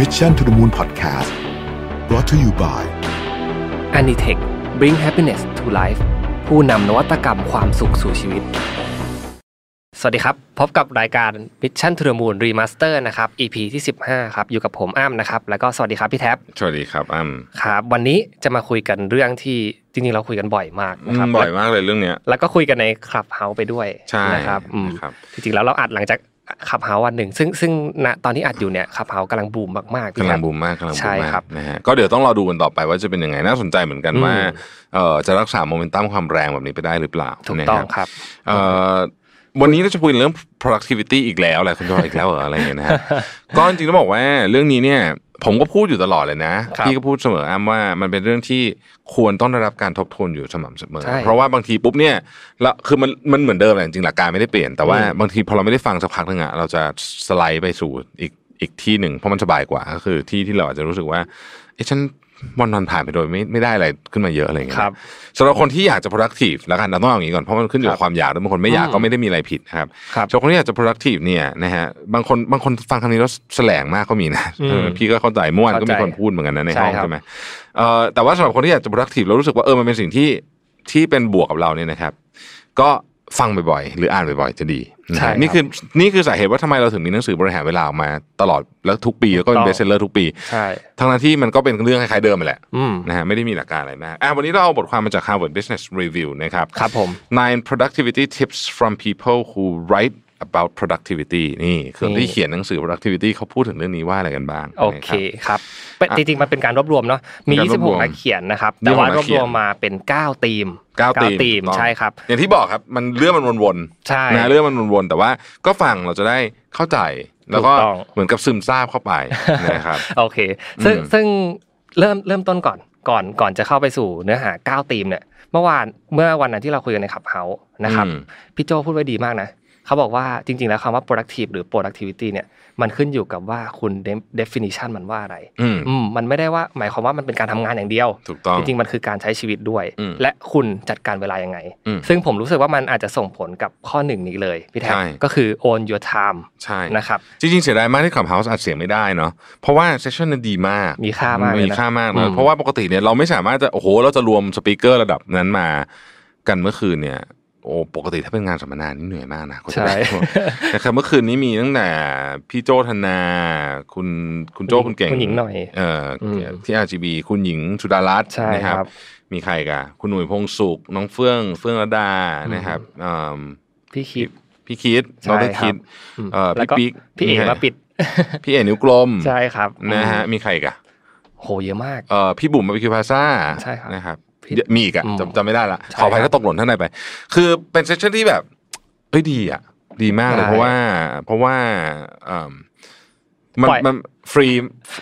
Mission to the Moon Podcast brought to you by a n i t e c h bring happiness to life ผู้นำนวัตกรรมความสุขสู่ชีวิต สวัสดีครับ พบกับรายการ Mission to the Moon Remaster นะครับ EP ที่ 15 ครับ อยู่กับผมอ้ำนะครับ แล้วก็สวัสดีครับพี่แท็บ สวัสดีครับอ้ำครับ วันนี้จะมาคุยกันเรื่องที่จริงๆเราคุยกันบ่อยมากนะครับบ่อยมากเลยเรื่องเนี้ยแล้วก็คุยกันในคลับเฮาส์ไปด้วยใช่นะครับอืมนะครับจริงๆแล้วเราอัดหลังจาก Clubhouse วันหนึ่งซึ่งซึ่งณตอนที่อัดอยู่เนี่ย Clubhouse กำลังบูมมากๆพี่แท็ลังบูมมากกำลังบูมมากใช่ครับนะฮะก็เดี๋ยวต้องรอดูกันต่อไปว่าจะเป็นยังไงน่าสนใจเหมือนกันอืมว่าเอ่อจะรักษาโมเมนตัมความแรงแบบนี้ไปได้หรือเปล่าถูกต้องนะครับครับเอ่อวันนี้เราจะคุยเรื่อง productivity อีกแล้วแหละคุณจอยอีกแล้วเหรออะไรอย่างเงี้ยนะฮะก็จริงๆต้องบอกว่าเรื่องนี้เนี่ย ผมก็พูดอยู่ตลอดเลยนะครับพี่ก็พูดเสมออ้ำว่ามันเป็นเรื่องที่ควรต้องได้รับการทบทวนอยู่สม่ำเสมอใช่เพราะว่าบางทีปุ๊บเนี่ยแล้วคือมันมันเหมือนเดิมแหละจริงๆหลักการไม่ได้เปลี่ยนแต่ว่าอืมบางทีพอเราไม่ได้ฟังสักพักหนึงอะเราจะสไลด์ไปสู่อีกอีกที่หนึ่งเพราะมันสบายกว่าก็คือที่ที่เราอาจจะรู้สึกว่าเอ้ฉัน วันนอนผ่านไปโดยไม่ไม่ได้อะไรขึ้นมาเยอะอะไรอย่างเงี้ยครับสำหรับคนที่อยากจะ productive แล้วกันเราต้องเอาอย่างนี้ก่อนเพราะมันขึ้นอยู่กับความอยากด้วยบางคนไม่อยากอืมก็ไม่ได้มีอะไรผิดนะครับครับสำหรับคนที่อยากจะ productive เนี่ยนะฮะบางคนบางคนฟังคำนี้แล้วแสลงมากก็มีนะอืมเออพี่ก็เข้าใจเมื่อวานก็มีเข้าใจคนพูดเหมือนกันนะในใช่ห้องครับใช่ไหมเอ่อแต่ว่าสำหรับคนที่อยากจะ productive เรารู้สึกว่าเออมันเป็นสิ่งที่ที่เป็นบวกกับเราเนี่ยนะครับ ก็ ฟังบ่อยๆ หรืออ่านบ่อยๆ จะดีนะใช่ครัฮะนี่คือนี่คือสาเหตุว่าทำไมเราถึงมีหนังสือบริหารเวลาออกมาตลอดแล้วทุกปีแล้วก็เป็นถูกต้อง bestseller ทุกปีใช่ทั้งนั้นที่มันก็เป็นเรื่องคล้ายๆเดิมไปแหละอืมนะฮะไม่ได้มีหลักการอะไรมากอะวันนี้เราเอาบทความมาจาก Harvard Business Review นะครับครับผม nine productivity tips from people who write about productivity นี่คือนี่ที่เขียนหนังสือ productivity เขาพูดถึงเรื่องนี้ว่าอะไรกันบ้าง โอเคนะครับครับเป็นจริงๆ มันเป็นการรวบรวมเนาะมีเป็นการรวบรวม26 นักเขียนนะครับ26แต่ว่ารวบนักเขีรยนวมมาเป็น9ธีมเก้าเก้าธีธีมมถูกต้องใช่ครับ อย่างที่บอกครับ มันเรื่องมันวนๆใช่นะเรื่องมันวนๆ แต่ว่าก็ฟังเราจะได้เข้าใจ แล้วก็ถูกต้องเหมือนกับซึมซาบเข้าไปนะครับ โอเค ซึ่งอืมซึ่งเริ่มเริ่มต้นก่อน ก่อนก่อนจะเข้าไปสู่เนื้อหา9ธีมเนี่ย เมื่อวานเมื่อวันนั้นที่เราคุยกันในขับเฮาส์นะครับอืมพี่โจพูดไว้ดีมากนะ เขาบอกว่าจริง ๆ แล้วคำว่า productive หรือ productivity เนี่ยมันขึ้นอยู่กับว่าคุณ definition มันว่าอะไรอืมอืมมันไม่ได้ว่าหมายความว่ามันเป็นการทำงานอย่างเดียวถูกต้องจริงๆมันคือการใช้ชีวิตด้วยอืมและคุณจัดการเวลายังไงอืมซึ่งผมรู้สึกว่ามันอาจจะส่งผลกับข้อหนึ่งนี้เลยพี่แท็บใช่ก็คือ own your time ใช่นะครับจริงๆเสียดายมากที่ Clubhouse อัดเสียงไม่ได้เนาะเพราะว่า session นั้นดีมากมีค่ามากเลยนะมีค่ามาอืมนะเพราะว่าปกติเนี่ยเราไม่สามารถจะโอ้โหเราจะรวม speaker ระดับนั้นมากันเมื่อคืนเนี่ย โอ้ปกติถ้าเป็นงานสัมมนานี่เหนื่อยมากนะกว่าจะใช่ได้นะครับเมื่อคืนนี้มีตั้งแต่พี่โจธนา คุณคุณโจคุณเก่งคุณหญิงหน่อยเอ่ออมที่ RGB คุณหญิงสุดารัตน์ใช่นะครับครับ มีใครกันคุณหนุ่ยพงสุข น้องเฟื่อง เฟื่องระดานะครับเอิ่มพี่คิดพี่คิดใช่ดรครับคิดอืมเอ่อแล้วพี่ก็ปิ๊กพี่เอ๋ใครมาปิด พี่เอ๋นิ้วกลมใช่ครับนะฮะอืมมีใครอีกันโหเยอะมากเอ่อพี่บุ๋มบาร์บีคิวพาซ่าใช่ครับนะครับ พี่เดี๋ยวมีอีกอะอืมจำจำไม่ได้ละใช่ขออภัยครับถ้าตกหล่นท่านใดไป คือเป็นเซสชั่นที่แบบเอ้ยดีอะดีมากเลยใช่เพราะว่า เพราะว่าเอิ่มมันปล่อยมันฟรี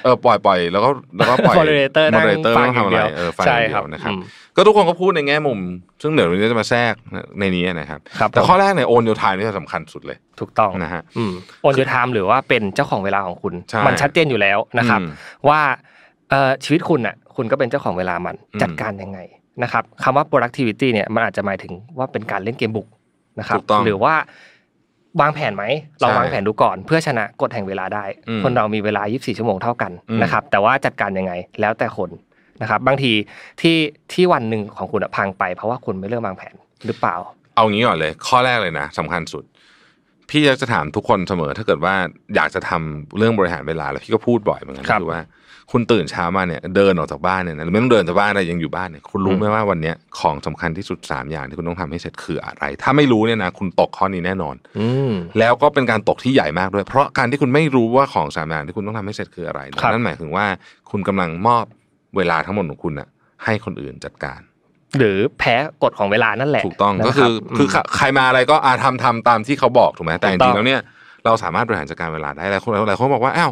เออปล่อยปล่อยแล้วก็แล้วก็ปล่อย moderator นั่ง moderator ฟังไม่ต้องทำอะไรอย่างเดียวเออฟังอใช่ย่างเดีครัยวบนะครับอืมก็ทุกคนก็พูดในแง่มุม ซึ่งเดี๋ยววันนี้จะมาแทรกในนี้นะครับครับแต่ผมข้อแรกในโอนโยทายนี่สำคัญสุดเลย ถูกต้องนะฮะอืม own your time หรือว่าเป็นเจ้าของเวลาของคุณใช่มันชัดเจนอยู่แล้วนะครับอืมว่าเอ่อชีวิตคุณอะ คุณก็เป็นเจ้าของเวลามันอืมจัดการยังไง นะครับคำว่า productivity เนี่ยมันอาจจะหมายถึงว่าเป็นการเล่นเกมบุกนะครับถูกต้องหรือว่าวางแผนไหม เราใช่วางแผนดูก่อน เพื่อชนะกฎแห่งเวลาได้อืมคนเรามีเวลา 24 ชั่วโมงเท่ากันอืมนะครับแต่ว่าจัดการยังไงแล้วแต่คนนะครับบางทีที่ที่วันหนึ่งของคุณอะพังไป เพราะว่าคุณไม่เริ่มวางแผนหรือเปล่า เอางี้ก่อนเลย ข้อแรกเลยนะสำคัญสุด พี่อยากจะถามทุกคนเสมอถ้าเกิดว่าอยากจะทำเรื่องบริหารเวลาแล้วพี่ก็พูดบ่อยเหมือนกันครับคือว่า คุณตื่นเช้ามาเนี่ยเดินออกจากบ้านเนี่ยนะหรือไม่ต้องเดินจากบ้านอะไรยังอยู่บ้านเนี่ยคุณรู้ไหมว่าวันเนี้ยของสำคัญที่สุดสามอย่างที่คุณต้องทำให้เสร็จคืออะไร ถ้าไม่รู้เนี่ยนะคุณตกข้อนี้แน่นอนอืมแล้วก็เป็นการตกที่ใหญ่มากด้วย เพราะการที่คุณไม่รู้ว่าของสามอย่างที่คุณต้องทำให้เสร็จคืออะไรเนี่ยครับนั่นหมายถึงว่าคุณกำลังมอบเวลาทั้งหมดของคุณน่ะให้คนอื่นจัดการหรือแพ้กฎของเวลานั่นแหละถูกต้องนะก็รับคือคือมใครมาอะไรก็อาทำทำตามที่เขาบอกถูกไหมแต่จถูกต้ริองงๆแล้วเนี่ยเราสามารถบริหารจัดการเวลาได้หลายคนหลายคนบอกว่าอ้าว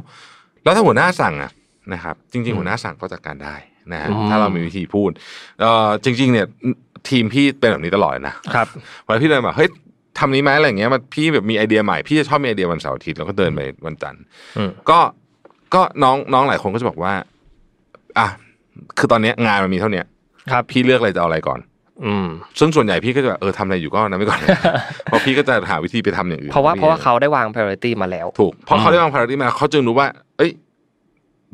แล้วถ้าหัวหน้าสั่งอะ นะครับ จริงๆหัวหน้าสั่งก็จัดการได้นะฮะถ้าเรามีวิธีพูดเอ่อจริง ๆ เนี่ยทีมพี่เป็นแบบนี้ตลอดเลยนะครับเวลาพี่เดินแบบเฮ้ยทำนี้ไหมอะไรอย่างเงี้ยมันพี่แบบมีไอเดียใหม่พี่จะชอบมีไอเดียวันเสาร์อาทิตย์แล้วก็เดินไปวันจันทร์อืมก็ก็น้องน้องหลายคนก็จะบอกว่า อะคือตอนเนี้ยงานมันมีเท่าเนี้ยครับ พี่เลือกอะไรจะเอาอะไรก่อน อืม ซึ่งส่วนใหญ่พี่ก็จะแบบเออทำอะไรอยู่ก็นั้นไปก่อนเพราะพี่ก็จะหาวิธีไปทำอย่างอื่นเพราะว่าพี่เพราะว่าเขาได้วาง priority มาแล้ว ถูกเพราะเขาอืมได้วาง priority มาเขาจึงรู้ว่าเอ้ย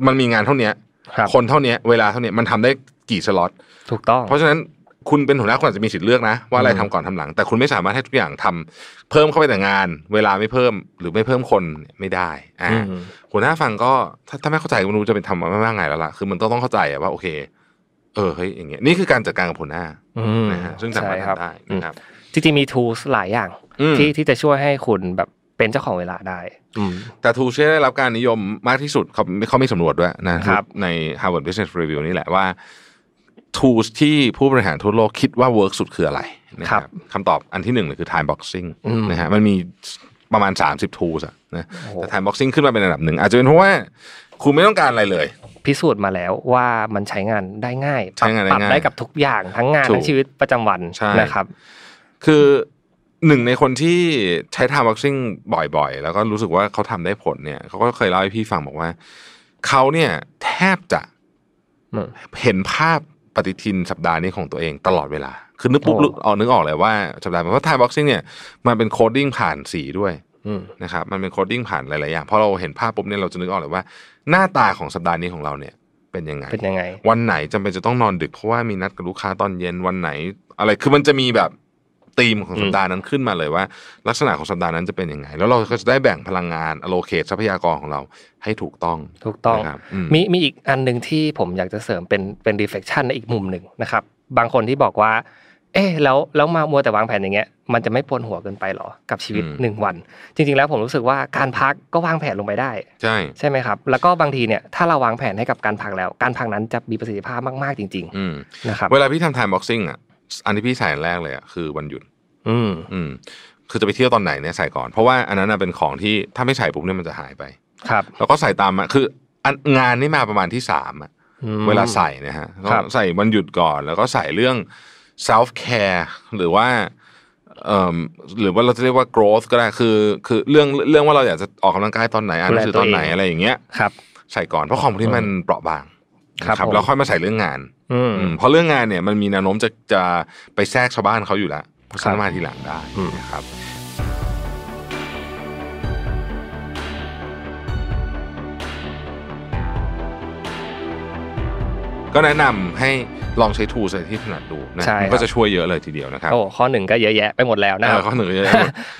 มันมีงานเท่าเนี้ยครับคนเท่าเนี้ยเวลาเท่าเนี้ยมันทำได้กี่สล็อตถูกต้อง เพราะฉะนั้นคุณเป็นหัวหน้าคุณอาจจะมีสิทธิ์เลือกนะ ว่าอะไรอืมทำก่อนทำหลัง แต่คุณไม่สามารถให้ทุกอย่างทำเพิ่มเข้าไปแต่งาน เวลาไม่เพิ่มหรือไม่เพิ่มคนไม่ได้อ่าอืมหัวหน้าฟังก็ถ้าถ้าไม่เข้าใจก็ไม่รู้จะเป็นทำว่าว่าไงแล้วล่ะคือมันต้องต้องเข้าใจอะว่าโอเค เออเฮ้ยอย่างเงี้ยนี่คือการจัดการกับหัวหน้าอืมนะฮะซึ่งสามารถใช่ครับทำได้อืมนะครับจริงๆมี tools หลายอย่างอืมที่ที่จะช่วยให้คุณแบบ เป็นเจ้าของเวลาได้อืมแต่ tools ที่ได้รับการนิยมมากที่สุดเขาเขามีสำรวจด้วยนะครับใน Harvard Business Review นี่แหละว่า tools ที่ผู้บริหารทั่วโลกคิดว่า work สุดคืออะไรนะครับครับคำตอบอันที่หนึ่งเลยคือ time boxing อืมนะฮะมันมีประมาณ 30 tools อะนะโอ้โหแต่ time boxing ขึ้นมาเป็นอันดับหนึ่งอาจจะเป็นเพราะว่าคุณไม่ต้องการอะไรเลย พิสูจน์มาแล้วว่ามันใช้งานได้ง่ายใช้งานได้ปรับง่ายได้กับทุกอย่างทั้งงานถูกทั้งชีวิตประจำวันใช่นะครับ คือ หนึ่งในคนที่ใช้ time boxing บ่อย ๆ แล้วก็รู้สึกว่าเขาทำได้ผลเนี่ยเขาก็เคยเล่าให้พี่ฟังบอกว่าเขาเนี่ยแทบจะอืมเห็นภาพปฏิทินสัปดาห์นี้ของตัวเองตลอดเวลา คือนึกปุ๊บโอ้นึกออกนึกออกเลยว่าสัปดาห์เพราะ time boxing เนี่ยมันเป็น coding ผ่านสีด้วยอืมนะครับมันเป็น coding ผ่านหลายๆอย่างพอเราเห็นภาพปุ๊บเนี่ยเราจะนึกออกเลยว่า หน้าตาของสัปดาห์นี้ของเราเนี่ยเป็นยังไงเป็นยังไง วันไหนจำเป็นจะต้องนอนดึกเพราะว่ามีนัดกับลูกค้าตอนเย็นวันไหน อะไรคือมันจะมีแบบ ธีมของสัปดาห์นั้นขึ้นมาเลยว่า ลักษณะของสัปดาห์นั้นจะเป็นยังไง แล้วเราก็จะได้แบ่งพลังงาน allocate ทรัพยากรของเราให้ถูกต้องถูกต้องนะครับอืมมีมีอีกอันหนึ่งที่ผมอยากจะเสริมเป็นเป็น reflection ในอีกมุมหนึ่งนะครับ บางคนที่บอกว่า เอ๊ะแล้วแล้วมามัวแต่วางแผนอย่างเงี้ยมันจะไม่ปวดหัวเกินไปหรอกับชีวิตอืมหนึ่งวัน จริง ๆ แล้วผมรู้สึกว่าการพักก็วางแผนลงไปได้ ใช่ใช่ไหมครับ แล้วก็บางทีเนี่ยถ้าเราวางแผนให้กับการพักแล้ว การพักนั้นจะมีประสิทธิภาพมากๆจริงอืมๆนะครับเวลาพี่ทำ time boxing อะ อันที่พี่ใส่อันแรกเลยอะคือวันหยุด อืม อืม คือจะไปเที่ยวตอนไหนเนี่ยใส่ก่อน เพราะว่าอันนั้นนะเป็นของที่ถ้าไม่ใส่ปุ๊บเนี่ยมันจะหายไป ครับ แล้วก็ใส่ตามมาคืออันงานนี่มาประมาณที่สามอะอืมเวลาใส่นะฮะครับก็ใส่วันหยุดก่อน แล้วก็ใส่เรื่อง self care หรือว่าเอ่อหรือว่าเราจะเรียกว่า growth ก็ได้คือคือเรื่องเรื่องว่าเราอยากจะออกกำลังกายตอนไหนอ่านหนังสือตอนไหนอะไรอย่างเงี้ยครับ ใส่ก่อนเพราะของพวกนี้มันเปราะบางครับนะผมแล้วค่อยมาใส่เรื่องงานอืมอืม เพราะเรื่องงานเนี่ยมันมีแนวโน้มจะจะไปแทรกชาวบ้านเขาอยู่แล้วเพราะฉะนั้นครับมาทีหลังได้อืมนะครับก็แนะนำให้ลองใช้ทูสที่ถนัดดูนะใช่มันคก็รับจะช่วยเยอะเลยทีเดียวนะครับโอ้ข้อหนึ่งก็เยอะแยะไปหมดแล้วนะเอครัอบข้อหนึ่งเยอะ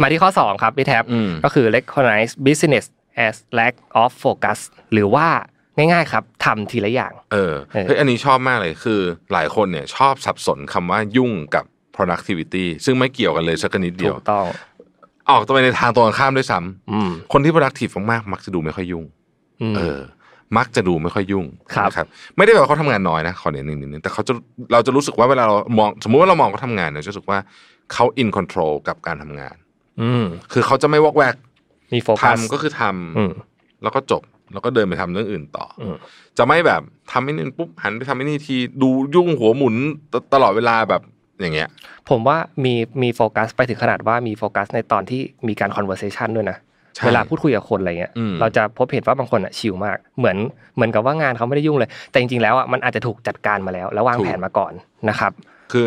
มาที่ข้อ 2 ครับพี่แท็บอืมก็คือ recognize business as lack of focus หรือว่า ง่ายๆครับทำทีละอย่างเออเออเฮ้ยอันนี้ชอบมากเลยคือ หลายคนเนี่ยชอบสับสนคำว่ายุ่งกับ productivity ซึ่งไม่เกี่ยวกันเลยสักนิดเดีถูยวกต้องออกตัวไปในทางตรงกันข้ามด้วยซ้ำอืมคนที่ productive มากๆมักจะดูไม่ค่อยยุ่งอืมเออ มักจะดูไม่ค่อยยุ่งครับนะครับ ไม่ได้แปลว่าเขาทำงานน้อยนะขอเน้นนิดนึงแต่เขาจะเราจะรู้สึกว่าเวลาเรามอง สมมุติว่าเรามองเขาทำงานเนี่ยจะรู้สึกว่าเขา in control กับการทำงาน อืมคือเขาจะไม่วอกแวกมีโฟกัสทำก็คือทำอืมแล้วก็จบ แล้วก็เดินไปทำเรื่องอื่นต่ออมจะไม่แบบทำไม่นี่ปุ๊บหันไปทำไม่นี่ทีดูยุ่งหัวหมุนตตลอดเวลาแบบอย่างเงี้ย ผมว่ามีมีโฟกัสไปถึงขนาดว่ามีโฟกัสในตอนที่มีการ conversation ด้วยนะใช่เวลาพูดคุยกับคนอะไรเงี้ยอืมเราจะพบเห็นว่าบางคนอะชิลมาก เหมือนเหมือนกับว่างานเขาไม่ได้ยุ่งเลย แต่จริงๆแล้วอะมันอาจจะถูกจัดการมาแล้ว แล้ววางแผนมาก่อนนะครับ คือ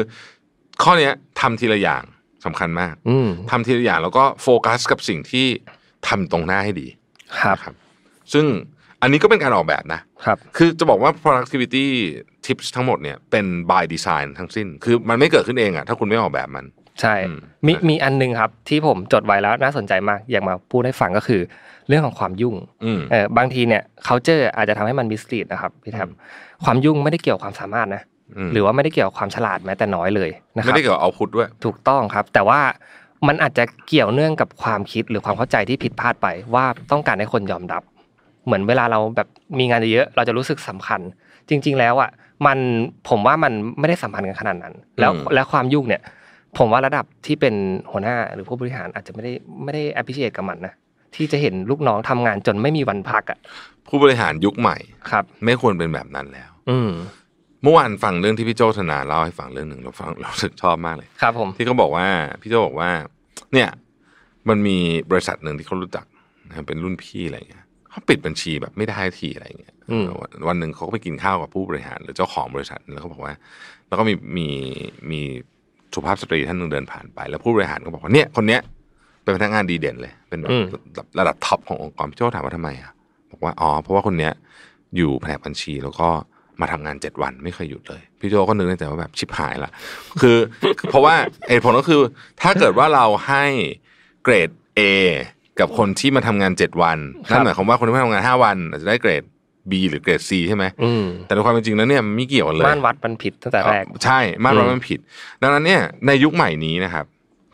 ข้อเนี้ยทำทีละอย่างสำคัญมาก อืมทำทีละอย่างแล้วก็โฟกัสกับสิ่งที่ทำตรงหน้าให้ดีครับนะครับ ซึ่งอันนี้ก็เป็นการออกแบบนะครับคือจะบอกว่า productivity tips ทั้งหมดเนี่ยเป็น by design ทั้งสิ้น คือมันไม่เกิดขึ้นเองอะถ้าคุณไม่ออกแบบมันใช่อืมมีมีอันหนึงครับที่ผมจดไว้แล้วน่าสนใจมากอยากมาพูดให้ฟังก็คือ เรื่องของความยุ่งอืมเออบางทีเนี่ย culture อาจจะทำให้มันมิสลีดนะครับพี่แทบความยุ่งไม่ได้เกี่ยวกับความสามารถนะมหรือว่าไม่ได้เกี่ยวกับความฉลาดแม้แต่น้อยเลยนะคไม่รับได้เกี่ยวกับ output ด้วย ถูกต้องครับ แต่ว่ามันอาจจะเกี่ยวเนื่องกับความคิดหรือความเข้าใจที่ผิดพลาดไปว่าต้องการให้คนยอมรับ เหมือนเวลาเราแบบมีงานเยอะๆเราจะรู้สึกสำคัญ จริง ๆ แล้วอะมันผมว่ามันไม่ได้สัมพันธ์กันขนาดนั้น แล้วอืมแล้วความยุ่งเนี่ย ผมว่าระดับที่เป็นหัวหน้าหรือผู้บริหารอาจจะไม่ได้ไม่ได้ appreciate กับมันนะที่จะเห็นลูกน้องทำงานจนไม่มีวันพักอะผู้บริหารยุคใหม่ครับ ไม่ควรเป็นแบบนั้นแล้ว อืมเมื่อวานฟังเรื่องที่พี่โจธนาเล่าให้ฟังเรื่องหนึ่งเราฟังเรารู้สึกชอบมากเลยครับ ผมที่เขาบอกว่าพี่โจบอกว่า เนี่ย มันมีบริษัทหนึ่งที่เขารู้จักนะเป็นรุ่นพี่อะไรเงี้ย เขาปิดบัญชีแบบไม่ได้ทีอะไรเงี้ยอืมวันวันหนึ่งเขาก็ไปกินข้าวกับผู้บริหาร หรือเจ้าของบริษัทแล้วเขาบอกว่า แล้วก็มีมีมีสุภาพสตรีท่านหนึ่งเดินผ่านไป แล้วผู้บริหารก็บอกว่าเนี่ยคนเนี้ยเป็นพนักงานดีเด่นเลย เป็นแบบอืมระดับระดับท็อปขององค์กรพี่โจถามว่าทำไมอะบอกว่าอ๋อเพราะว่าคนเนี้ยอยู่แผนกบัญชีแล้วก็มาทำงานเจ็ดวันไม่เคยหยุดเลย พี่โจก็นึกในใจว่าแบบชิบหายละคือคือเพราะว่าเหตุผลก็คือถ้าเกิดว่าเราให้เกรด A กับคนที่มาทำงานเจ็ดวันครับนั่นหมายความว่าคนที่มาทำงานห้าวันอาจจะได้เกรด B หรือเกรด C ใช่ไหมอืมแต่ในความเป็นจริงแล้วเนี่ยมันไม่เกี่ยวกันเลยม่านวัดมันผิดตั้งแต่แรกใช่มาตรวัดอืมมันผิด ดังนั้นเนี่ยในยุคใหม่นี้นะครับ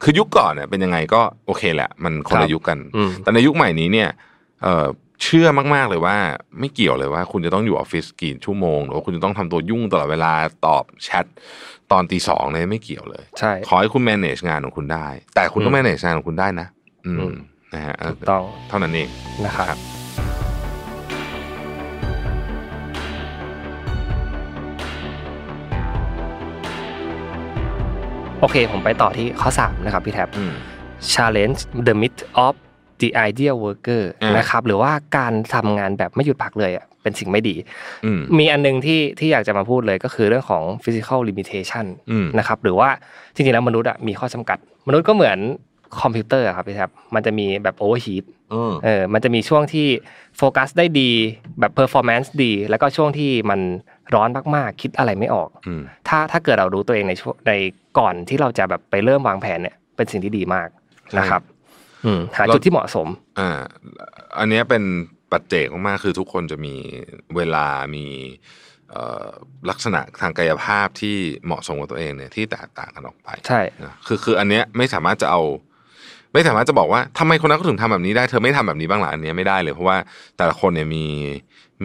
คือยุคก่อนเนี่ยเป็นยังไงก็โอเคแหละ มันคนละยุคกันอืมแต่ในยุคใหม่นี้เนี่ยเอ่อเชื่อมาก ๆ เลยว่าไม่เกี่ยวเลยว่า คุณจะต้องอยู่ออฟฟิศกี่ชั่วโมงหรือว่าคุณจะต้องทำตัวยุ่งตลอดเวลาตอบแชทตอนตีสองเนี่ยไม่เกี่ยวเลยใช่ขอให้คุณ manage งานของคุณได้ แต่คุณต้องอืม manage งานของคุณได้นะ อืมอืม นะฮะถูกต้องเท่านั้นเองนะครับโอเค ผมไปต่อที่ข้อ 3 นะครับพี่แท็บอืม challenge the myth of the ideal worker อ่านนะครับหรือว่าการทำงานแบบไม่หยุดพักเลยอะเป็นสิ่งไม่ดีอืมมีอันหนึงที่ที่อยากจะมาพูดเลยก็คือเรื่องของ physical limitation อืมนะครับหรือว่าจริงๆแล้วมนุษย์อะมีข้อจำกัด มนุษย์ก็เหมือน คอมพิวเตอร์อะครับพี่แท็บมันจะมีแบบ overheat อืมเออมันจะมีช่วงที่โฟกัสได้ดีแบบ performance ดี แล้วก็ช่วงที่มันร้อนมากๆ คิดอะไรไม่ออกอืมถ้าถ้าเกิดเรารู้ตัวเองในช่วงในก่อนที่เราจะแบบไปเริ่มวางแผนเนี่ย เป็นสิ่งที่ดีมากนะครับอืมหาจุดที่เหมาะสม อ่า อันเนี้ยเป็นปัจเจกมากๆคือทุกคนจะมีเวลามีเอ่อลักษณะทางกายภาพที่เหมาะสมกับตัวเองเนี่ยที่แตกต่างกันออกไปใช่นะคือคืออันเนี้ยไม่สามารถจะเอา ไม่สามารถจะบอกว่าทำไมคนนั้นเขาถึงทำแบบนี้ได้เธอไม่ทำแบบนี้บ้างล่ะอันเนี้ยไม่ได้เลยเพราะว่าแต่ละคนเนี่ยมี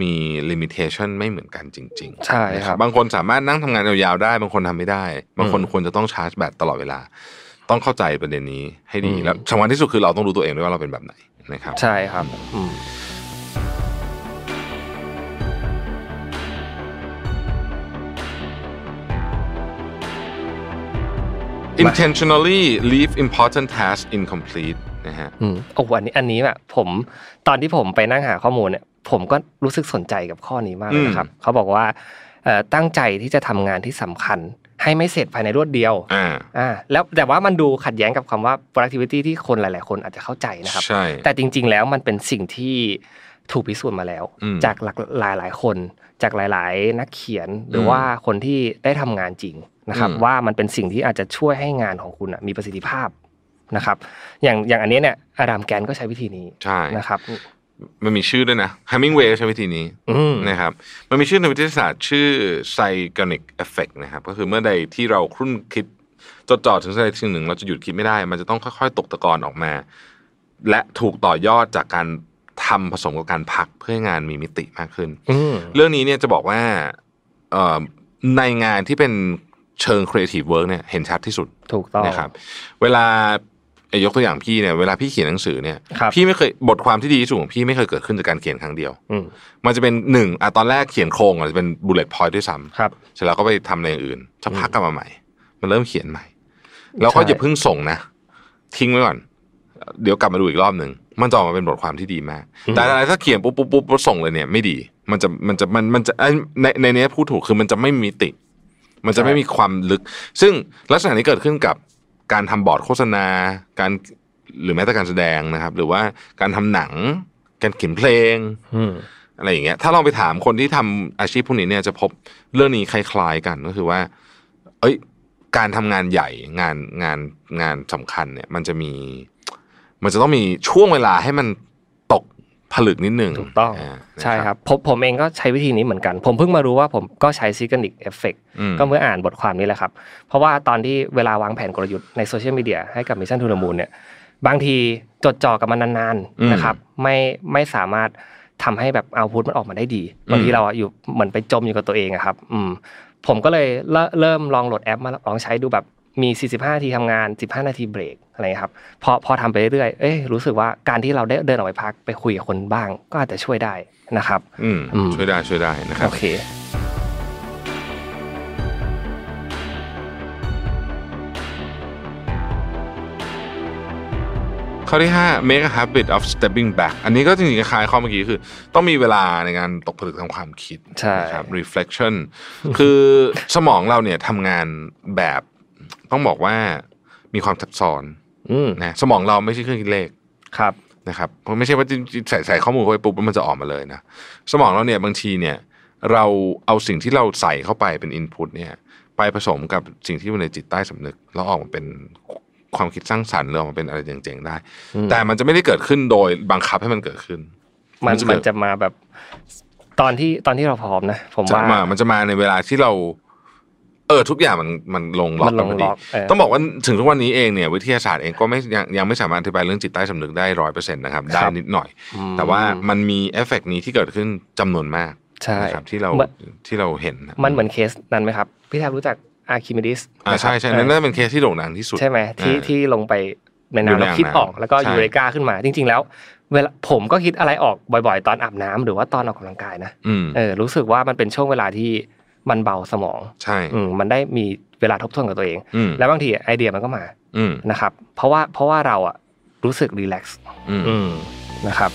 มีลิมิเ t ชันไม่เหมือนกันจริง ๆ ใช่ครับนะบางคนสามารถนั่งทำงานยาวๆได้ บางคนทำไม่ได้ บางคนอืมควรจะต้องชาร์จแบตตลอดเวลา ต้องเข้าใจประเด็นนี้ให้ดีอืมแล้วสำคัญที่สุดคือเราต้องรู้ตัวเองด้วยว่าเราเป็นแบบไหนนะครับ ใช่ครับ intentionally leave important tasks incomplete นะฮะอืมโอ้อันนี้อันนี้แบบผมตอนที่ผมไปนั่งหาข้อมูลเนี่ยผมก็รู้สึกสนใจกับข้อนี้มากเลยนะครับเขาบอกว่าเอ่อตั้งใจที่จะทำงานที่สำคัญ ให้ไม่เสร็จภายในรวดเดียวอ่าอ่าแล้วแต่ว่ามันดูขัดแย้งกับคำว่า productivity ที่คนหลาย ๆ คนอาจจะเข้าใจนะครับใช่แต่จริง ๆ แล้วมันเป็นสิ่งที่ถูกพิสูจน์มาแล้วอืมจากหลากหลายหลายๆคน จากหลาย ๆ นักเขียนหรืออมว่าคนที่ได้ทำงานจริง นะครับอืมว่ามันเป็นสิ่งที่อาจจะช่วยให้งานของคุณอะมีประสิทธิภาพนะครับ อย่างอย่างอันนี้เนี่ยอารามแกนก็ใช้วิธีนี้ใช่นะครับมันมีชื่อด้วยนะ Hemingway ก็ใช้วิธีนี้อืมนะครับ มันมีชื่อในวิทยาศาสตร์ ชื่อ Zeigarnik Effect นะครับ ก็คือเมื่อใดที่เราครุ่นคิดจดจ่อถึงสิ่งใดสิ่งหนึ่ง เราจะหยุดคิดไม่ได้ มันจะต้องค่อยๆ ตกตะกอนออกมา และถูกต่อยอดจากการทำผสมกับการพักเพื่อให้งานมีมิติมากขึ้นอืมเรื่องนี้เนี่ยจะบอกว่าเอ่อในงานที่เป็น เชิง creative work เนี่ยเห็นชัดที่สุดถูกต้องนะครับ เวลาเอ่ยยกตัวอย่างพี่เนี่ยเวลาพี่เขียนหนังสือเนี่ยครับพี่ไม่เคยบทความที่ดีที่สุดของพี่ไม่เคยเกิดขึ้นจากการเขียนครั้งเดียวอืมมันจะเป็นหนึ่งอะตอนแรกเขียนโครงอะจะเป็น bullet point ด้วยซ้ำครับเสร็จแล้วก็ไปทำอะไรอย่างอื่นสักพักกลับมาใหม่ มันเริ่มเขียนใหม่ แล้วก็ใช่อย่าเพิ่งส่งนะ ทิ้งไว้ก่อน เดี๋ยวกลับมาดูอีกรอบหนึ่งมันจะออกมาเป็นบทความที่ดีมาก แต่อะไรถ้าเขียนปุ๊บปุ๊บปุ๊บปุ๊บส่งเลยเนี่ยไม่ดี มันจะมันจะมันมันจะไอ้ในในเนี้ยพูดถูกคือมันจะไม่มีมิติ มันจะไม่มีความลึก ซึ่งลักษณะนี้เกิดขึ้นกับการทำบอร์ดโฆษณา การหรือแม้แต่การแสดงนะครับ หรือว่าการทำหนัง การเขียนเพลงอืมอะไรอย่างเงี้ย ถ้าลองไปถามคนที่ทำอาชีพพวกนี้เนี่ยจะพบเรื่องนี้คล้ายๆกันก็คือว่า เอ้ย การทำงานใหญ่งานงานงานสำคัญเนี่ย มันจะมี มันจะต้องมีช่วงเวลาให้มันตก ผลึกนิดนึงถูกต้องใช่ครับผมผมเองก็ใช้วิธีนี้เหมือนกัน ผมเพิ่งมารู้ว่าผมก็ใช้ Zeigarnik effect อืมก็เมื่ออ่านบทความนี้แหละครับ เพราะว่าตอนที่เวลาวางแผนกลยุทธ์ในโซเชียลมีเดียให้กับ Mission to the Moon เนี่ยบางทีจดจ่อกับมันนานอืมๆนะครับ ไม่ไม่สามารถทำให้แบบเอาพุทมันออกมาได้ดีบางทีอืมเราอะอยู่เหมือนไปจมอยู่กับตัวเองอะครับ อืมผมก็เลยเริ่มเริ่มลองโหลดแอปมาลองใช้ดูแบบ มี 45นาทีทำงาน 15 นาทีเบรกอะไรเงี้ยครับพอพอทำไปเรื่อยๆเอ้ยรู้สึกว่าการที่เราได้เดินออกไปพักไปคุยกับคนบ้าง ก็อาจจะช่วยได้นะครับ อืมอืมช่วยได้ช่วยได้นะครับโอเคข้อที่ 5 make a habit of stepping back อันนี้ก็จริงๆคล้ายๆข้อเมื่อกี้คือ ต้องมีเวลาในการตกผลึกทางความคิดใช่นะครับ reflection คือสมองเราเนี่ยทำงานแบบ ต้องบอกว่ามีความซับซ้อนอืมนะสมองเราไม่ใช่เครื่องคิดเลขครับนะครับเพราะไม่ใช่ว่าใส่ใส่ข้อมูลเข้าไปปุ๊บแล้วมันจะออกมาเลยนะสมองเราเนี่ยบางทีเนี่ย เราเอาสิ่งที่เราใส่เข้าไปเป็นอินพุตเนี่ย ไปผสมกับสิ่งที่อยู่ในจิตใต้สำนึก แล้วออกมาเป็นความคิดสร้างสรรค์หรือออกมาเป็นอะไรเจ๋งๆได้ แต่มันจะไม่ได้เกิดขึ้นโดยบังคับให้มันเกิดขึ้น มันมันจะเกิมัดนจะมาแบบตอนที่ตอนที่เราพร้อมนะ ผมจะว่ามามันจะมาในเวลาที่เรา เออทุกอย่างมันมันลงล็อกมันลงล็อกกัพอดีเออต้องบอกว่าถึงทุกวันนี้เองเนี่ยวิทยาศาสตร์เองก็ไม่ยังยังไม่สามารถอธิบายเรื่องจิตใต้สำนึกได้ร้อยเปอร์เซ็นต์นะครับได้นิดหน่อยอืมแต่ว่ามันมีเอฟเฟกต์นี้ที่เกิดขึ้นจำนวนมากใช่นะครับที่เราเหมือนที่เราเห็นนะมันเหมือนเคสนั้นไหมครับ พี่แท็บรู้จักอาร์คิมิดิสอ่าใช่ใช่นั่นน่าจะเป็นเคสที่โด่งดังที่สุดใช่ไหมที่อ่าที่ลงไปในอยู่น้ำในแล้วคิดน้ำออกแล้วก็ใช่ Eureka ขึ้นมา จริง ๆ แล้ว เวลาผมก็คิดอะไรออกบ่อย ๆ ตอนอาบน้ำหรือว่าตอนออกกำลังกายนะอืมเออรู้สึกว่ามันเป็นช่วงเวลาที่ มันเบาสมองใช่อืมมันได้มีเวลาทบทวนกับตัวเองอืมแล้วบางทีไอเดียมันก็มาอืมนะครับ เพราะว่าเพราะว่าเราอะรู้สึก relaxอืมอืมนะครับ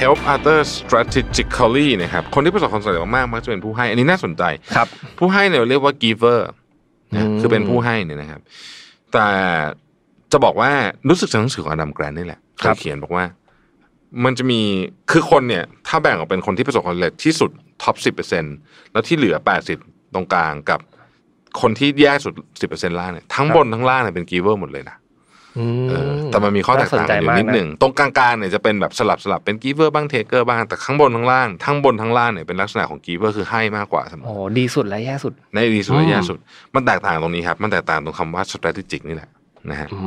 help others strategically นะครับคนที่ประสบความสำเร็จมากๆมักจะเป็นผู้ให้ อันนี้น่าสนใจครับ ผู้ให้เนี่ยเรียกว่า giver นะอืมคือเป็นผู้ให้เนี่ยนะครับ แต่ จะบอกว่ารู้สึกจากหนังสือของอดัมแกรนนี่แหละเคยเขียนบอกว่า มันจะมีคือคนเนี่ย ถ้าแบ่งออกเป็นคนที่ประสบความสำเร็จที่สุดtop สิบเปอร์เซ็นต์แล้วที่เหลือแปดสิบตรงกลางกับคนที่แย่สุดสิบเปอร์เซ็นล่างเนี่ยทั้งบนทั้งล่างเนี่ยเป็น giver หมดเลยนะอืมเออแต่มันมีข้อแตกต่างกันอยู่นิดหนึ่งตรงกลางๆเนี่ยจะเป็นแบบสลับสลับเป็น giver บ้าง taker บ้างแต่ข้างบนข้างล่างทั้งบนทั้งล่างเนี่ยเป็นลักษณะของ giver คือให้มากกว่าเสมอโอ้ดีสุดและแย่สุดในดีสุดและแย่สุด มันแตกต่างตรงนี้ครับ มันแตกต่างตรงคำว่า strategic นี่แหละ นะฮะอื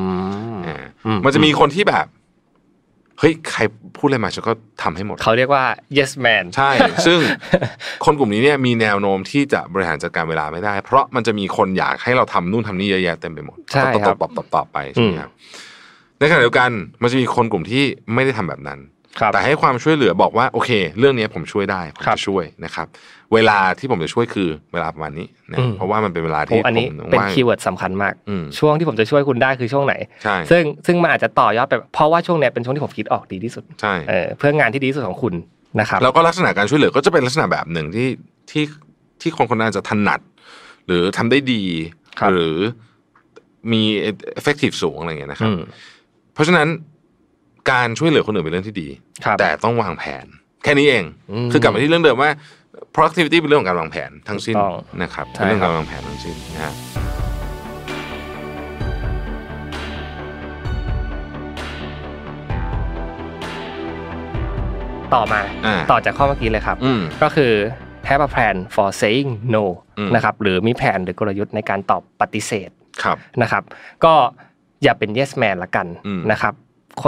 มอ่าอืมันจะมีคนที่แบบเฮ้ยใครพูดอะไรมาฉันก็ทำให้หมด เขาเรียกว่า yes man ใช่ ซึ่งคนกลุ่มนี้เนี่ยมีแนวโน้มที่จะบริหารจัดการเวลาไม่ได้ เพราะมันจะมีคนอยากให้เราทำนู่นทำนี่เยอะแยะเต็มไปหมดใช่ครับตบๆๆๆๆไปใช่ไหมครับในขณะเดียวกันมันจะมีคนกลุ่มที่ไม่ได้ทำแบบนั้นครับแต่ให้ความช่วยเหลือบอกว่าโอเค เรื่องนี้ผมช่วยได้ผมครับจะช่วยนะครับ เวลาที่ผมจะช่วยคือเวลาประมาณนี้นะอืมเพราะว่ามันเป็นเวลาโอ้ที่อันนี้ผมเป็นว่างคีย์เวิร์ดสำคัญมากอืมช่วงที่ผมจะช่วยคุณได้คือช่วงไหนใช่ซึ่งซึ่งมันอาจจะต่อยอดไปเพราะว่าช่วงเนี้ยเป็นช่วงที่ผมคิดออกดีที่สุดใช่เออเพื่องานที่ดีที่สุดของคุณนะครับแล้วก็ลักษณะการช่วยเหลือก็จะเป็นลักษณะแบบหนึ่งที่ที่ที่คนคนนั้นจะถนัด หรือทำได้ดีครับหรือมี effective สูงอะไรอย่างเงี้ยนะครับอืมเพราะฉะนั้นการช่วยเหลือคนอื่นเป็นเรื่องที่ดีครับแต่ต้องวางแผน แค่นี้เองอืมคือกลับมาที่เรื่องเดิมว่า productivity เป็นเรื่องของการวางแผนทั้งสิ้นถูกต้องนะครับใช่เป็นเรื่องครักาบรวางแผนทั้งสิ้นนะฮะต่อมาอ่าต่อจากข้อเมื่อกี้เลยครับอืมก็คือ have a plan for saying no อืมนะครับหรือมีแผนหรือกลยุทธ์ในการตอบปฏิเสธครับนะครับ ก็อย่าเป็น yes man ละกันอืมนะครับคน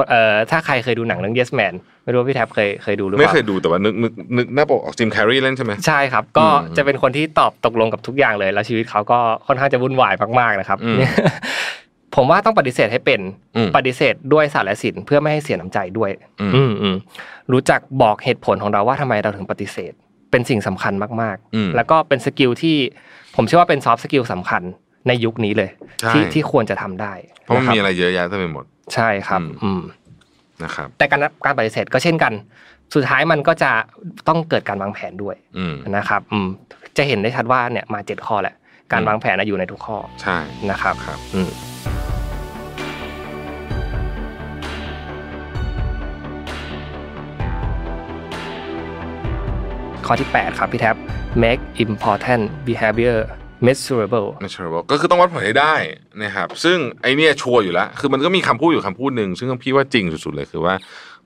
เอ่อถ้าใครเคยดูหนังเรื่อง yes man ไม่รู้ว่าพี่แท็บเคยเคยดูหรือเปไม่ล่เคยดูแต่ว่านึกนึกนึกหน้าปกออกจิมแคร์รีเล่นใช่ไหมใช่ครับ ก็จะเป็นคนที่ตอบตกลงกับทุกอย่างเลย แล้วชีวิตเขาก็ค่อนข้างจะวุ่นวายมากๆนะครับผมว่าต้องปฏิเสธให้เป็นปฏิเสธด้วยศาสตร์และศิลป์เพื่อไม่ให้เสียน้ำใจด้วย อืมรู้จักบอกเหตุผลของเราว่าทำไมเราถึงปฏิเสธ เป็นสิ่งสำคัญมากๆ แล้วก็เป็น skill ที่ผมเชื่อว่าเป็น soft skill สำคัญ ในยุคนี้เลยใช่ที่ที่ควรจะทำได้ เพราะมันคบมีอะไรเยอะแยะเต็มไปหมด ใช่ครับอืมอืมนะครับ แต่การการปฏิเสธก็เช่นกัน สุดท้ายมันก็จะต้องเกิดการวางแผนด้วยอืมนะครับ อืมจะเห็นได้ชัดว่าเนี่ยมาเจ็ดข้อแหละ การอืมวางแผนนะอยู่ในทุกข้อใช่นะครับครับ อืมข้อที่ 8 ครับพี่แท็บ make important behavior measurable measurable ก็คือต้องวัดผลให้ได้นะครับซึ่งไอเนี้ยชัวร์อยู่แล้ว คือมันก็มีคำพูดอยู่คำพูดหนึ่งซึ่งพี่ว่าจริงสุดๆเลยคือว่า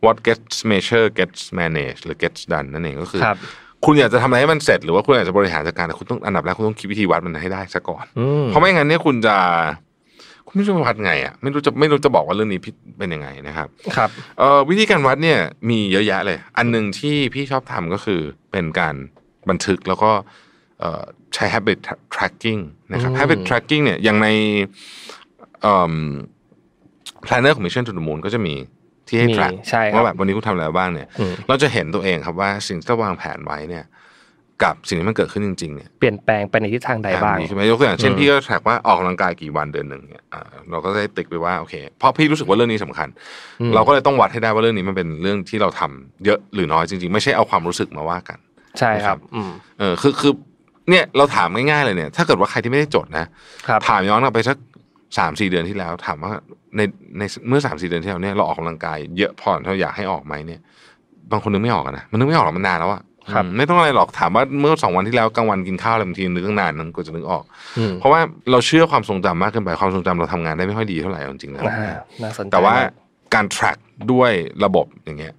what gets measured gets managed หรือ gets done นั่นเองก็คือครับคุณอยากจะทำอะไรให้มันเสร็จ หรือว่าคุณอยากจะบริหารจัดการแต่คุณต้องอันดับแรกคุณต้องคิดวิธีวัดมันให้ได้ซะก่อนอืมเพราะไม่งั้นเนี่ยคุณจะคุณไม่รู้จะวัดไงอะไม่รู้จะไม่รู้จะบอกว่าเรื่องนี้เป็นยังไงนะครับ ครับเอ่อวิธีการวัดเนี่ยมีเยอะแยะเลย อันหนึ่งที่พี่ชอบทำก็คือเป็นการบันทึกแล้วก็เอ่อ ใช้ habit tracking นะครับอืม habit tracking เนี่ยอย่างในเอ่อ planner ของ Mission to the Moon ก็จะมีที่ให้มี track ใช่ครับว่าแบบวันนี้คุณทำอะไรบ้างเนี่ยอืมเราจะเห็นตัวเองครับว่าสิ่งที่เราวางแผนไว้เนี่ย กับสิ่งที่มันเกิดขึ้นจริงๆเนี่ยเปลี่ยนแปลงไปในทิศทางใดบ้างดีขึ้นไหมยกตัวอย่างเช่นอืมพี่ก็แทร็กว่าออกกำลังกายกี่วันเดือนหนึ่งเนี่ยอ่าเราก็ได้ติ๊กไปว่าโอเคเพราะพี่รู้สึกว่าเรื่องนี้สำคัญอืมเราก็เลยต้องวัดให้ได้ว่าเรื่องนี้มันเป็นเรื่องที่เราทำเยอะหรือน้อยจริง ๆ ไม่ใช่เอาความรู้สึกมาว่ากันใช่ครับอืมเออคือคือ เนี่ยเราถามง่ายๆเลยเนี่ย ถ้าเกิดว่าใครที่ไม่ได้จดนะครับถามย้อนกลับไปสักสามสี่เดือนที่แล้ว ถามว่าในในเมื่อสามสี่เดือนที่แล้วเนี่ยเราออกกำลังกายเยอะพอเราอยากให้ออกไหมเนี่ย บางคนนึกไม่ออกอะนะมันนึกไม่ออกหรอกมันนานแล้วอะครับอืมไม่ต้องอะไรหรอกถามว่าเมื่อสองวันที่แล้วกลางวันกินข้าวอะไรบางทีนึกตั้งนานนึงก็จะนึกออกอืมเพราะว่าเราเชื่อความทรงจำมากเกินไปความทรงจำเราทำงานได้ไม่ค่อยดีเท่าไหร่เอาจริงๆแล้วอ่าน่าสนใจแต่ว่ามกการ track ด้วยระบบอย่างเงี้ย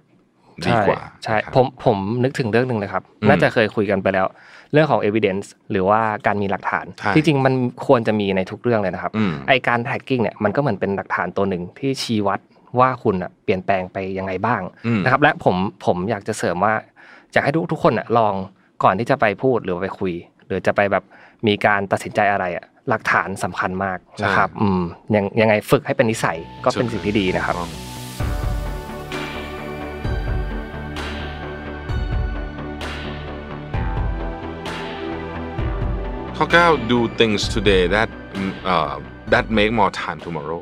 ดีกว่าใช่ครับผมผมนึกถึงเรื่องหนึ่งเลยครับอืมน่าจะเคยคุยกันไปแล้ว เรื่องของ evidence หรือว่าการมีหลักฐานใช่จริงๆ มันควรจะมีในทุกเรื่องเลยนะครับอืมไอการ tracking เนี่ยมันก็เหมือนเป็นหลักฐานตัวหนึ่งที่ชี้วัดว่าคุณอะเปลี่ยนแปลงไปยังไงบ้างอืมนะครับ และผมผมอยากจะเสริมว่าอยากให้ทุกทุกคนอะลองก่อนที่จะไปพูดหรือไปคุย หรือจะไปแบบมีการตัดสินใจอะไรอะหลักฐานสำคัญมากนะครับ อืมยังยังไงฝึกให้เป็นนิสัยก็เป็นสิ่งที่ดีนะครับ ข้อเก้า do things today that เอ่อ that make more time tomorrow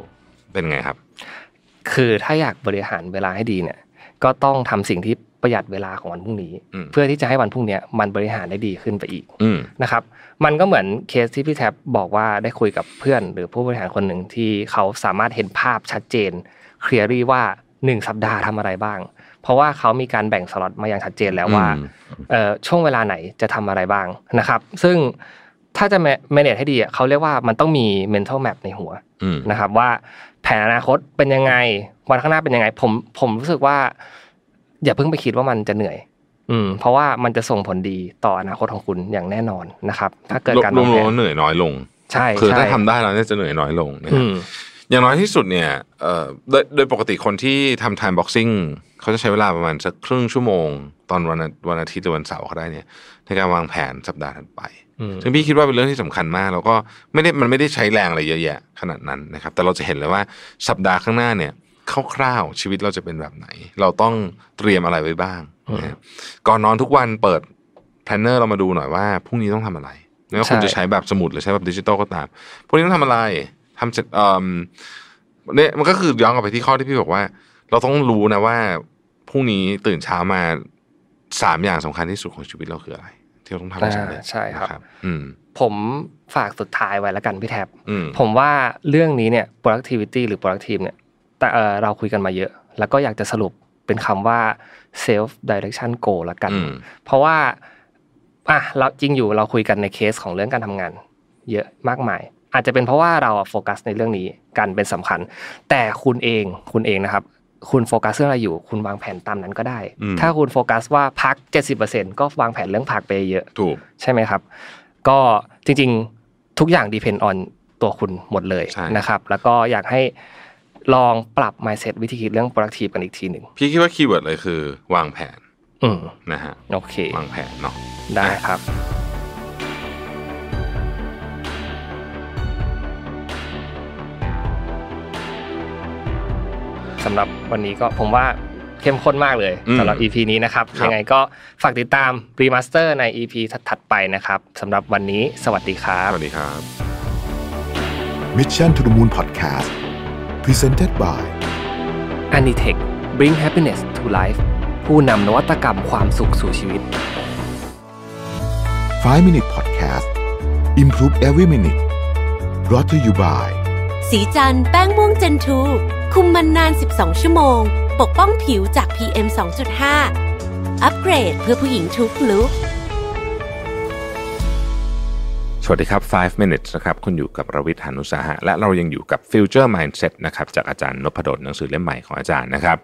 เป็นไงครับ คือถ้าอยากบริหารเวลาให้ดีเนี่ย ก็ต้องทำสิ่งที่ประหยัดเวลาของวันพรุ่งนี้อืมเพื่อที่จะให้วันพรุ่งเนี้ยมันบริหารได้ดีขึ้นไปอีกอืมนะครับ มันก็เหมือนเคสที่พี่แท็บบอกว่าได้คุยกับเพื่อน หรือผู้บริหารคนหนึ่งที่เขาสามารถเห็นภาพชัดเจนเคลียรี่ว่าหนึ่งสัปดาห์ทำอะไรบ้าง เพราะว่าเขามีการแบ่งสล็อตมาอย่างชัดเจนแล้วว่าอืมเอ่อช่วงเวลาไหนจะทำอะไรบ้างนะครับ ซึ่ง ถ้าจะ manage ให้ดีอะเขาเรียกว่ามันต้องมี mental map ในหัวอืมนะครับว่าแผนอนาคตเป็นยังไงวันข้างหน้าเป็นยังไง ผมผมรู้สึกว่า อย่าเพิ่งไปคิดว่ามันจะเหนื่อย อืม เพราะว่ามันจะส่งผลดีต่ออนาคตของคุณอย่างแน่นอนนะครับ ถ้าเกิดการรววางมแผๆนแล้วเหนื่อยน้อยลง ใช่คือใช่ถ้าทำได้แล้วเนี่ยจะเหนื่อยน้อยลงนะคอืรับมอย่างน้อยที่สุดเนี่ยเอ่อโดยโดยปกติคนที่ทำ time boxing เขาจะใช้เวลาประมาณสักครึ่งชั่วโมง ตอนวันอาวันอาทิตย์หรือวันเสาร์เขาได้เนี่ยในการวางแผนสัปดาห์ถัดไปอืม ซึ่งพี่คิดว่าเป็นเรื่องที่สำคัญมาก แล้วก็ไม่ได้มันไม่ได้ใช้แรงอะไรเยอะแยะขนาดนั้นนะครับ แต่เราจะเห็นเลยว่าสัปดาห์ข้างหน้าเนี่ยคร่าวๆชีวิตเราจะเป็นแบบไหน เราต้องเตรียมอะไรไว้บ้างนะครับก่อนนอนทุกวันเปิดแพลนเนอร์เรามาดูหน่อยว่าพรุ่งนี้ต้องทำอะไรไม่ว่าคุณใช่จะใช้แบบสมุดหรือใช้แบบดิจิตอลก็ตามพรุ่งนี้ต้องทำอะไรทำเสร็จเอ่อเนี่ยมันก็คือย้อนกลับไปที่ข้อที่พี่บอกว่า เราต้องรู้นะว่าพรุ่งนี้ตื่นเช้ามาสามอย่างสำคัญที่สุดของชีวิตเราคืออะไร ที่เราต้องทำให้สำเร็จใช่ครับผมฝากสุดท้ายไว้แล้วกันพี่แท็บผมว่าเรื่องนี้เนี่ย productivity หรือ productive เนี่ยแต่เราคุยกันมาเยอะ แล้วก็อยากจะสรุปเป็นคำว่า self direction goal ละกัน เพราะว่าอะเราจริงอยู่เราคุยกันในเคสของเรื่องการทำงาน เยอะมากมาย อาจจะเป็นเพราะว่าเราโฟกัสในเรื่องนี้กันเป็นสำคัญ แต่คุณเองคุณเองนะครับ คุณโฟกัสเรื่องอะไรอยู่ คุณวางแผนตามนั้นก็ได้อืมถ้าคุณโฟกัสว่าพัก 70%ก็วางแผนเรื่องพักไปเยอะถูกใช่ไหมครับ ก็จริงๆทุกอย่าง depend on ตัวคุณหมดเลยใช่นะครับ แล้วก็อยากให้ลองปรับ mindset วิธีคิดเรื่อง productive กันอีกทีหนึ่งพี่คิดว่าคีย์เวิร์ดเลยคือ วางแผนอืมนะฮะโอเควางแผนเนาะได้ครับ สำหรับวันนี้ก็ผมว่าเข้มข้นมากเลยอืมสำหรับ EP นี้นะครับครับ ยังไงก็ฝากติดตามรีมาสเตอร์ใน EP ถัดๆไปนะครับสำหรับวันนี้สวัสดีครับ สวัสดีครับ Mission to the Moon Podcast Presented by a n i t e c h bring happiness to life ผู้นำนวัตกรรมความสุขสู่ชีวิต 5 Minute Podcast Improve Every Minute brought to you by สีจันแป้งม่วงเจนทู คุมมันนาน 12 ชั่วโมง ปกป้องผิวจาก PM 2.5 อัปเกรดเพื่อผู้หญิงทุกลุกสวัสดีครับ 5 minutes นะครับ คุณอยู่กับรวิทยานุสาหะ และเรายังอยู่กับ Future Mindset นะครับ จากอาจารย์นพดลหนังสือเล่มใหม่ของอาจารย์นะครับ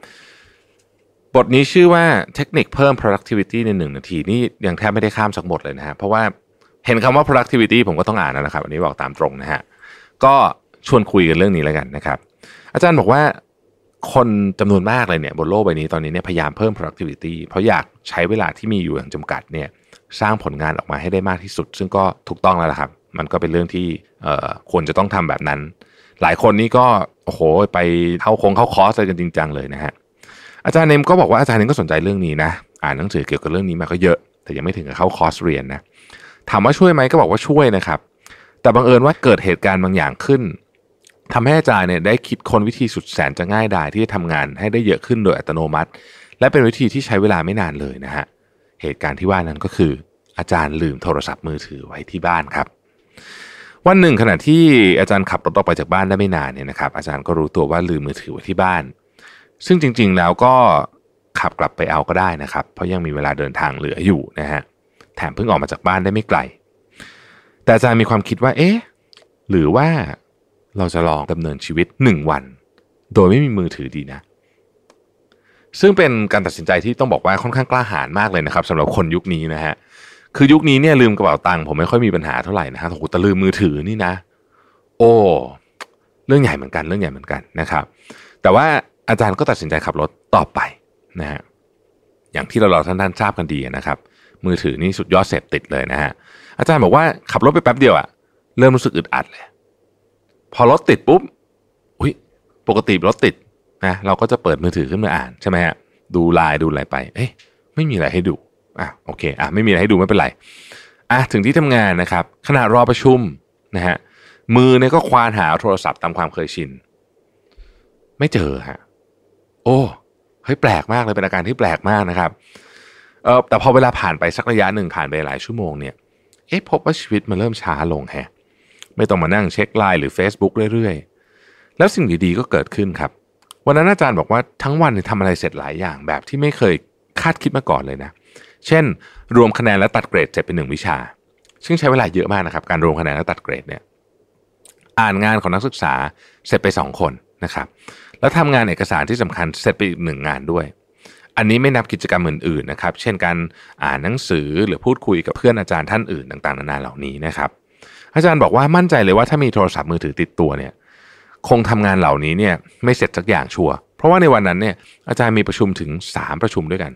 บทนี้ชื่อว่าเทคนิคเพิ่ม productivity ในหนึ่งนาที นี่ยังแทบไม่ได้ข้ามสักบทเลยนะฮะ เพราะว่าเห็นคำว่า productivity ผมก็ต้องอ่านแล้วนะครับ อันนี้บอกตามตรงนะฮะ ก็ชวนคุยกันเรื่องนี้แล้วกันนะครับ อาจารย์บอกว่าคนจำนวนมากเลยเนี่ยบนโลกใบนี้ตอนนี้เนี่ยพยายามเพิ่ม productivity เพราะอยากใช้เวลาที่มีอยู่อย่างจำกัดเนี่ยสร้างผลงานออกมาให้ได้มากที่สุด ซึ่งก็ถูกต้องแล้วละครับ มันก็เป็นเรื่องที่ควรจะต้องทำแบบนั้น หลายคนนี่ก็โอ้โหไปเข้าคงเข้าคอร์สอะไรกันจริงจังเลยนะฮะอาจารย์เนมก็บอกว่าอาจารย์เนมก็สนใจเรื่องนี้นะอ่านหนังสือเกี่ยวกับเรื่องนี้มาก็เยอะ แต่ยังไม่ถึงกับเข้าคอร์สเรียนนะถามว่าช่วยไหมก็บอกว่าช่วยนะครับ แต่บังเอิญว่าเกิดเหตุการณ์บางอย่างขึ้น ทำให้อาจารย์เนี่ยได้คิดคนวิธีสุดแสนจะง่ายดายที่จะทำงานให้ได้เยอะขึ้นโดยอัตโนมัติ และเป็นวิธีที่ใช้เวลาไม่นานเลยนะฮะเหตุการณ์ที่ว่านั้นก็คือ อาจารย์ลืมโทรศัพท์มือถือไว้ที่บ้านครับ วันหนึ่งขณะที่อาจารย์ขับรถออกไปจากบ้านได้ไม่นานเนี่ยนะครับ อาจารย์ก็รู้ตัวว่าลืมมือถือไว้ที่บ้าน ซึ่งจริง ๆ แล้วก็ขับกลับไปเอาก็ได้นะครับ เพราะยังมีเวลาเดินทางเหลืออยู่นะฮะแถมเพิ่งออกมาจากบ้านได้ไม่ไกล แต่อาจารย์มีความคิดว่า เอ๊ะหรือว่า เราจะลองดำเนินชีวิตหนึ่งวัน โดยไม่มีมือถือดีนะ ซึ่งเป็นการตัดสินใจที่ต้องบอกว่าค่อนข้างกล้าหาญมากเลยนะครับสำหรับคนยุคนี้นะฮะคือยุคนี้เนี่ยลืมกระเป๋าตังค์ผมไม่ค่อยมีปัญหาเท่าไหร่นะฮะโอ้แต่ลืมมือถือนี่นะ โอ้เรื่องใหญ่เหมือนกันเรื่องใหญ่เหมือนกันนะครับ แต่ว่าอาจารย์ก็ตัดสินใจขับรถต่อไปนะฮะอย่างที่เราเราท่านทราบกันดีนะครับ มือถือนี่สุดยอดเสพติดเลยนะฮะอาจารย์บอกว่าขับรถไปแป๊บเดียวอะเริ่มรู้สึกอึดอัดเลย พอรถติดปุ๊บอุ้ยปกติรถติดนะเราก็จะเปิดมือถือขึ้นมาอ่านใช่ไหมฮะดูไลน์ดูอะไรไป เอ้ยไม่มีอะไรให้ดูอะโอเคอะไม่มีอะไรให้ดูไม่เป็นไรอะถึงที่ทำงานนะครับขณะรอประชุมนะฮะมือเนี่ยก็ควานหาโทรศัพท์ตามความเคยชิน ไม่เจอฮะโอ้เฮ้ยแปลกมากเลยเป็นอาการที่แปลกมากนะครับเออแต่พอเวลาผ่านไปสักระยะหนึ่งผ่านไปหลายชั่วโมงเนี่ยเอ๊ะพบว่าชีวิตมันเริ่มช้าลงแฮะ ไม่ต้องมานั่งเช็คไลน์หรือ Facebook เรื่อยๆ แล้วสิ่งดีๆก็เกิดขึ้นครับ วันนั้นอาจารย์บอกว่าทั้งวันทำอะไรเสร็จหลายอย่างแบบที่ไม่เคยคาดคิดมาก่อนเลยนะ เช่น รวมคะแนนและตัดเกรดเสร็จเป็นหนึ่งวิชา ซึ่งใช้เวลาเยอะมากนะครับ การรวมคะแนนและตัดเกรดเนี่ย อ่านงานของนักศึกษาเสร็จไปสองคนนะครับ แล้วทำงานเอกสารที่สำคัญเสร็จไปอีกหนึ่งงานด้วย อันนี้ไม่นับกิจกรรมอื่นๆนะครับ เช่นการอ่านหนังสือหรือพูดคุยกับเพื่อนอาจารย์ท่านอื่นต่างๆ นานาเหล่านี้นะครับ อาจารย์บอกว่ามั่นใจเลยว่าถ้ามีโทรศัพท์มือถือติดตัวเนี่ย คงทำงานเหล่านี้เนี่ยไม่เสร็จสักอย่างชัวร์เพราะว่าในวันนั้นเนี่ยอาจารย์มีประชุมถึง 3 ประชุมด้วยกัน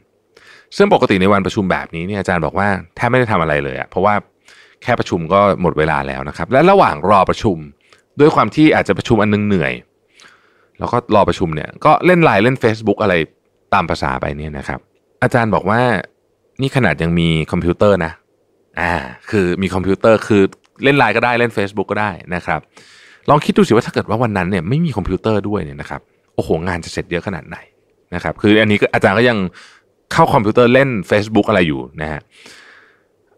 ซึ่งปกติในวันประชุมแบบนี้เนี่ยอาจารย์บอกว่าแทบไม่ได้ทำอะไรเลยอะเพราะว่าแค่ประชุมก็หมดเวลาแล้วนะครับ และระหว่างรอประชุมด้วยความที่อาจจะประชุมอันนึงเหนื่อย แล้วก็รอประชุมเนี่ยก็เล่นไลน์เล่น Facebook อะไรตามภาษาไปเนี่ยนะครับ อาจารย์บอกว่านี่ขนาดยังมีคอมพิวเตอร์นะอ่าคือมีคอมพิวเตอร์คือ เล่นไลน์ก็ได้เล่น Facebook ก็ได้นะครับลองคิดดูสิว่าถ้าเกิดว่าวันนั้นเนี่ยไม่มีคอมพิวเตอร์ด้วยเนี่ยนะครับโอ้โหงานจะเสร็จเยอะขนาดไหนนะครับคืออันนี้อาจารย์ก็ยังเข้าคอมพิวเตอร์เล่น Facebook อะไรอยู่นะฮะ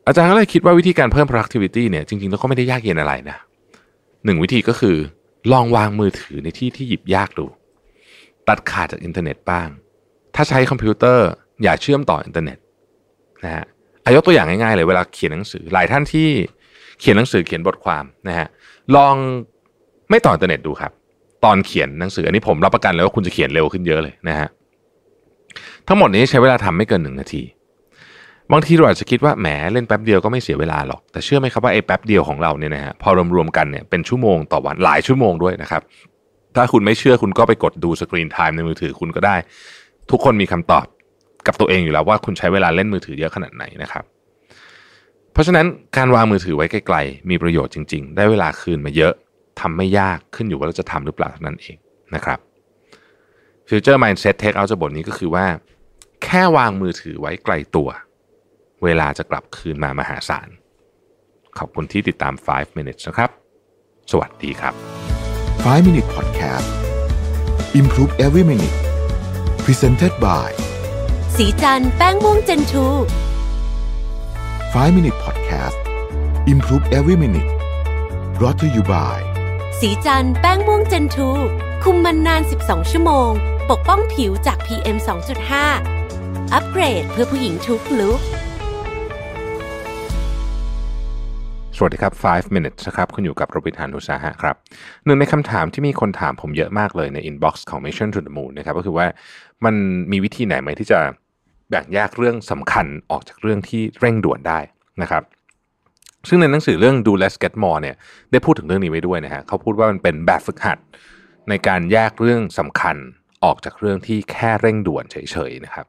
อาจารย์ก็เลยคิดว่าวิธีการเพิ่ม productivity เนี่ยจริงๆแล้วก็ไม่ได้ยากเย็นอะไรนะหนึ่งวิธีก็คือ ลองวางมือถือในที่ที่หยิบยากดู ตัดขาดจากอินเทอร์เน็ตบ้าง ถ้าใช้คอมพิวเตอร์อย่าเชื่อมต่ออินเทอร์เน็ตนะฮะอายกตัวอย่างง่ายๆเลยเวลาเขียนหนังสือ หลายท่านที่ เขียนหนังสือเขียนบทความนะฮะลองไม่ต่ออินเทอร์เน็ตดูครับ ตอนเขียนหนังสืออันนี้ผมรับประกันเลยว่าคุณจะเขียนเร็วขึ้นเยอะเลยนะฮะทั้งหมดนี้ใช้เวลาทำไม่เกินหนึ่งนาทีบางทีเราอาจจะคิดว่าแหมเล่นแป๊บเดียวก็ไม่เสียเวลาหรอกแต่เชื่อไหมครับว่าไอ้แป๊บเดียวของเราเนี่ยนะฮะพอรวมๆกันเนี่ยเป็นชั่วโมงต่อวันหลายชั่วโมงด้วยนะครับถ้าคุณไม่เชื่อคุณก็ไปกดดู screen time ในมือถือคุณก็ได้ ทุกคนมีคำตอบกับตัวเองอยู่แล้วว่าคุณใช้เวลาเล่นมือถือเยอะขนาดไหนนะครับ เพราะฉะนั้นการวางมือถือไว้ไกลๆมีประโยชน์จริง ๆ ได้เวลาคืนมาเยอะทำไม่ยากขึ้นอยู่ว่าเราจะทำหรือเปล่าเท่านั้นเองนะครับ Future Mindset Take Out จากบทนี้ก็คือว่า แค่วางมือถือไว้ไกลตัว เวลาจะกลับคืนมามหาศาล ขอบคุณที่ติดตาม 5 minutes นะครับ สวัสดีครับ 5 Minute Podcast Improve Every Minute Presented by สีจันแป้งม่วงเจนทู 5 Minute Podcast Improve Every Minute brought to you by สีจันแป้งม่วงเจนทู คุมมันนาน 12 ชั่วโมง ปกป้องผิวจาก PM 2.5 อัปเกรดเพื่อผู้หญิงทุกลุกสวัสดีครับ 5 minutes นะครับ คุณอยู่กับโรบินฮานุสาหะครับ หนึ่งในคำถามที่มีคนถามผมเยอะมากเลยใน inbox ของ Mission to the Moon นะครับ ก็คือว่ามันมีวิธีไหนไหมที่จะ แบ่งแยกเรื่องสำคัญออกจากเรื่องที่เร่งด่วนได้นะครับซึ่งในหนังสือเรื่อง Do Less Get More เนี่ยได้พูดถึงเรื่องนี้ไว้ด้วยนะฮะเขาพูดว่ามันเป็นแบบฝึกหัด ในการแยกเรื่องสำคัญออกจากเรื่องที่แค่เร่งด่วนเฉยๆนะครับ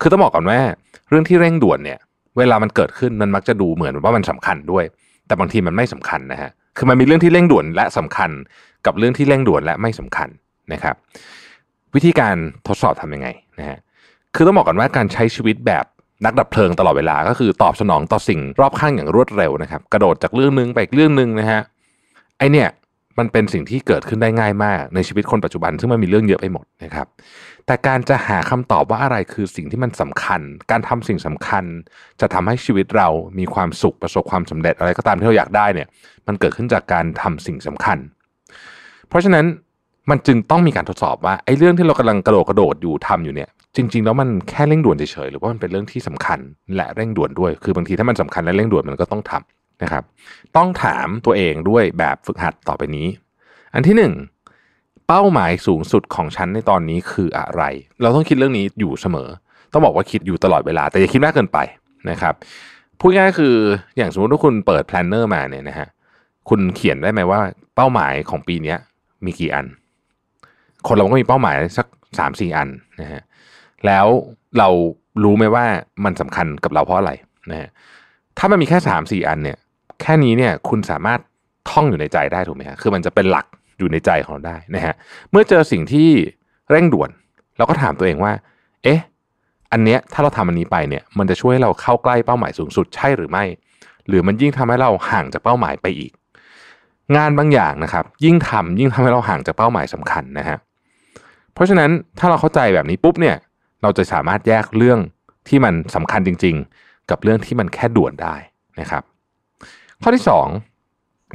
คือต้องบอกก่อนว่าเรื่องที่เร่งด่วนเนี่ย เวลามันเกิดขึ้นมันมักจะดูเหมือนว่ามันสำคัญด้วย แต่บางทีมันไม่สำคัญนะฮะคือมันมีเรื่องที่เร่งด่วนและสำคัญ กับเรื่องที่เร่งด่วนและไม่สำคัญนะครับ วิธีการทดสอบทำยังไงนะฮะ คือต้องบอกก่อนว่าการใช้ชีวิตแบบนักดับเพลิงตลอดเวลาก็คือตอบสนองต่อสิ่งรอบข้างอย่างรวดเร็วนะครับ กระโดดจากเรื่องหนึงไปอีกเรื่องหนึ่งนะฮะไอเนี่ยมันเป็นสิ่งที่เกิดขึ้นได้ง่ายมากในชีวิตคนปัจจุบัน ซึ่งมันมีเรื่องเยอะไปหมดนะครับ แต่การจะหาคำตอบว่าอะไรคือสิ่งที่มันสำคัญ การทำสิ่งสำคัญ จะทำให้ชีวิตเรามีความสุขประสบความสำเร็จอะไรก็ตามที่เราอยากได้เนี่ย มันเกิดขึ้นจากการทำสิ่งสำคัญ เพราะฉะนั้น มันจึงต้องมีการทดสอบว่าไอ้เรื่องที่เรากำลังกระโดดกระโดดอยู่ทำอยู่เนี่ยจริง ๆ แล้วมันแค่เร่งด่วนเฉยๆหรือว่ามันเป็นเรื่องที่สำคัญและเร่งด่วนด้วยคือบางทีถ้ามันสำคัญและเร่งด่วนมันก็ต้องทำนะครับ ต้องถามตัวเองด้วยแบบฝึกหัดต่อไปนี้ อันที่หนึ่งเป้าหมายสูงสุดของฉันในตอนนี้คืออะไร เราต้องคิดเรื่องนี้อยู่เสมอ ต้องบอกว่าคิดอยู่ตลอดเวลา แต่อย่าคิดมากเกินไปนะครับพูดง่ายคืออย่างสมมติว่าคุณเปิด planner มาเนี่ยนะฮะคุณเขียนได้ไหมว่าเป้าหมายของปีนี้มีกี่อัน คนเราก็มีเป้าหมายสักสามสี่อันนะฮะแล้วเรารู้ไหมว่ามันสำคัญกับเราเพราะอะไรนะฮะถ้ามันมีแค่สามสี่อันเนี่ย แค่นี้เนี่ยคุณสามารถท่องอยู่ในใจได้ถูกไหมฮะคือมันจะเป็นหลักอยู่ในใจของเราได้นะฮะเมื่อเจอสิ่งที่เร่งด่วน เราก็ถามตัวเองว่า เอ๊ะอันเนี้ยถ้าเราทำอันนี้ไปเนี่ย มันจะช่วยให้เราเข้าใกล้เป้าหมายสูงสุดใช่หรือไม่ หรือมันยิ่งทำให้เราห่างจากเป้าหมายไปอีก งานบางอย่างนะครับ ยิ่งทำยิ่งทำให้เราห่างจากเป้าหมายสำคัญนะฮะเราะฉะนั้นถ้าเราเข้าใจแบบนี้ปุ๊บเนี่ย เราจะสามารถแยกเรื่องที่มันสำคัญจริง ๆ กับเรื่องที่มันแค่ด่วนได้นะครับ ข้อที่สอง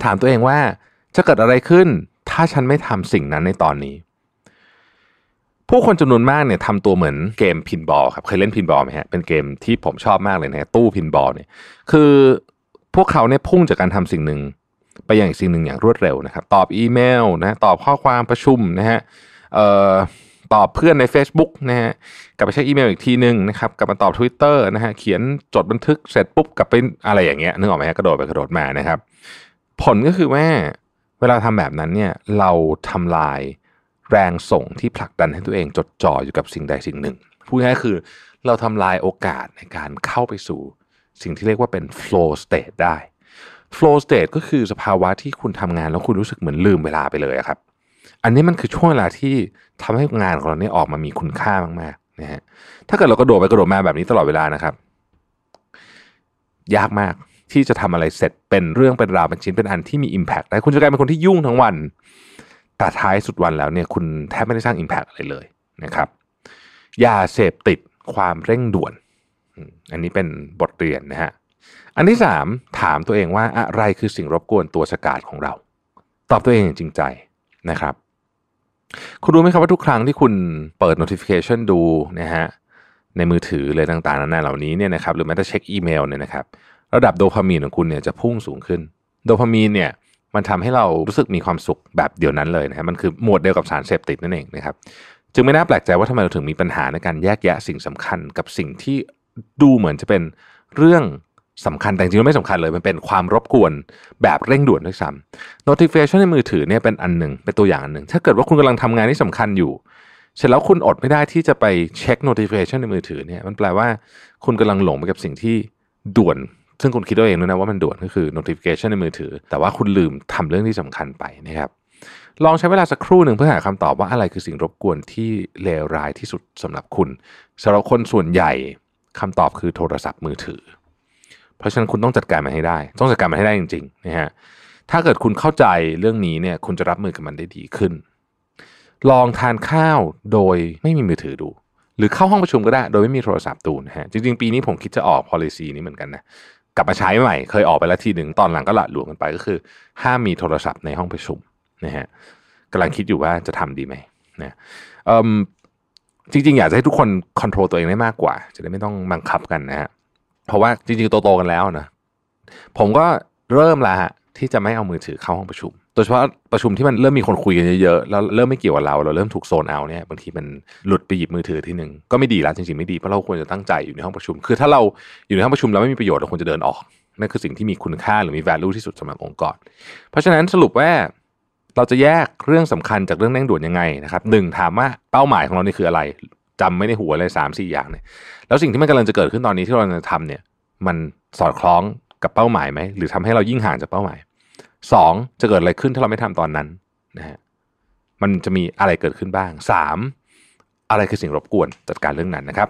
ถามตัวเองว่าจะเกิดอะไรขึ้น ถ้าฉันไม่ทำสิ่งนั้นในตอนนี้ ผู้คนจำนวนมากเนี่ยทำตัวเหมือนเกมพินบอลครับเคยเล่นพินบอลไหมฮะเป็นเกมที่ผมชอบมากเลยนะตู้พินบอลเนี่ยคือพวกเขาเนี่ยพุ่งจากการทำสิ่งหนึ่งไปอย่างอีกสิ่งหนึ่งอย่างรวดเร็วนะครับ ตอบอีเมลนะตอบข้อความประชุมนะฮะ ตอบเพื่อนใน Facebook นะฮะกลับไปเช็คอีเมลอีกทีหนึ่งนะครับกลับมาตอบ Twitter นะฮะเขียนจดบันทึกเสร็จปุ๊บกลับไปอะไรอย่างเงี้ยนึกออกไหมฮะกระโดดไปกระโดดมานะครับ ผลก็คือว่าเวลาทำแบบนั้นเนี่ยเราทำลายแรงส่งที่ผลักดันให้ตัวเองจดจ่ออยู่กับสิ่งใดสิ่งหนึ่งพูดง่ายๆคือเราทำลายโอกาสในการเข้าไปสู่สิ่งที่เรียกว่าเป็น flow state ได้ flow state ก็คือสภาวะที่คุณทำงานแล้วคุณรู้สึกเหมือนลืมเวลาไปเลยครับ อันนี้มันคือช่วงเวลาที่ทำให้งานของเราเนี่ยออกมามีคุณค่ามากๆนะฮะถ้าเกิดเรากระโดดไปกระโดดมาแบบนี้ตลอดเวลานะครับ ยากมากที่จะทำอะไรเสร็จเป็นเรื่องเป็นราวเป็นชิ้นเป็นอันที่มี Impact ได้คุณจะกลายเป็นคนที่ยุ่งทั้งวันแต่ท้ายสุดวันแล้วเนี่ยคุณแทบไม่ได้สร้าง Impact อะไรเลยนะครับ อย่าเสพติดความเร่งด่วน อันนี้เป็นบทเรียนนะฮะอันที่สามถามตัวเองว่าอะไรคือสิ่งรบกวนตัวสกาดของเรา ตอบตัวเองอย่างจริงใจนะครับ คุณรู้ไหมครับว่าทุกครั้งที่คุณเปิด notification ดูนะฮะในมือถือเลยต่างๆนานาเหล่านี้เนี่ยนะครับหรือแม้แต่เช็คอีเมลเนี่ยนะครับระดับโดพามีนของคุณเนี่ยจะพุ่งสูงขึ้น โดพามีนเนี่ยมันทำให้เรารู้สึกมีความสุขแบบเดียวนั้นเลยนะฮะมันคือหมวดเดียวกับสารเสพติดนั่นเองนะครับจึงไม่น่าแปลกใจว่าทำไมเราถึงมีปัญหาในการแยกแยะสิ่งสำคัญกับสิ่งที่ดูเหมือนจะเป็นเรื่อง สำคัญแต่จริงๆไม่สำคัญเลย มันเป็นความรบกวนแบบเร่งด่วนด้วยซ้ำ notification ในมือถือเนี่ยเป็นอันหนึ่งเป็นตัวอย่างอันหนึ่งถ้าเกิดว่าคุณกำลังทำงานที่สำคัญอยู่ เสร็จแล้วคุณอดไม่ได้ที่จะไปเช็ค notification ในมือถือเนี่ยมันแปลว่าคุณกำลังหลงไปกับสิ่งที่ด่วน ซึ่งคุณคิดตัวเองด้วยนะว่ามันด่วนก็คือ notification ในมือถือ แต่ว่าคุณลืมทำเรื่องที่สำคัญไปนะครับลองใช้เวลาสักครู่หนึ่งเพื่อหาคำตอบว่าอะไรคือสิ่งรบกวนที่เลวร้ายที่สุดสำหรับคุณสำหรับคนส่วนใหญ่คำตอบคือโทรศัพท์มือถือ เพราะฉะนั้นคุณต้องจัดการมันให้ได้ ต้องจัดการมันให้ได้จริงๆนะฮะถ้าเกิดคุณเข้าใจเรื่องนี้เนี่ย คุณจะรับมือกับมันได้ดีขึ้น ลองทานข้าวโดยไม่มีมือถือดู หรือเข้าห้องประชุมก็ได้ โดยไม่มีโทรศัพท์ดูนะฮะจริงๆ ปีนี้ผมคิดจะออก policy นี้เหมือนกันนะกลับมาใช้ใหม่ เคยออกไปแล้วทีหนึ่งตอนหลังก็ละหลวมกันไปก็คือ ห้ามมีโทรศัพท์ในห้องประชุมนะฮะกำลังคิดอยู่ว่าจะทำดีไหมนะจริงๆ อยากจะให้ทุกคนคอนโทรลตัวเองได้มากกว่า จะได้ไม่ต้องบังคับกันนะฮะ เพราะว่าจริงๆโตๆกันแล้วนะผมก็เริ่มแล้วฮะที่จะไม่เอามือถือเข้าห้องประชุม โดยเฉพาะประชุมที่มันเริ่มมีคนคุยกันเยอะๆแล้วเริ่มไม่เกี่ยวกับเรา เราเริ่มถูกโซนเอาเนี่ยบางทีมันหลุดไปหยิบมือถือทีหนึ่งก็ไม่ดีแล้วจริงๆไม่ดีเพราะเราควรจะตั้งใจอยู่ในห้องประชุม คือถ้าเราอยู่ในห้องประชุมแล้วไม่มีประโยชน์เราควรจะเดินออกนั่นคือสิ่งที่มีคุณค่าหรือมี value ที่สุดสำหรับองค์กร เพราะฉะนั้นสรุปว่าเราจะแยกเรื่องสำคัญจากเรื่องเร่งด่วนยังไงนะครับหนึ่งถามว่าเป้าหมายของเรานี่คืออะไร จำไม่ในหัวเลยสามสี่อย่างเนี่ยแล้วสิ่งที่มันกำลังจะเกิดขึ้นตอนนี้ที่เราจะทำเนี่ย มันสอดคล้องกับเป้าหมายไหมหรือทำให้เรายิ่งห่างจากเป้าหมายสองจะเกิดอะไรขึ้นถ้าเราไม่ทำตอนนั้นนะฮะมันจะมีอะไรเกิดขึ้นบ้างสามอะไรคือสิ่งรบกวนจัดการเรื่องนั้นนะครับ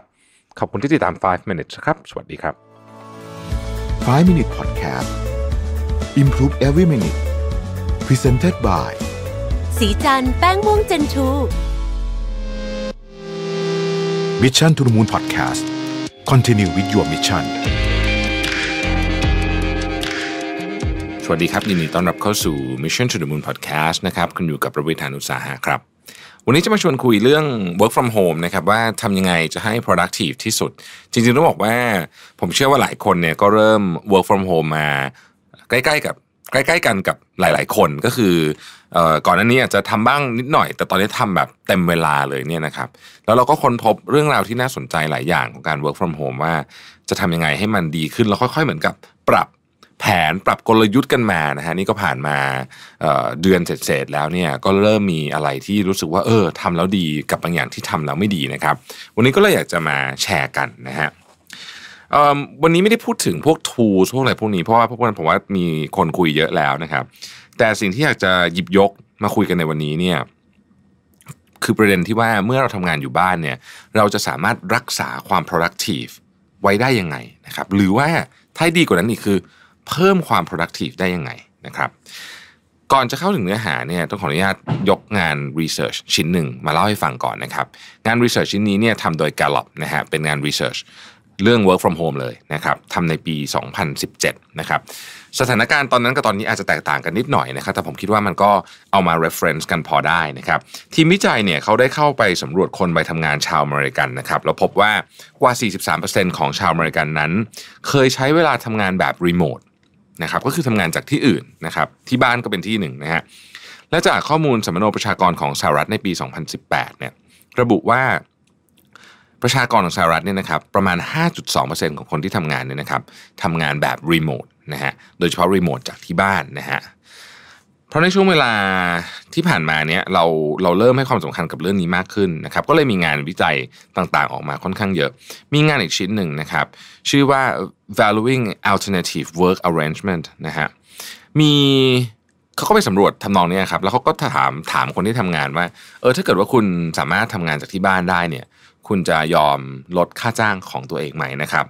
ขอบคุณที่ติดตาม 5 minutes ครับ สวัสดีครับ 5 Minute Podcast Improve Every Minute Presented by สีจันแป้งม่วงเจนทู Mission to the Moon Podcast Continue with your mission สวัสดีครับยินดีต้อนรับเข้าสู่ Mission to the Moon Podcast นะครับคุณอยู่กับประวิทยานุสาหะครับ วันนี้จะมาชวนคุยเรื่อง work from home นะครับว่าทำยังไงจะให้ productive ที่สุด จริงๆต้องบอกว่า ผมเชื่อว่าหลายคนเนี่ยก็เริ่ม work from home มา ใกล้ๆกับใกล้ ๆ กันกับหลาย ๆ คนก็คือ ก่อนหน้านี้อาจจะทำบ้างนิดหน่อย แต่ตอนนี้ทำแบบเต็มเวลาเลยเนี่ยนะครับ แล้วเราก็ค้นพบเรื่องราวที่น่าสนใจหลายอย่างของการ work from home ว่า จะทำยังไงให้มันดีขึ้น แล้วค่อยๆเหมือนกับปรับแผนปรับกลยุทธ์กันมานะฮะนี่ก็ผ่านมาเเดือนเศษๆแล้วเนี่ยก็เริ่มมีอะไรที่รู้สึกว่าเออทำแล้วดีกับบางอย่างที่ทำแล้วไม่ดีนะครับ วันนี้ก็เลยอยากจะมาแชร์กันนะฮะวันนี้ไม่ได้พูดถึงพวก tools พวกอะไรพวกนี้เพราะว่าพวกนั้นผมว่ามีคนคุยเยอะแล้วนะครับ แต่สิ่งที่อยากจะหยิบยกมาคุยกันในวันนี้เนี่ยคือประเด็นที่ว่าเมื่อเราทำงานอยู่บ้านเนี่ยเราจะสามารถรักษาความ productive ไว้ได้ยังไงนะครับหรือว่าถ้าดีกว่านั้นอีกคือ เพิ่มความ productive ได้ยังไงนะครับ ก่อนจะเข้าถึงเนื้อหาเนี่ยต้องขออนุญาตยกงาน research ชิ้นหนึ่งมาเล่าให้ฟังก่อนนะครับ งาน research ชิ้นนี้เนี่ยทำโดย Gallup นะฮะเป็นงาน research เรื่อง work from home เลยนะครับทำในปี 2017 นะครับ สถานการณ์ตอนนั้นกับตอนนี้อาจจะแตกต่างกันนิดหน่อยนะครับแต่ผมคิดว่ามันก็เอามา reference กันพอได้นะครับทีมวิจัยเนี่ยเขาได้เข้าไปสำรวจคนไปทำงานชาวอเมริกันนะครับแล้วพบว่ากว่า 43%ของชาวอเมริกันนั้น เคยใช้เวลาทำงานแบบรีโมทนะครับก็คือทำงานจากที่อื่นนะครับที่บ้านก็เป็นที่หนึ่งนะฮะและจากข้อมูลสำมโนประชากรของสหรัฐในปี 2018 เนี่ยระบุว่าประชากรของสหรัฐเนี่ยนะครับประมาณ 5.2%ของคนที่ทำงานเนี่ยนะครับทำงานแบบรีโมท นะฮะโดยเฉพาะรีโมทจากที่บ้านนะฮะเพราะในช่วงเวลาที่ผ่านมาเนี้ยเราเราเริ่มให้ความสำคัญกับเรื่องนี้มากขึ้นนะครับ ก็เลยมีงานวิจัยต่างๆ ออกมาค่อนข้างเยอะ มีงานอีกชิ้นหนึ่งนะครับ ชื่อว่า valuing alternative work arrangement นะฮะมี เขาก็ไปสำรวจทำนองนี้ครับ แล้วเขาก็ถามถามคนที่ทำงานว่า เออ ถ้าเกิดว่าคุณสามารถทำงานจากที่บ้านได้เนี่ย คุณจะยอมลดค่าจ้างของตัวเองไหมนะครับ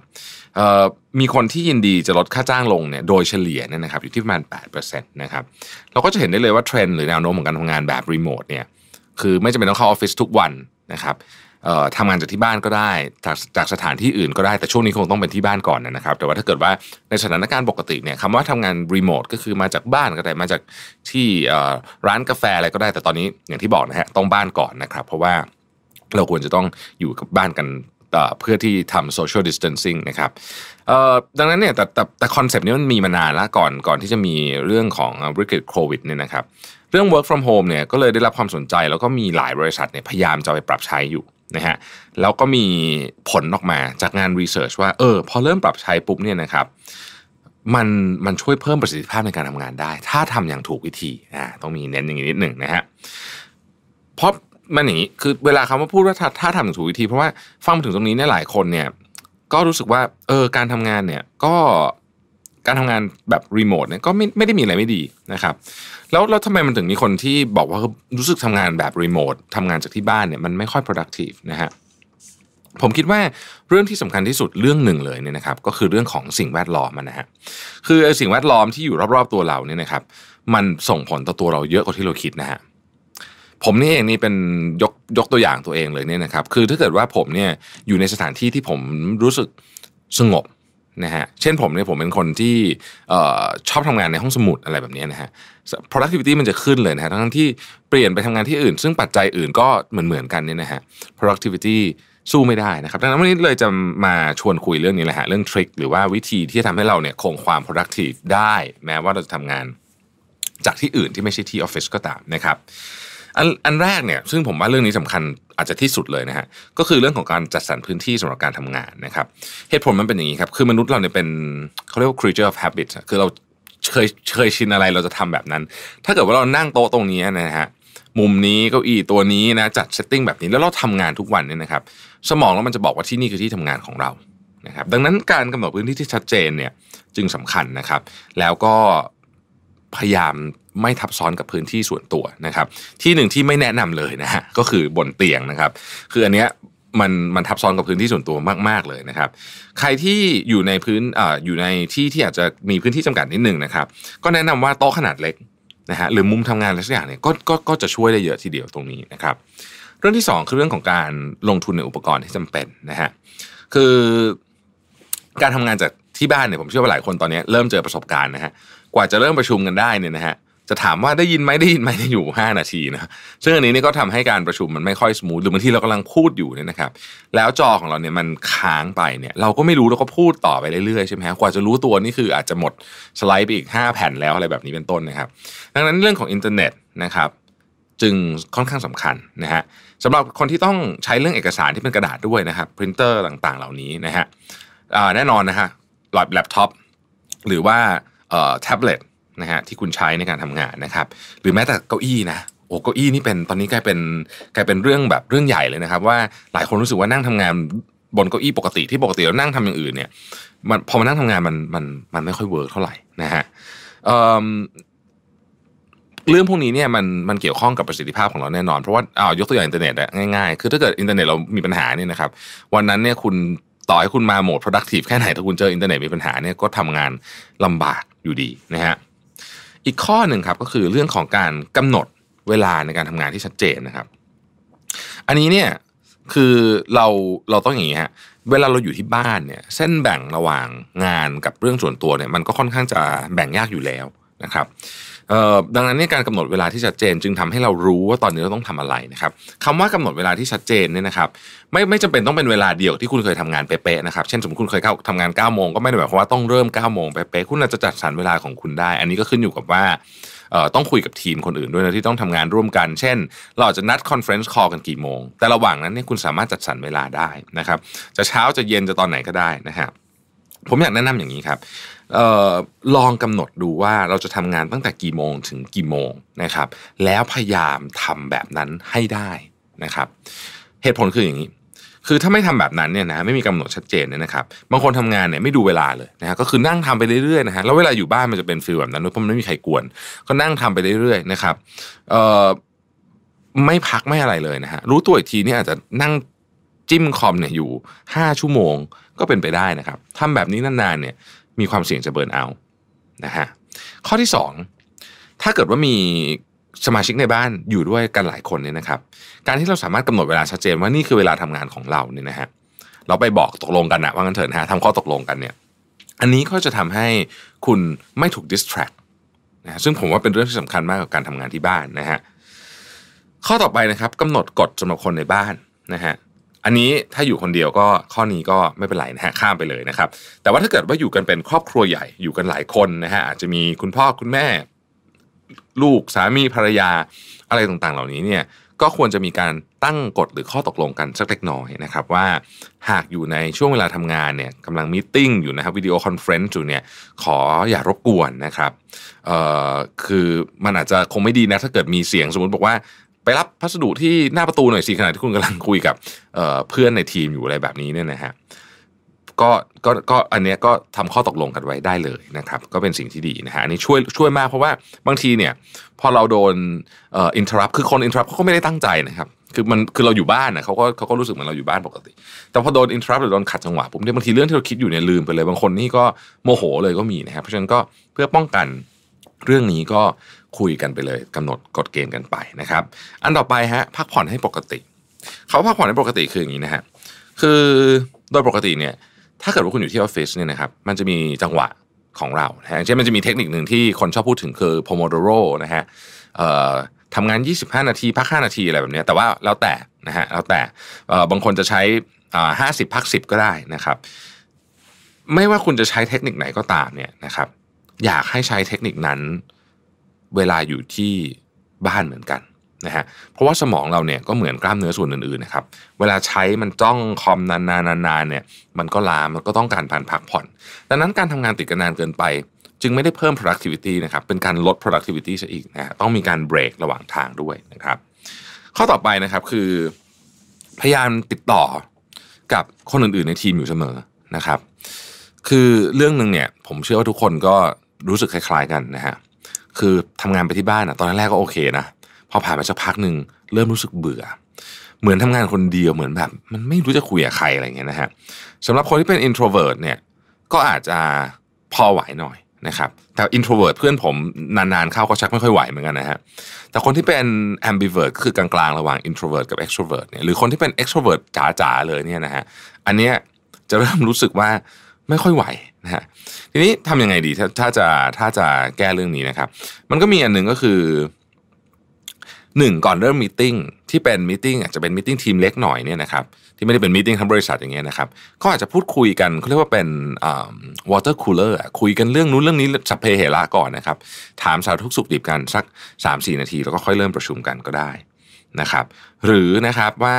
มีคนที่ยินดีจะลดค่าจ้างลงเนี่ยโดยเฉลี่ยเนี่ยนะครับอยู่ที่ประมาณ8%นะครับเราก็จะเห็นได้เลยว่าเทรนด์หรือแนวโน้มของการทำงานแบบรีโมทเนี่ยคือไม่จำเป็นต้องเข้าออฟฟิศทุกวันนะครับ ทำงานจากที่บ้านก็ได้จากจากสถานที่อื่นก็ได้แต่ช่วงนี้คงต้องเป็นที่บ้านก่อนนะครับ แต่ว่าถ้าเกิดว่าในสถานการณ์ปกติเนี่ยคำว่าทำงานรีโมทก็คือมาจากบ้านก็ได้มาจากที่ร้านกาแฟอะไรก็ได้ แต่ตอนนี้อย่างที่บอกนะฮะต้องบ้านก่อนนะครับ เพราะว่าเราควรจะต้องอยู่กับบ้านกันเพื่อที่ทำ social distancing นะครับดังนั้นเนี่ยแต่แต่แต่คอนเซปต์นี้มันมีมานานแล้วก่อนก่อนที่จะมีเรื่องของวิกฤตโควิดเนี่ยนะครับ เรื่อง work from home เนี่ยก็เลยได้รับความสนใจแล้วก็มีหลายบริษัทเนี่ยพยายามจะไปปรับใช้อยู่ นะฮะแล้วก็มีผลออกมาจากงานรีเสิร์ชว่าเออพอเริ่มปรับใช้ปุ๊บเนี่ยนะครับมันมันช่วยเพิ่มประสิทธิภาพในการทำงานได้ ถ้าทำอย่างถูกวิธีอ่าต้องมีเน้นอย่างนี้นิดหนึ่งนะฮะเพราะมันอย่างนี้คือเวลาคำว่าพูดว่าถ้าถ้าทำอย่างถูกวิธี เพราะว่าฟังมาถึงตรงนี้เนี่ยหลายคนเนี่ยก็รู้สึกว่าเออการทำงานเนี่ยก็การทำงานแบบรีโมทเนี่ยก็ไม่ไม่ได้มีอะไรไม่ดีนะครับ แล้วแล้วทำไมมันถึงมีคนที่บอกว่ารู้สึกทำงานแบบรีโมททำงานจากที่บ้านเนี่ยมันไม่ค่อย productive นะฮะผมคิดว่าเรื่องที่สำคัญที่สุดเรื่องหนึ่งเลยเนี่ยนะครับก็คือเรื่องของสิ่งแวดล้อมนะฮะคือสิ่งแวดล้อมที่อยู่รอบๆตัวเราเนี่ยนะครับ มันส่งผลต่อตัวเราเยอะกว่าที่เราคิดนะฮะผมนี่เองนี่เป็นยกยกตัวอย่างตัวเองเลยเนี่ยนะครับ คือถ้าเกิดว่าผมเนี่ยอยู่ในสถานที่ที่ผมรู้สึกสงบ นะฮะเช่นผมเนี่ยผมเป็นคนที่ชอบทำงานในห้องสมุดอะไรแบบนี้นะฮะ productivity มันจะขึ้นเลยนะฮะทั้งที่เปลี่ยนไปทำงานที่อื่น ซึ่งปัจจัยอื่นก็เหมือนเหมือนกันเนี่ยนะฮะ productivity สู้ไม่ได้นะครับดังนั้นวันนี้เลยจะมาชวนคุยเรื่องนี้แหละฮะเรื่องทริคหรือว่าวิธีที่จะทำให้เราเนี่ยคงความ productive ได้ แม้ว่าเราจะทำงานจากที่อื่นที่ไม่ใช่ที่ออฟฟิศก็ตามนะครับ อันอันแรกเนี่ยซึ่งผมว่าเรื่องนี้สำคัญอาจจะที่สุดเลยนะฮะก็คือเรื่องของการจัดสรรพื้นที่สำหรับการทำงานนะครับเหตุผลมันเป็นอย่างนี้ครับคือมนุษย์เราเนี่ยเป็นเขาเรียกว่า creature of habit คือเราเคยเคยชินอะไรเราจะทำแบบนั้น ถ้าเกิดว่าเรานั่งโต๊ะตรงนี้นะฮะมุมนี้เก้าอี้ตัวนี้นะจัด setting แบบนี้แล้วเราทำงานทุกวันเนี่ยนะครับสมองแล้วมันจะบอกว่าที่นี่คือที่ทำงานของเรานะครับดังนั้นการกำหนดพื้นที่ที่ชัดเจนเนี่ยจึงสำคัญนะครับ แล้วก็พยายาม ไม่ทับซ้อนกับพื้นที่ส่วนตัวนะครับ ที่หนึ่งที่ไม่แนะนำเลยนะฮะก็คือบนเตียงนะครับ คืออันเนี้ยมันมันทับซ้อนกับพื้นที่ส่วนตัวมาก ๆ เลยนะครับ ใครที่อยู่ในพื้นอ่าอยู่ในที่ที่อาจจะมีพื้นที่จำกัดนิดหนึ่งนะครับ ก็แนะนำว่าโต๊ะขนาดเล็กนะฮะหรือมุมทำงานอะไรสักอย่างเนี่ยก็ก็ก็จะช่วยได้เยอะทีเดียวตรงนี้นะครับ เรื่องที่สองคือเรื่องของการลงทุนในอุปกรณ์ที่จำเป็นนะฮะคือการทำงานจากที่บ้านเนี่ยผมเชื่อว่าหลายคนตอนนี้เริ่มเจอประสบการณ์นะฮะกว่าจะเริ่มประชุมกันได้เนี่ยนะฮะ จะถามว่าได้ยินไหมได้ยินไหมได้อยู่ 5 นาทีนะซึ่งอันนี้นี่ก็ทำให้การประชุมมันไม่ค่อย smooth หรือบางทีเรากำลังพูดอยู่เนี่ยนะครับ แล้วจอของเราเนี่ยมันค้างไปเนี่ย เราก็ไม่รู้เราก็พูดต่อไปเรื่อยๆใช่ไหมฮะกว่าจะรู้ตัวนี่คืออาจจะหมดสไลด์ไปอีก 5 แผ่นแล้วอะไรแบบนี้เป็นต้นนะครับ ดังนั้นเรื่องของอินเทอร์เน็ตนะครับ จึงค่อนข้างสำคัญนะฮะสำหรับคนที่ต้องใช้เรื่องเอกสารที่เป็นกระดาษด้วยนะครับพรินเตอร์ต่างๆ เหล่านี้นะฮะแน่นอนนะฮะแล็ปท็อปหรือว่าแท็บเล็ต นะฮะที่คุณใช้ในการทำงานนะครับ หรือแม้แต่เก้าอี้นะโอ้เก้าอี้นี่เป็นตอนนี้กลายเป็นกลายเป็นเรื่องแบบเรื่องใหญ่เลยนะครับ ว่าหลายคนรู้สึกว่านั่งทำงานบนเก้าอี้ปกติที่ปกติเรานั่งทำอย่างอื่นเนี่ยมันพอมานั่งทำงานมันมันมันไม่ค่อย work เท่าไหร่นะฮะเรื่องพวกนี้เนี่ยมันมันเกี่ยวข้องกับประสิทธิภาพของเราแน่นอน เพราะว่าอ้าวยกตัวอย่างอินเทอร์เน็ตง่ายๆ คือถ้าเกิดอินเทอร์เน็ตเรามีปัญหาเนี่ยนะครับวันนั้นเนี่ยคุณต่อให้คุณมาโหมด productive แค่ไหนถ้าคุณเจออินเทอร์เน็ตมีปัญหาเนี่ยก็ทำงานลำบากอยู่ดีนะฮะ อีกข้อหนึ่งครับก็คือเรื่องของการกำหนดเวลาในการทำงานที่ชัดเจนนะครับ อันนี้เนี่ยคือเราเราต้องอย่างนี้ฮะเวลาเราอยู่ที่บ้านเนี่ย เส้นแบ่งระหว่างงานกับเรื่องส่วนตัวเนี่ย มันก็ค่อนข้างจะแบ่งยากอยู่แล้วนะครับ ดังนั้นนี่การกำหนดเวลาที่ชัดเจน จึงทำให้เรารู้ว่าตอนนี้เราต้องทำอะไรนะครับคำว่ากำหนดเวลาที่ชัดเจนเนี่ยนะครับไม่ไม่จำเป็นต้องเป็นเวลาเดียวที่คุณเคยทำงานเป๊ะๆนะครับเช่นสมมติคุณเคยเข้าทำงาน9ก้าโมงก็ไม่ได้หมายความว่าต้องเริ่ม9ก้าโมงเป๊ะๆคุณอาจจะจัดสรรเวลาของคุณได้ อันนี้ก็ขึ้นอยู่กับว่าต้องคุยกับทีมคนอื่นด้วยนะที่ต้องทำงานร่วมกัน เช่น เราจะนัด conference call กันกี่โมง แต่ระหว่างนั้นเนี่ยคุณสามารถจัดสรรเวลาได้นะครับจะเช้าจะเย็นจะตอนไหนก็ได้นะครับผมอยากแนะนำอย่างนี้ครับ ลองกำหนดดูว่าเราจะทำงานตั้งแต่กี่โมงถึงกี่โมงนะครับ แล้วพยายามทำแบบนั้นให้ได้นะครับ เหตุผลคืออย่างนี้ คือถ้าไม่ทำแบบนั้นเนี่ยนะไม่มีกำหนดชัดเจนเนี่ยนะครับบางคนทำงานเนี่ยไม่ดูเวลาเลยนะฮะก็คือนั่งทำไปเรื่อยๆนะฮะแล้วเวลาอยู่บ้านมันจะเป็นฟีลแบบนั้นเพราะมันไม่มีใครกวน ก็นั่งทำไปเรื่อยๆนะครับเอ่อไม่พักไม่อะไรเลยนะฮะรู้ตัวอีกทีนี่อาจจะนั่งจิ้มคอมเนี่ยอยู่ห้าชั่วโมงก็เป็นไปได้นะครับทำแบบนี้นานๆเนี่ย มีความเสี่ยงจะเบิร์นเอานะฮะข้อที่สองถ้าเกิดว่ามีสมาชิกในบ้านอยู่ด้วยกันหลายคนเนี่ยนะครับ การที่เราสามารถกำหนดเวลาชัดเจนว่านี่คือเวลาทำงานของเราเนี่ยนะฮะเราไปบอกตกลงกันนะว่างั้นเถอะนะฮะทำข้อตกลงกันเนี่ย อันนี้ก็จะทำให้คุณไม่ถูกดิสแทรกนะซึ่งผมว่าเป็นเรื่องที่สำคัญมากกับการทำงานที่บ้านนะฮะข้อต่อไปนะครับกำหนดกฎสำหรับคนในบ้านนะฮะ อันนี้ถ้าอยู่คนเดียวก็ข้อนี้ก็ไม่เป็นไรนะฮะข้ามไปเลยนะครับ แต่ว่าถ้าเกิดว่าอยู่กันเป็นครอบครัวใหญ่อยู่กันหลายคนนะฮะอาจจะมีคุณพ่อคุณแม่ ลูกสามีภรรยาอะไรต่างๆ เหล่านี้เนี่ยก็ควรจะมีการตั้งกฎหรือข้อตกลงกันสักเล็กน้อยนะครับว่าหากอยู่ในช่วงเวลาทำงานเนี่ยกำลัง meeting อยู่นะครับ video conference อยู่เนี่ยขออย่ารบกวนนะครับเอ่อคือมันอาจจะคงไม่ดีนะถ้าเกิดมีเสียงสมมติบอกว่า ไปรับพัสดุที่หน้าประตูหน่อยสิขณะที่คุณกำลังคุยกับเพื่อนในทีมอยู่อะไรแบบนี้เนี่ยนะฮะก็ก็ก็อันนี้ก็ทำข้อตกลงกันไว้ได้เลยนะครับ ก็เป็นสิ่งที่ดีนะฮะอันนี้ช่วยช่วยมากเพราะว่าบางทีเนี่ย พอเราโดนเอ่ออินทรัพคือคนอินทรัพเขาก็ไม่ได้ตั้งใจนะครับคือมันคือเราอยู่บ้านนะเขาก็เขาก็รู้สึกเหมือนเราอยู่บ้านปกติ แต่พอโดนอินทรัพหรือโดนขัดจังหวะผมเนี่ยบางทีเรื่องที่เราคิดอยู่เนี่ยลืมไปเลย บางคนนี่ก็โมโหเลยก็มีนะครับเพราะฉะนั้นก็เพื่อป้องกันเรื่องนี้ก็ คุยกันไปเลยกำหนดกฎเกณฑ์กันไปนะครับ อันต่อไปฮะพักผ่อนให้ปกติ เขาพักผ่อนให้ปกติคืออย่างนี้นะฮะคือโดยปกติเนี่ยถ้าเกิดว่าคุณอยู่ที่ออฟฟิศเนี่ยนะครับมันจะมีจังหวะของเราอย่างเช่นมันจะมีเทคนิคหนึ่งที่คนชอบพูดถึงคือ pomodoro นะฮะทำงาน 25 นาที พัก 5 นาทีอะไรแบบนี้แต่ว่าแล้วแต่นะฮะแล้วแต่บางคนจะใช้ห้าสิบพักสิบก็ได้นะครับ ไม่ว่าคุณจะใช้เทคนิคไหนก็ตามเนี่ยนะครับ อยากให้ใช้เทคนิคนั้น เวลาอยู่ที่บ้านเหมือนกันนะฮะเพราะว่าสมองเราเนี่ยก็เหมือนกล้ามเนื้อส่วนอื่นๆนะครับเวลาใช้มันจ้องคอมนานๆๆเนี่ยมันก็ลามันก็ต้องการผ่านพักผ่อน ดังนั้นการทำงานติดกันนานเกินไป จึงไม่ได้เพิ่ม productivity นะครับเป็นการลด productivity ซะอีกนะต้องมีการเบรกระหว่างทางด้วยนะครับข้อต่อไปนะครับคือพยายามติดต่อกับคนอื่นๆในทีมอยู่เสมอนะครับ คือเรื่องหนึ่งเนี่ยผมเชื่อว่าทุกคนก็รู้สึกคล้าย ๆ กันนะฮะ คือทำงานไปที่บ้านอะตอนแรกก็โอเคนะพอผ่านไปสักพักหนึ่งเริ่มรู้สึกเบื่อ เหมือนทำงานคนเดียวเหมือนแบบ มันไม่รู้จะคุยกับใครอะไรเงี้ยนะฮะสำหรับคนที่เป็น introvert เนี่ยก็อาจจะพอไหวหน่อยนะครับแต่ introvert เพื่อนผมนานๆเข้าก็ชักไม่ค่อยไหวเหมือนกันนะฮะแต่คนที่เป็น ambivert คือกลางๆ ระหว่าง introvert กับ extrovert เนี่ยหรือคนที่เป็น extrovert จ๋าๆเลยเนี่ยนะฮะอันเนี้ยจะเริ่มรู้สึกว่าไม่ค่อยไหว นะฮะทีนี้ทำยังไงดีถ้าถ้าจะถ้าจะแก้เรื่องนี้นะครับ มันก็มีอันหนึ่งก็คือหนึ่งก่อนเริ่ม meeting ที่เป็น meeting อาจจะเป็น meeting ทีมเล็กหน่อยเนี่ยนะครับที่ไม่ได้เป็น meeting ทั้งบริษัทอย่างเงี้ยนะครับก็อาจจะพูดคุยกันเขาเรียกว่าเป็น water cooler คุยกันเรื่องนู้นเรื่องนี้สัพเพเหระก่อนนะครับ ถามสารทุกสุขดิบกันสัก 3-4 นาที แล้วก็ค่อยเริ่มประชุมกันก็ได้นะครับ หรือนะครับว่า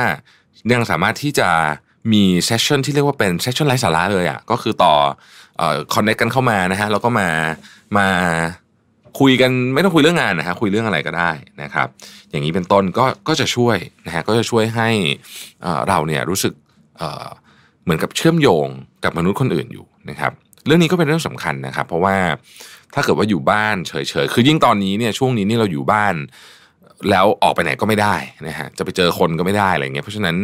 ยังสามารถที่จะมีเซสชันที่เรียกว่าเป็นเซสชันไร้สาระเลยอะก็คือต่อ คอนเนคกันเข้ามานะฮะแล้วก็มามาคุยกันไม่ต้องคุยเรื่องงานนะฮะคุยเรื่องอะไรก็ได้นะครับ อย่างนี้เป็นต้นก็ก็จะช่วยนะฮะก็จะช่วยให้เราเนี่ยรู้สึกเหมือนกับเชื่อมโยงกับมนุษย์คนอื่นอยู่นะครับ เรื่องนี้ก็เป็นเรื่องสำคัญนะครับ เพราะว่าถ้าเกิดว่าอยู่บ้านเฉยๆคือยิ่งตอนนี้เนี่ยช่วงนี้นี่เราอยู่บ้าน แล้วออกไปไหนก็ไม่ได้นะฮะจะไปเจอคนก็ไม่ได้อะไรเงี้ยเพราะฉะนั้น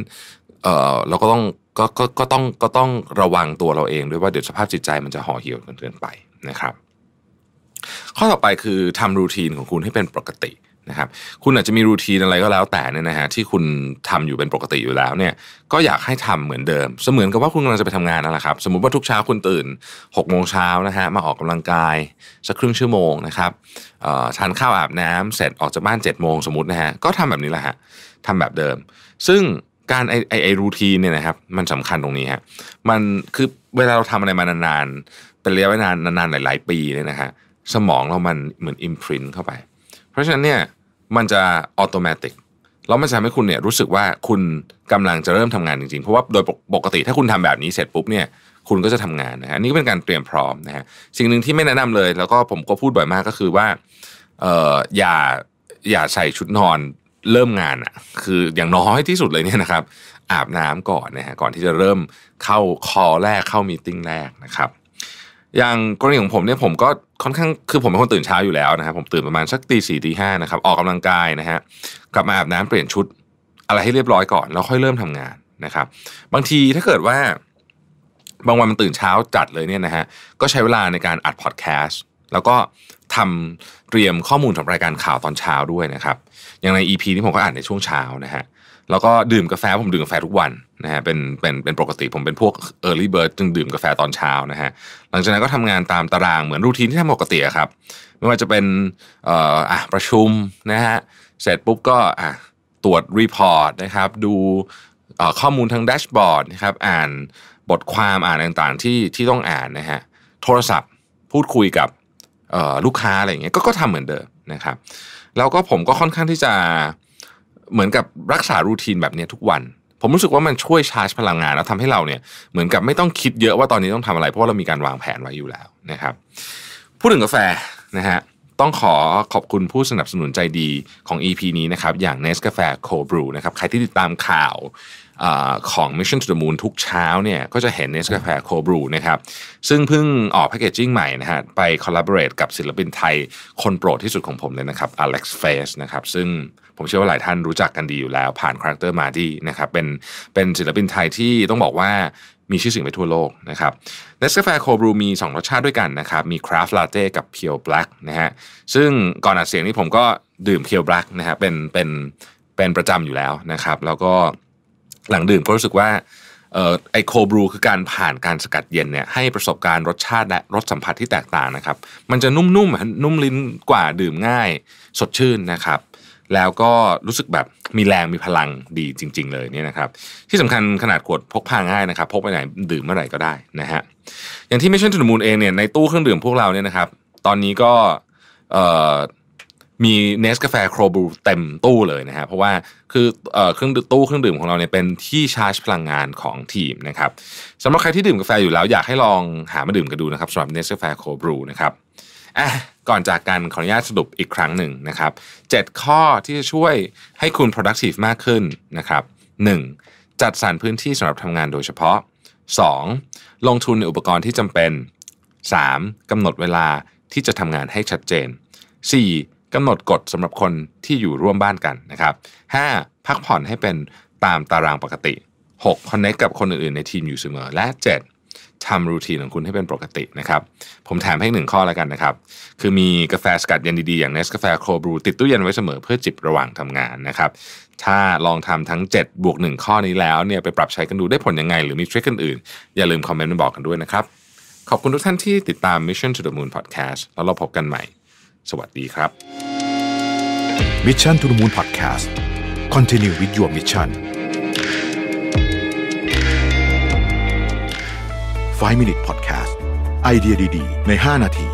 เออเราก็ต้องก็ก็ก็ต้องก็ต้องระวังตัวเราเองด้วยว่าเดี๋ยวสภาพจิตใจมันจะห่อเหี่ยวเกินไปนะครับ ข้อต่อไปคือทำรูทีนของคุณให้เป็นปกตินะครับ คุณอาจจะมีรูทีนอะไรก็แล้วแต่เนี่ยนะฮะที่คุณทำอยู่เป็นปกติอยู่แล้วเนี่ย ก็อยากให้ทำเหมือนเดิม เสมือนกับว่าคุณกำลังจะไปทำงานนั่นแหละครับ สมมุติว่าทุกเช้าคุณตื่น6กโมงเช้านะฮะมาออกกำลังกายสักครึ่งชั่วโมงนะครับทานข้าวอาบน้ำเสร็จออกจากบ้าน7จ็ดโมงสมมตินะฮะก็ทำแบบนี้แหละฮะทำแบบเดิม ซึ่ง การไอไอไอรูทีนเนี่ยนะครับ มันสำคัญตรงนี้ฮะมันคือเวลาเราทำอะไรมานานๆเป็นระยะเวลานานๆหลาย ๆ ปีเนี่ยนะฮะสมองเรามันเหมือนอิมพรินเข้าไป เพราะฉะนั้นเนี่ยมันจะอัตโนมัติแล้วมันจะทำให้คุณเนี่ยรู้สึกว่าคุณกำลังจะเริ่มทำงานจริงๆ เพราะว่าโดยปกติถ้าคุณทำแบบนี้เสร็จปุ๊บเนี่ยคุณก็จะทำงานนะฮะนี่ก็เป็นการเตรียมพร้อมนะฮะสิ่งหนึ่งที่ไม่แนะนำเลย แล้วก็ผมก็พูดบ่อยมากก็คือว่าเอ่ออย่าอย่าใส่ชุดนอน เริ่มงานอะคืออย่างน้อยที่สุดเลยเนี่ยนะครับ อาบน้ำก่อนนะฮะก่อนที่จะเริ่มเข้าคอแรกเข้ามีติ้งแรกนะครับ อย่างกรณีของผมเนี่ยผมก็ค่อนข้างคือผมเป็นคนตื่นเช้าอยู่แล้วนะครับผมตื่นประมาณสักตีสี่ตีห้านะครับออกกำลังกายนะฮะกลับมาอาบน้ำเปลี่ยนชุด อะไรให้เรียบร้อยก่อนแล้วค่อยเริ่มทำงานนะครับ บางทีถ้าเกิดว่า บางวันมันตื่นเช้าจัดเลยเนี่ยนะฮะก็ใช้เวลาในการอัดพอดแคสต์แล้วก็ทำ ตรียมข้อมูลสำหรับรายการข่าวตอนเช้าด้วยนะครับอย่างใน EP ที่ผมก็อ่านในช่วงเช้านะฮะแล้วก็ดื่มกาแฟผมดื่มกาแฟทุกวันนะฮะเป็นเป็นเป็นปกติผมเป็นพวก early bird จึงดื่มกาแฟตอนเช้านะฮะหลังจากนั้นก็ทำงานตามตารางเหมือน routine ที่ทำปกติครับไม่ว่าจะเป็นเอ่ออะประชุมนะฮะเสร็จปุ๊บก็อะตรวจ report นะครับดูข้อมูลทาง dashboard นะครับอ่านบทความอ่านต่างๆที่ที่ต้องอ่านนะฮะโทรศัพท์พูดคุยกับ ลูกค้าอะไรอย่างเงี้ยก็ก็ทำเหมือนเดิมนะครับแล้วก็ผมก็ค่อนข้างที่จะเหมือนกับรักษารูทีนแบบนี้ทุกวัน ผมรู้สึกว่ามันช่วยชาร์จพลังงาน แล้วทำให้เราเนี่ยเหมือนกับไม่ต้องคิดเยอะว่าตอนนี้ต้องทำอะไร เพราะว่าเรามีการวางแผนไว้อยู่แล้วนะครับพูดถึงกาแฟนะฮะต้องขอขอบคุณผู้สนับสนุนใจดีของ EP นี้นะครับอย่าง n e s c a f e Cold Brew นะครับใครที่ติดตามข่าว อของ Mission to the Moon ทุกเช้าเนี่ยก็จะเห็น n e s c a f e Cold Brew นะครับซึ่งเพิ่งออก packaging ใหม่นะฮะไป collaborate กับศิลปินไทยคนโปรดที่สุดของผมเลยนะครับ Alex Face นะครับซึ่งผมเชื่อว่าหลายท่านรู้จักกันดีอยู่แล้ว ผ่านคาแรคเตอร์ Mardi นะครับเป็นเป็นศิลปินไทยที่ต้องบอกว่ามีชื่อเสียงไปทั่วโลกนะครับเนสกาแฟ Cold Brew มี 2 รสชาติด้วยกันนะครับ มี Craft Latte กับ Pure Black นะฮะซึ่งก่อนอัดเสียงนี้ผมก็ดื่ม Pure Black นะฮะเป็นเป็นเป็นประจำอยู่แล้วนะครับ แล้วก็ หลังดื่มก็รู้สึกว่าไอโคบรูคือการผ่านการสกัดเย็นเนี่ยให้ประสบการณ์รสชาติและรสสัมผัสที่แตกต่างนะครับ มันจะนุ่มๆนุ่มลิ้นกว่าดื่มง่าย สดชื่นนะครับ แล้วก็รู้สึกแบบมีแรงมีพลังดีจริง ๆ เลยเนี่ยนะครับ ที่สำคัญขนาดขวดพกพาง่ายนะครับพกไปไหนดื่มเมื่อไหร่ก็ได้นะฮะอย่างที่ไม่ใช่ถุนมูลเองเนี่ยในตู้เครื่องดื่มพวกเราเนี่ยนะครับ ตอนนี้ก็ มีเนสกาแฟโครบูเต็มตู้เลยนะฮะเพราะว่าคือเครื่องตู้เครื่องดื่มของเราเนี่ยเป็นที่ชาร์จพลังงานของทีมนะครับสำหรับใครที่ดื่มกาแฟอยู่แล้วอยากให้ลองหามาดื่มกันดูนะครับสำหรับเนสกาแฟโครบูนะครับอะก่อนจากกันขออนุญาตสรุปอีกครั้งหนึ่งนะครับ 7 ข้อที่จะช่วยให้คุณ productive มากขึ้นนะครับ 1. จัดสรรพื้นที่สำหรับทำงานโดยเฉพาะ 2. ลงทุนในอุปกรณ์ที่จำเป็น 3. กำหนดเวลาที่จะทำงานให้ชัดเจน 4. กำหนดกฎสำหรับคนที่อยู่ร่วมบ้านกันนะครับ 5. พักผ่อนให้เป็นตามตารางปกติ 6. คอนเนคกับคนอื่นๆในทีมอยู่เสมอ และ 7. ทำรูทีนของคุณให้เป็นปกตินะครับ ผมแถมให้หนึ่งข้อแล้วกันนะครับ คือมีกาแฟสกัดเย็นดีๆ อย่างเนสกาแฟโคบรูติดตู้เย็นไว้เสมอเพื่อจิบระหว่างทำงานนะครับ ถ้าลองทำทั้ง 7 บวก 1 ข้อนี้แล้วเนี่ยไปปรับใช้กันดูได้ผลยังไง หรือมีทริคอื่นๆ อย่าลืมคอมเมนต์มาบอกกันด้วยนะครับ ขอบคุณทุกท่านที่ติดตาม Mission to the Moon Podcast แล้วเราพบกันใหม่ สวัสดีครับ Mission to the Moon Podcast Continue with your mission 5 Minute Podcast ไอเดียดี ๆ ใน 5 นาที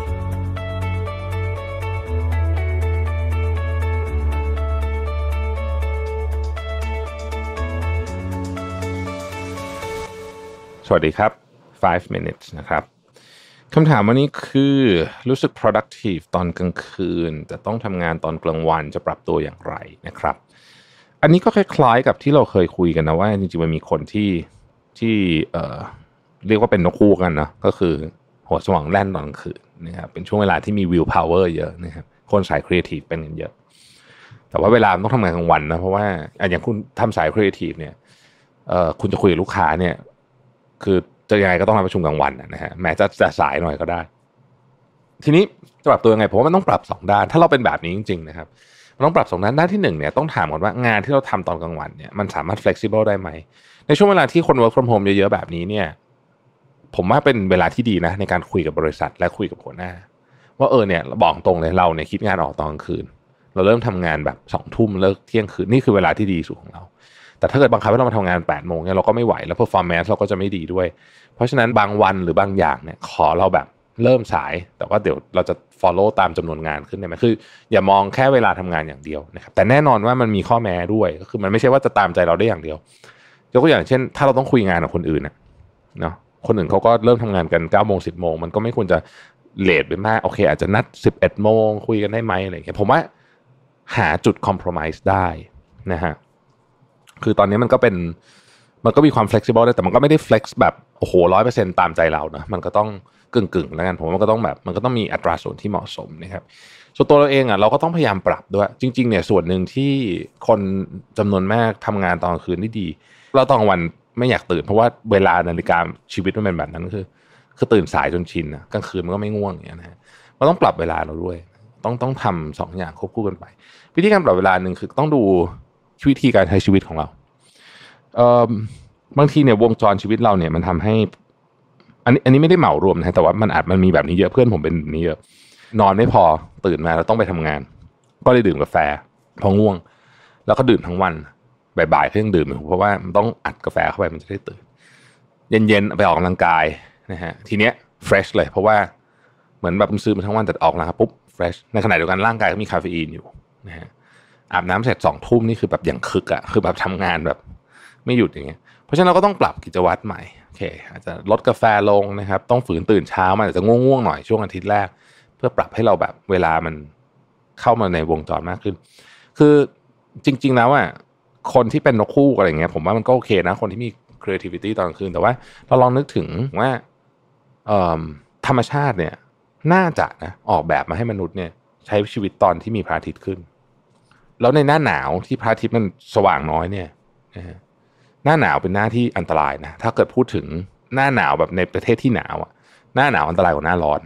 สวัสดีครับ 5 minutes นะครับ คำถามวันนี้คือรู้สึก productive ตอนกลางคืน แต่ต้องทำงานตอนกลางวันจะปรับตัวอย่างไรนะครับ อันนี้ก็คล้ายๆกับที่เราเคยคุยกันนะว่าจริงๆมันมีคนที่ที่เอ่อเรียกว่าเป็นนกคู่กันนะก็คือหัวสมองแล่นตอนกลางคืนนะครับเป็นช่วงเวลาที่มี will power เยอะนะครับคนสาย creative เป็นกันเยอะ แต่ว่าเวลาต้องทำงานกลางวันนะเพราะว่าอะอย่างคุณทำสาย creative เนี่ยเอ่อคุณจะคุยกับลูกค้าเนี่ยคือ จะยังไงก็ต้องมาประชุมกลางวันนะฮะแม้จะจะสายหน่อยก็ได้ ทีนี้จะปรับตัวยังไงผมว่ามันต้องปรับสองด้าน ถ้าเราเป็นแบบนี้จริง ๆ นะครับมันต้องปรับสองด้านด้านที่หนึ่งเนี่ยต้องถามก่อนว่างานที่เราทำตอนกลางวันเนี่ยมันสามารถ flexible ได้ไหม ในช่วงเวลาที่คน work from home เยอะๆแบบนี้เนี่ย ผมว่าเป็นเวลาที่ดีนะในการคุยกับบริษัทและคุยกับหัวหน้า ว่าเออเนี่ยบอกตรงเลยเราเนี่ยคิดงานออกตอนกลางคืน เราเริ่มทำงานแบบสองทุ่มเลิกเที่ยงคืนนี่คือเวลาที่ดีสุดของเรา แต่ถ้าเกิดบังคับให้เรามาทำงาน8ปดโมงเนี่ยเราก็ไม่ไหวแล้ว performance เราก็จะไม่ดีด้วย เพราะฉะนั้นบางวันหรือบางอย่างเนี่ยขอเราแบบเริ่มสาย แต่ว่าเดี๋ยวเราจะ follow ตามจำนวนงานขึ้นได้ไหมคือ อย่ามองแค่เวลาทำงานอย่างเดียวนะครับแต่แน่นอนว่ามันมีข้อแม้ด้วยก็คือมันไม่ใช่ว่าจะตามใจเราได้อย่างเดียวยกตัวอย่างเช่น ถ้าเราต้องคุยงานกับคนอื่นเนาะคนอื่นเขาก็เริ่มทำงานกัน9ก้าโมงสิบโมงมันก็ไม่ควรจะเลทไปมากโอเค อาจจะนัด 11โมงคุยกันได้ไหมอะไรอย่างเงี้ยผมว่าหาจุดคอม p r o m i s e ได้นะฮะ คือตอนนี้มันก็เป็นมันก็มีความ flexible ได้แต่มันก็ไม่ได้ flex แบบโอ้โหร้อยเปอร์เซ็นตามใจเรานะมันก็ต้องกึ่งกึ่งๆแล้วกันผมว่ามันก็ต้องแบบมันก็ต้องมีอัตราส่วนที่เหมาะสมนะครับส่วนตัวเราเองอะเราก็ต้องพยายามปรับด้วย จริง ๆ เนี่ยส่วนหนึ่งที่คนจำนวนมากทำงานตอนกลางคืนได้ดี เราตอนวันไม่อยากตื่น เพราะว่าเวลานาฬิกาชีวิตมันเป็นแบบนั้นคือ คือตื่นสายจนชินนะกลางคืนมันก็ไม่ง่วงอย่างเงี้ยนะฮะเราต้องปรับเวลาเราด้วย ต้องต้องทำสองอย่างควบคู่กันไป วิธีการปรับเวลาหนึ่งคือต้องดู วิธีการใช้ชีวิตของเราเอ่อบางทีเนี่ยวงจรชีวิตเราเนี่ยมันทำให้ อันนี้อันนี้ไม่ได้เหมารวมนะแต่ว่ามันอาจมันมีแบบนี้เยอะเพื่อนผมเป็นแบบนี้เยอะ นอนไม่พอตื่นมาเราต้องไปทำงาน ก็เลยดื่มกาแฟพอง่วง แล้วก็ดื่มทั้งวันบ่ายๆก็ยังดื่มเพราะว่ามันต้องอัดกาแฟเข้าไปมันจะได้ตื่น เย็นๆไปออกกำลังกายนะฮะทีเนี้ย fresh เลย เพราะว่าเหมือนแบบซื้อมาทั้งวันแต่ออกแล้วปุ๊บ fresh ในขณะเดียวกันร่างกายก็มีคาเฟอีนอยู่นะฮะ อาบน้ำเสร็จสองทุ่มนี่คือแบบอย่างคึกอะคือแบบทำงานแบบไม่หยุดอย่างเงี้ยเพราะฉะนั้นเราก็ต้องปรับกิจวัตรใหม่โอเคอาจจะลดกาแฟลงนะครับ ต้องฝืนตื่นเช้ามันอาจจะง่วงๆหน่อยช่วงอาทิตย์แรก เพื่อปรับให้เราแบบเวลามันเข้ามาในวงจรมากขึ้น คือจริง ๆ แล้วอะคนที่เป็นนกคู่อะไรเงี้ยผมว่ามันก็โอเคนะ คนที่มี creativity ตอนกลางคืนแต่ว่าเราลองนึกถึงว่าธรรมชาติเนี่ยน่าจะนะออกแบบมาให้มนุษย์เนี่ย ใช้ชีวิตตอนที่มีพระอาทิตย์ขึ้น แล้วในหน้าหนาวที่พระอาทิตย์มันสว่างน้อยเนี่ยนะฮะหน้าหนาวเป็นหน้าที่อันตรายนะถ้าเกิดพูดถึงหน้าหนาวแบบในประเทศที่หนาวอะหน้าหนาวอันตรายกว่าหน้าร้อน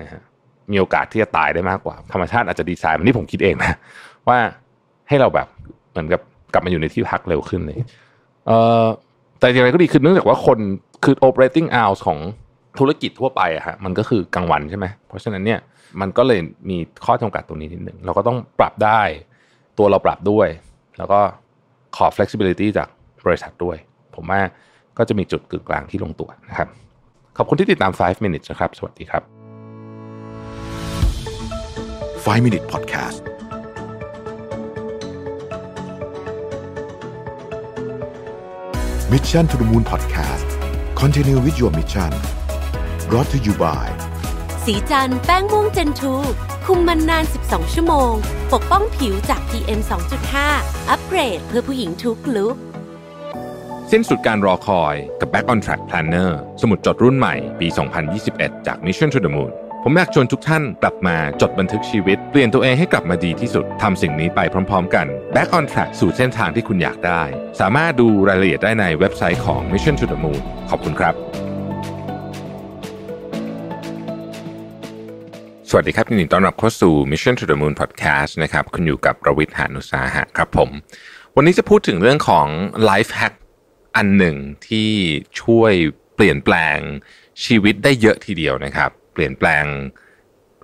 นะฮะมีโอกาสที่จะตายได้มากกว่า ธรรมชาติอาจจะดีไซน์มันนี่ผมคิดเองนะว่าให้เราแบบเหมือนกับกลับมาอยู่ในที่พักเร็วขึ้นเลยเอ่อแต่อย่างไรก็ดีคือเนื่องจากว่าคนคือ operating hours ของธุรกิจทั่วไปอะฮะมันก็คือกลางวันใช่ไหมเพราะฉะนั้นเนี่ยมันก็เลยมีข้อจำกัดตรงนี้นิดหนึ่งเราก็ต้องปรับได้ ตัวเราปรับด้วย แล้วก็ขอ flexibility จากบริษัทด้วย ผมว่าก็จะมีจุดกึ่งกลางที่ลงตัวนะครับ ขอบคุณที่ติดตาม 5 minutes นะครับ สวัสดีครับ 5 Minute Podcast Mission to the Moon Podcast Continue with your mission brought to you by สีจันแป้งม่วงเจนทู คุมมันนาน 12 ชั่วโมง ปกป้องผิวจาก PM 2.5 อัปเกรดเพื่อผู้หญิงทุกลุกสิ้นสุดการรอคอยกับ Back on Track Planner สมุดจดรุ่นใหม่ปี 2021 จาก Mission to the Moon ผมอยากชวนทุกท่านกลับมาจดบันทึกชีวิต เปลี่ยนตัวเองให้กลับมาดีที่สุด ทำสิ่งนี้ไปพร้อมๆกัน Back on Track สู่เส้นทางที่คุณอยากได้ สามารถดูรายละเอียดได้ในเว็บไซต์ของ Mission to the Moon ขอบคุณครับ สวัสดีครับยินดีต้อนรับเข้าสู่ Mission to the Moon Podcast นะครับคุณอยู่กับประวิทย์หานุสาหะครับผม วันนี้จะพูดถึงเรื่องของ Life Hack อันหนึ่งที่ช่วยเปลี่ยนแปลงชีวิตได้เยอะทีเดียวนะครับ เปลี่ยนแปลง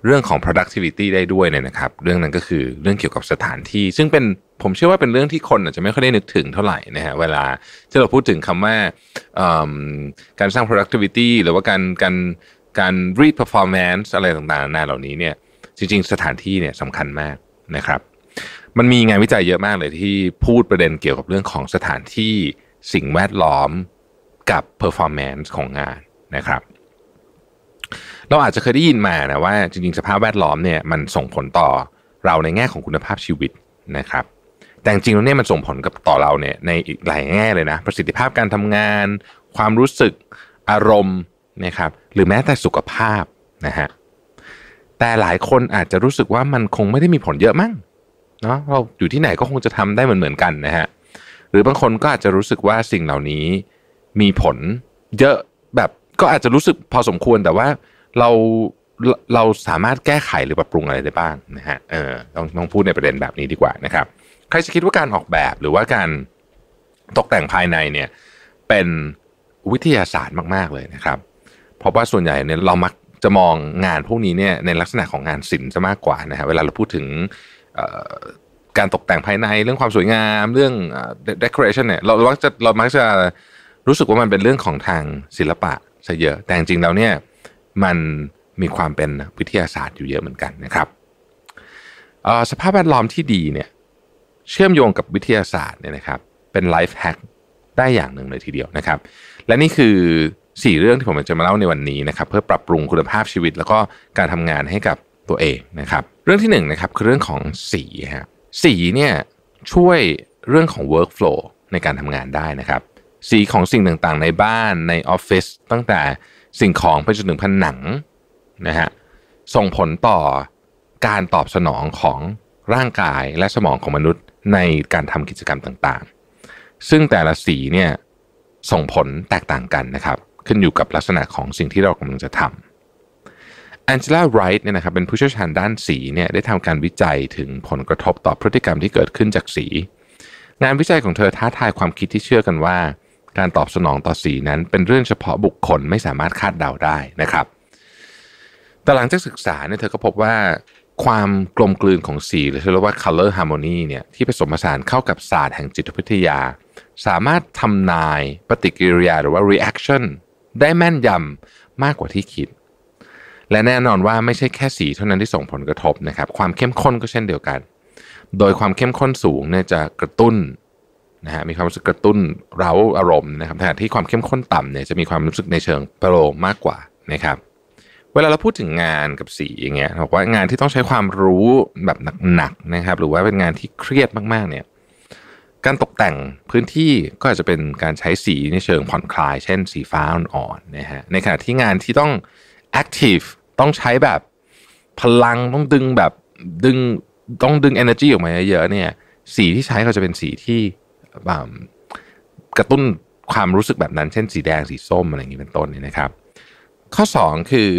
เรื่องของ productivity ได้ด้วยเนี่ยนะครับ เรื่องนั้นก็คือเรื่องเกี่ยวกับสถานที่ ซึ่งเป็นผมเชื่อว่าเป็นเรื่องที่คนอาจจะไม่ค่อยได้นึกถึงเท่าไหร่นะฮะเวลาที่เราพูดถึงคำว่าการสร้าง productivity หรือว่าการการ การ read performance อะไรต่างๆนานาเหล่านี้เนี่ยจริง ๆ สถานที่เนี่ยสำคัญมากนะครับ มันมีงานวิจัยเยอะมากเลยที่พูดประเด็นเกี่ยวกับเรื่องของสถานที่สิ่งแวดล้อมกับ performance ของงานนะครับ เราอาจจะเคยได้ยินมานะว่าจริง ๆ สภาพแวดล้อมเนี่ยมันส่งผลต่อเราในแง่ของคุณภาพชีวิตนะครับแต่จริงๆแล้วเนี่ยมันส่งผลกับต่อเราเนี่ยในอีกหลายแง่เลยนะ ประสิทธิภาพการทำงาน ความรู้สึกอารมณ์ นะครับหรือแม้แต่สุขภาพนะฮะแต่หลายคนอาจจะรู้สึกว่ามันคงไม่ได้มีผลเยอะมั้งเนาะเราอยู่ที่ไหนก็คงจะทำได้เหมือนเหมือนกันนะฮะหรือบางคนก็อาจจะรู้สึกว่าสิ่งเหล่านี้มีผลเยอะแบบก็อาจจะรู้สึกพอสมควรแต่ว่าเราเราสามารถแก้ไขหรือปรับปรุงอะไรได้บ้างนะฮะเออต้องต้องพูดในประเด็นแบบนี้ดีกว่านะครับใครจะคิดว่าการออกแบบหรือว่าการตกแต่งภายในเนี่ยเป็นวิทยาศาสตร์มาก ๆ เลยนะครับ เพราะว่าส่วนใหญ่เนี่ยเรามักจะมองงานพวกนี้เนี่ยในลักษณะของงานศิลป์จะมากกว่านะฮะเวลาเราพูดถึงการตกแต่งภายในเรื่องความสวยงาม เรื่อง decoration เนี่ยเรามักจะเรามักจะรู้สึกว่ามันเป็นเรื่องของทางศิลปะซะเยอะแต่จริงๆแล้วเนี่ยมันมีความเป็นวิทยาศาสตร์อยู่เยอะเหมือนกันนะครับสภาพแวดล้อมที่ดีเนี่ยเชื่อมโยงกับวิทยาศาสตร์เนี่ยนะครับเป็นไลฟ์แฮกได้อย่างหนึ่งเลยทีเดียวนะครับ และนี่คือ สี่เรื่องที่ผมจะมาเล่าในวันนี้นะครับเพื่อปรับปรุงคุณภาพชีวิต แล้วก็การทำงานให้กับตัวเองนะครับเรื่องที่หนึ่งนะครับคือเรื่องของสีฮะสีเนี่ยช่วยเรื่องของ workflow ในการทำงานได้นะครับ สีของสิ่งต่างๆ ในบ้านในออฟฟิศตั้งแต่สิ่งของไปจนถึงผนังนะฮะส่งผลต่อการตอบสนองของร่างกายและสมองของมนุษย์ในการทำกิจกรรมต่างๆ ซึ่งแต่ละสีเนี่ยส่งผลแตกต่างกันนะครับ ขึ้นอยู่กับลักษณะของสิ่งที่เรากำลังจะทำแองเจล่าไรท์เนี่ยนะครับเป็นผู้เชี่ยวชาญด้านสีเนี่ยได้ทำการวิจัยถึงผลกระทบต่อพฤติกรรมที่เกิดขึ้นจากสี งานวิจัยของเธอท้าทายความคิดที่เชื่อกันว่า การตอบสนองต่อสีนั้นเป็นเรื่องเฉพาะบุคคลไม่สามารถคาดเดาได้นะครับแต่หลังจากศึกษาเนี่ยเธอก็พบว่าความกลมกลืนของสีหรือเรียกว่า color harmony เนี่ยที่ผสมผสานเข้ากับศาสตร์แห่งจิตวิทยา สามารถทำนายปฏิกิริยาหรือว่า reaction ได้แม่นยำมากกว่าที่คิด และแน่นอนว่าไม่ใช่แค่สีเท่านั้นที่ส่งผลกระทบนะครับ ความเข้มข้นก็เช่นเดียวกัน โดยความเข้มข้นสูงเนี่ยจะกระตุ้นนะฮะมีความรู้สึกกระตุ้นเร้าอารมณ์นะครับขณะที่ความเข้มข้นต่ำเนี่ยจะมีความรู้สึกในเชิงโปรมากกว่านะครับ เวลาเราพูดถึงงานกับสีอย่างเงี้ยบอกว่างานที่ต้องใช้ความรู้แบบหนักๆนะครับ หรือว่าเป็นงานที่เครียดมากๆเนี่ย การตกแต่งพื้นที่ก็อาจจะเป็นการใช้สีในเชิงผ่อนคลาย เช่นสีฟ้าอ่อนๆนะฮะในขณะที่งานที่ต้อง active ต้องใช้แบบพลังต้องดึงแบบดึงต้องดึง energy ออกมาเยอะๆเนี่ย สีที่ใช้ก็จะเป็นสีที่กระตุ้นความรู้สึกแบบนั้น เช่นสีแดงสีส้มอะไรอย่างนี้เป็นต้นนี่นะครับ ข้อ 2 คือ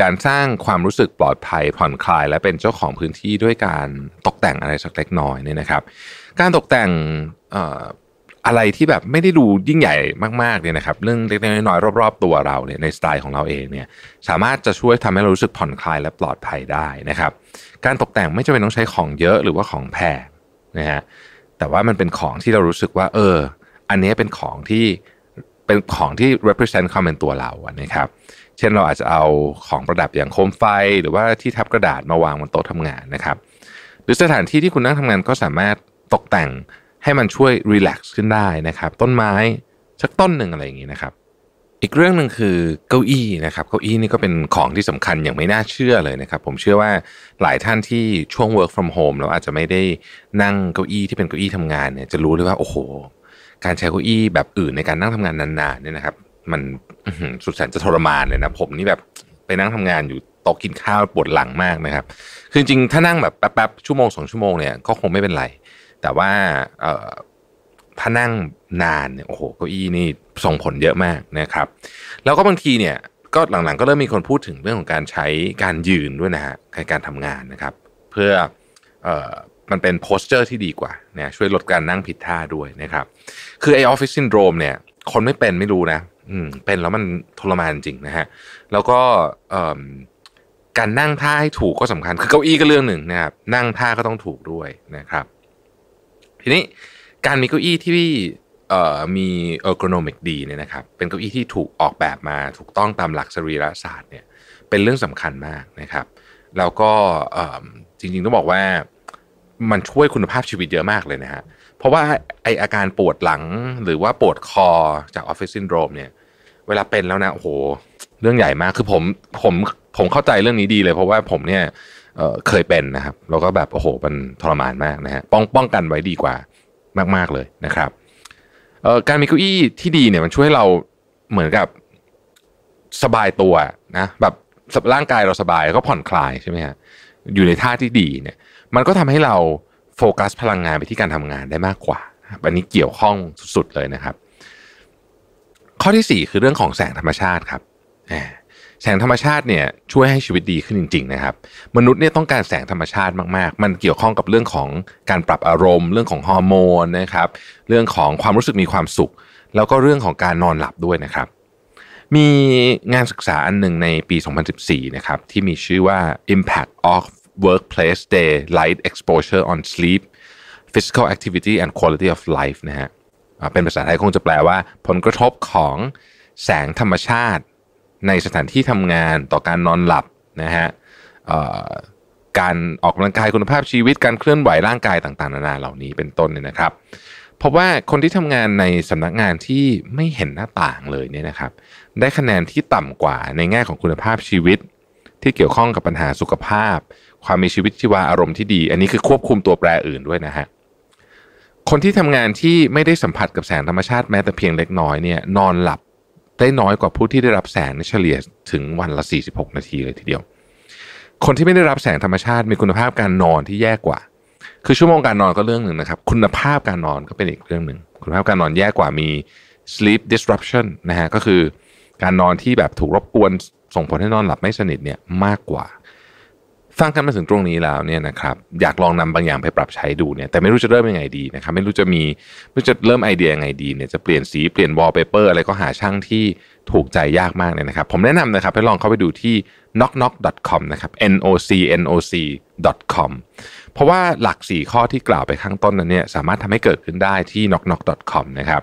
การสร้างความรู้สึกปลอดภัยผ่อนคลาย และเป็นเจ้าของพื้นที่ด้วยการตกแต่งอะไรสักเล็กน้อยเนี่ยนะครับ การตกแต่งอะไรที่แบบไม่ได้ดูยิ่งใหญ่มากๆเนี่ยนะครับเรื่องเล็กๆน้อยๆรอบๆตัวเราเนี่ยในสไตล์ของเราเองเนี่ยสามารถจะช่วยทำให้เรารู้สึกผ่อนคลายและปลอดภัยได้นะครับ การตกแต่งไม่จำเป็นต้องใช้ของเยอะหรือว่าของแพงนะฮะแต่ว่ามันเป็นของที่เรารู้สึกว่า เออ อันนี้เป็นของที่เป็นของที่ represent ความเป็นตัวเราอะนะครับ เช่นเราอาจจะเอาของประดับอย่างโคมไฟ หรือว่าที่ทับกระดาษมาวางบนโต๊ะทำงานนะครับ หรือสถานที่ที่คุณนั่งทำงานก็สามารถ ตกแต่งให้มันช่วยรีแลกซ์ขึ้นได้นะครับ ต้นไม้สักต้นหนึ่งอะไรอย่างนี้นะครับ อีกเรื่องหนึ่งคือเก้าอี้นะครับ เก้าอี้นี่ก็เป็นของที่สำคัญอย่างไม่น่าเชื่อเลยนะครับ ผมเชื่อว่าหลายท่านที่ช่วง work from home เราอาจจะไม่ได้นั่งเก้าอี้ที่เป็นเก้าอี้ทำงานเนี่ยจะรู้เลยว่าโอ้โห การใช้เก้าอี้แบบอื่นในการนั่งทำงานนานๆเนี่ยนะครับ มันสุดแสนจะทรมานเลยนะผมนี่แบบไปนั่งทำงานอยู่โต๊ะกินข้าวปวดหลังมากนะครับ คือจริงๆถ้านั่งแบบแป๊บๆชั่วโมงสองชั่วโมงเนี่ยก็คงไม่เป็นไร แต่ว่าถ้านั่งนานเนี่ยโอ้โหเก้าอี้นี่ส่งผลเยอะมากนะครับ แล้วก็บางทีเนี่ยก็หลังๆก็เริ่มมีคนพูดถึงเรื่องของการใช้การยืนด้วยนะฮะในการทำงานนะครับ เพื่ออมันเป็น posture ที่ดีกว่าเนี่ยช่วยลดการนั่งผิดท่าด้วยนะครับ คือไอ office syndrome เนี่ย คนไม่เป็นไม่รู้นะ อืมเป็นแล้วมันทรมานจริงนะฮะแล้วก็การนั่งท่าให้ถูกก็สำคัญ คือเก้าอี้ก็เรื่องหนึ่งนะครับนั่งท่าก็ต้องถูกด้วยนะครับ ทีนี้การมีเก้าอี้ที่มีเออร์โกนมิกดีเนี่ยนะครับเป็นเก้าอี้ที่ถูกออกแบบมาถูกต้องตามหลักสรีระศาสตร์เนี่ยเป็นเรื่องสำคัญมากนะครับ แล้วก็จริงๆต้องบอกว่ามันช่วยคุณภาพชีวิตเยอะมากเลยนะฮะเพราะว่าไออาการปวดหลังหรือว่าปวดคอจากออฟฟิศซินโดรมเนี่ยเวลาเป็นแล้วนะโอ้โหเรื่องใหญ่มากคือผมผมผมเข้าใจเรื่องนี้ดีเลย เพราะว่าผมเนี่ย เเคยเป็นนะครับ แล้วก็แบบโอ้โหมันทรมานมากนะฮะป้องป้องกันไว้ดีกว่ามาก ๆเลยนะครับการมีเก้าอี้ที่ดีเนี่ยมันช่วยให้เราเหมือนกับสบายตัวนะแบบร่างกายเราสบายแล้วก็ผ่อนคลายใช่ไหมฮะอยู่ในท่าที่ดีเนี่ยมันก็ทำให้เราโฟกัสพลังงานไปที่การทำงานได้มากกว่าอันนี้เกี่ยวข้องสุดๆเลยนะครับ ข้อที่ 4 คือเรื่องของแสงธรรมชาติครับ แสงธรรมชาติเนี่ยช่วยให้ชีวิตดีขึ้นจริงๆนะครับ มนุษย์เนี่ยต้องการแสงธรรมชาติมากๆ มันเกี่ยวข้องกับเรื่องของการปรับอารมณ์ เรื่องของฮอร์โมนนะครับเรื่องของความรู้สึกมีความสุข แล้วก็เรื่องของการนอนหลับด้วยนะครับ มีงานศึกษาอันหนึ่งในปี 2014 นะครับที่มีชื่อว่า Impact of Workplace Day Light Exposure on Sleep Physical Activity and Quality of Life นะฮะเป็นภาษาไทยคงจะแปลว่า ผลกระทบของแสงธรรมชาติ ในสถานที่ทำงานต่อการนอนหลับนะฮะการออกกำลังกายคุณภาพชีวิตการเคลื่อนไหวร่างกายต่างๆนานาเหล่านี้เป็นต้นเนี่ยนะครับ เพราะว่าคนที่ทำงานในสำนักงานที่ไม่เห็นหน้าต่างเลยเนี่ยนะครับ ได้คะแนนที่ต่ำกว่าในแง่ของคุณภาพชีวิต ที่เกี่ยวข้องกับปัญหาสุขภาพ ความมีชีวิตชีวาอารมณ์ที่ดี อันนี้คือควบคุมตัวแปรอื่นด้วยนะฮะคนที่ทำงานที่ไม่ได้สัมผัสกับแสงธรรมชาติแม้แต่เพียงเล็กน้อยเนี่ยนอนหลับ ได้น้อยกว่าผู้ที่ได้รับแสงเฉลี่ยถึงวันละ 46 นาทีเลยทีเดียว คนที่ไม่ได้รับแสงธรรมชาติมีคุณภาพการนอนที่แย่กว่า คือชั่วโมงการนอนก็เรื่องหนึ่งนะครับ คุณภาพการนอนก็เป็นอีกเรื่องหนึ่ง คุณภาพการนอนแย่กว่ามี sleep disruption นะฮะก็คือการนอนที่แบบถูกรบกวนส่งผลให้นอนหลับไม่สนิทเนี่ยมากกว่า ฟังกันมาถึงตรงนี้แล้วเนี่ยนะครับอยากลองนำบางอย่างไปปรับใช้ดูเนี่ยแต่ไม่รู้จะเริ่มยังไงดีนะครับไม่รู้จะมีไม่รู้จะเริ่มไอเดียยังไงดีเนี่ยจะเปลี่ยนสีเปลี่ยนวอลเปเปอร์อะไรก็หาช่างที่ถูกใจยากมากเลยนะครับ ผมแนะนำนะครับให้ลองเข้าไปดูที่ nocnoc.com นะครับ n o c n o c .com เพราะว่าหลัก 4 ข้อที่กล่าวไปข้างต้นนั้นเนี่ยสามารถทำให้เกิดขึ้นได้ที่ nocnoc.com นะครับ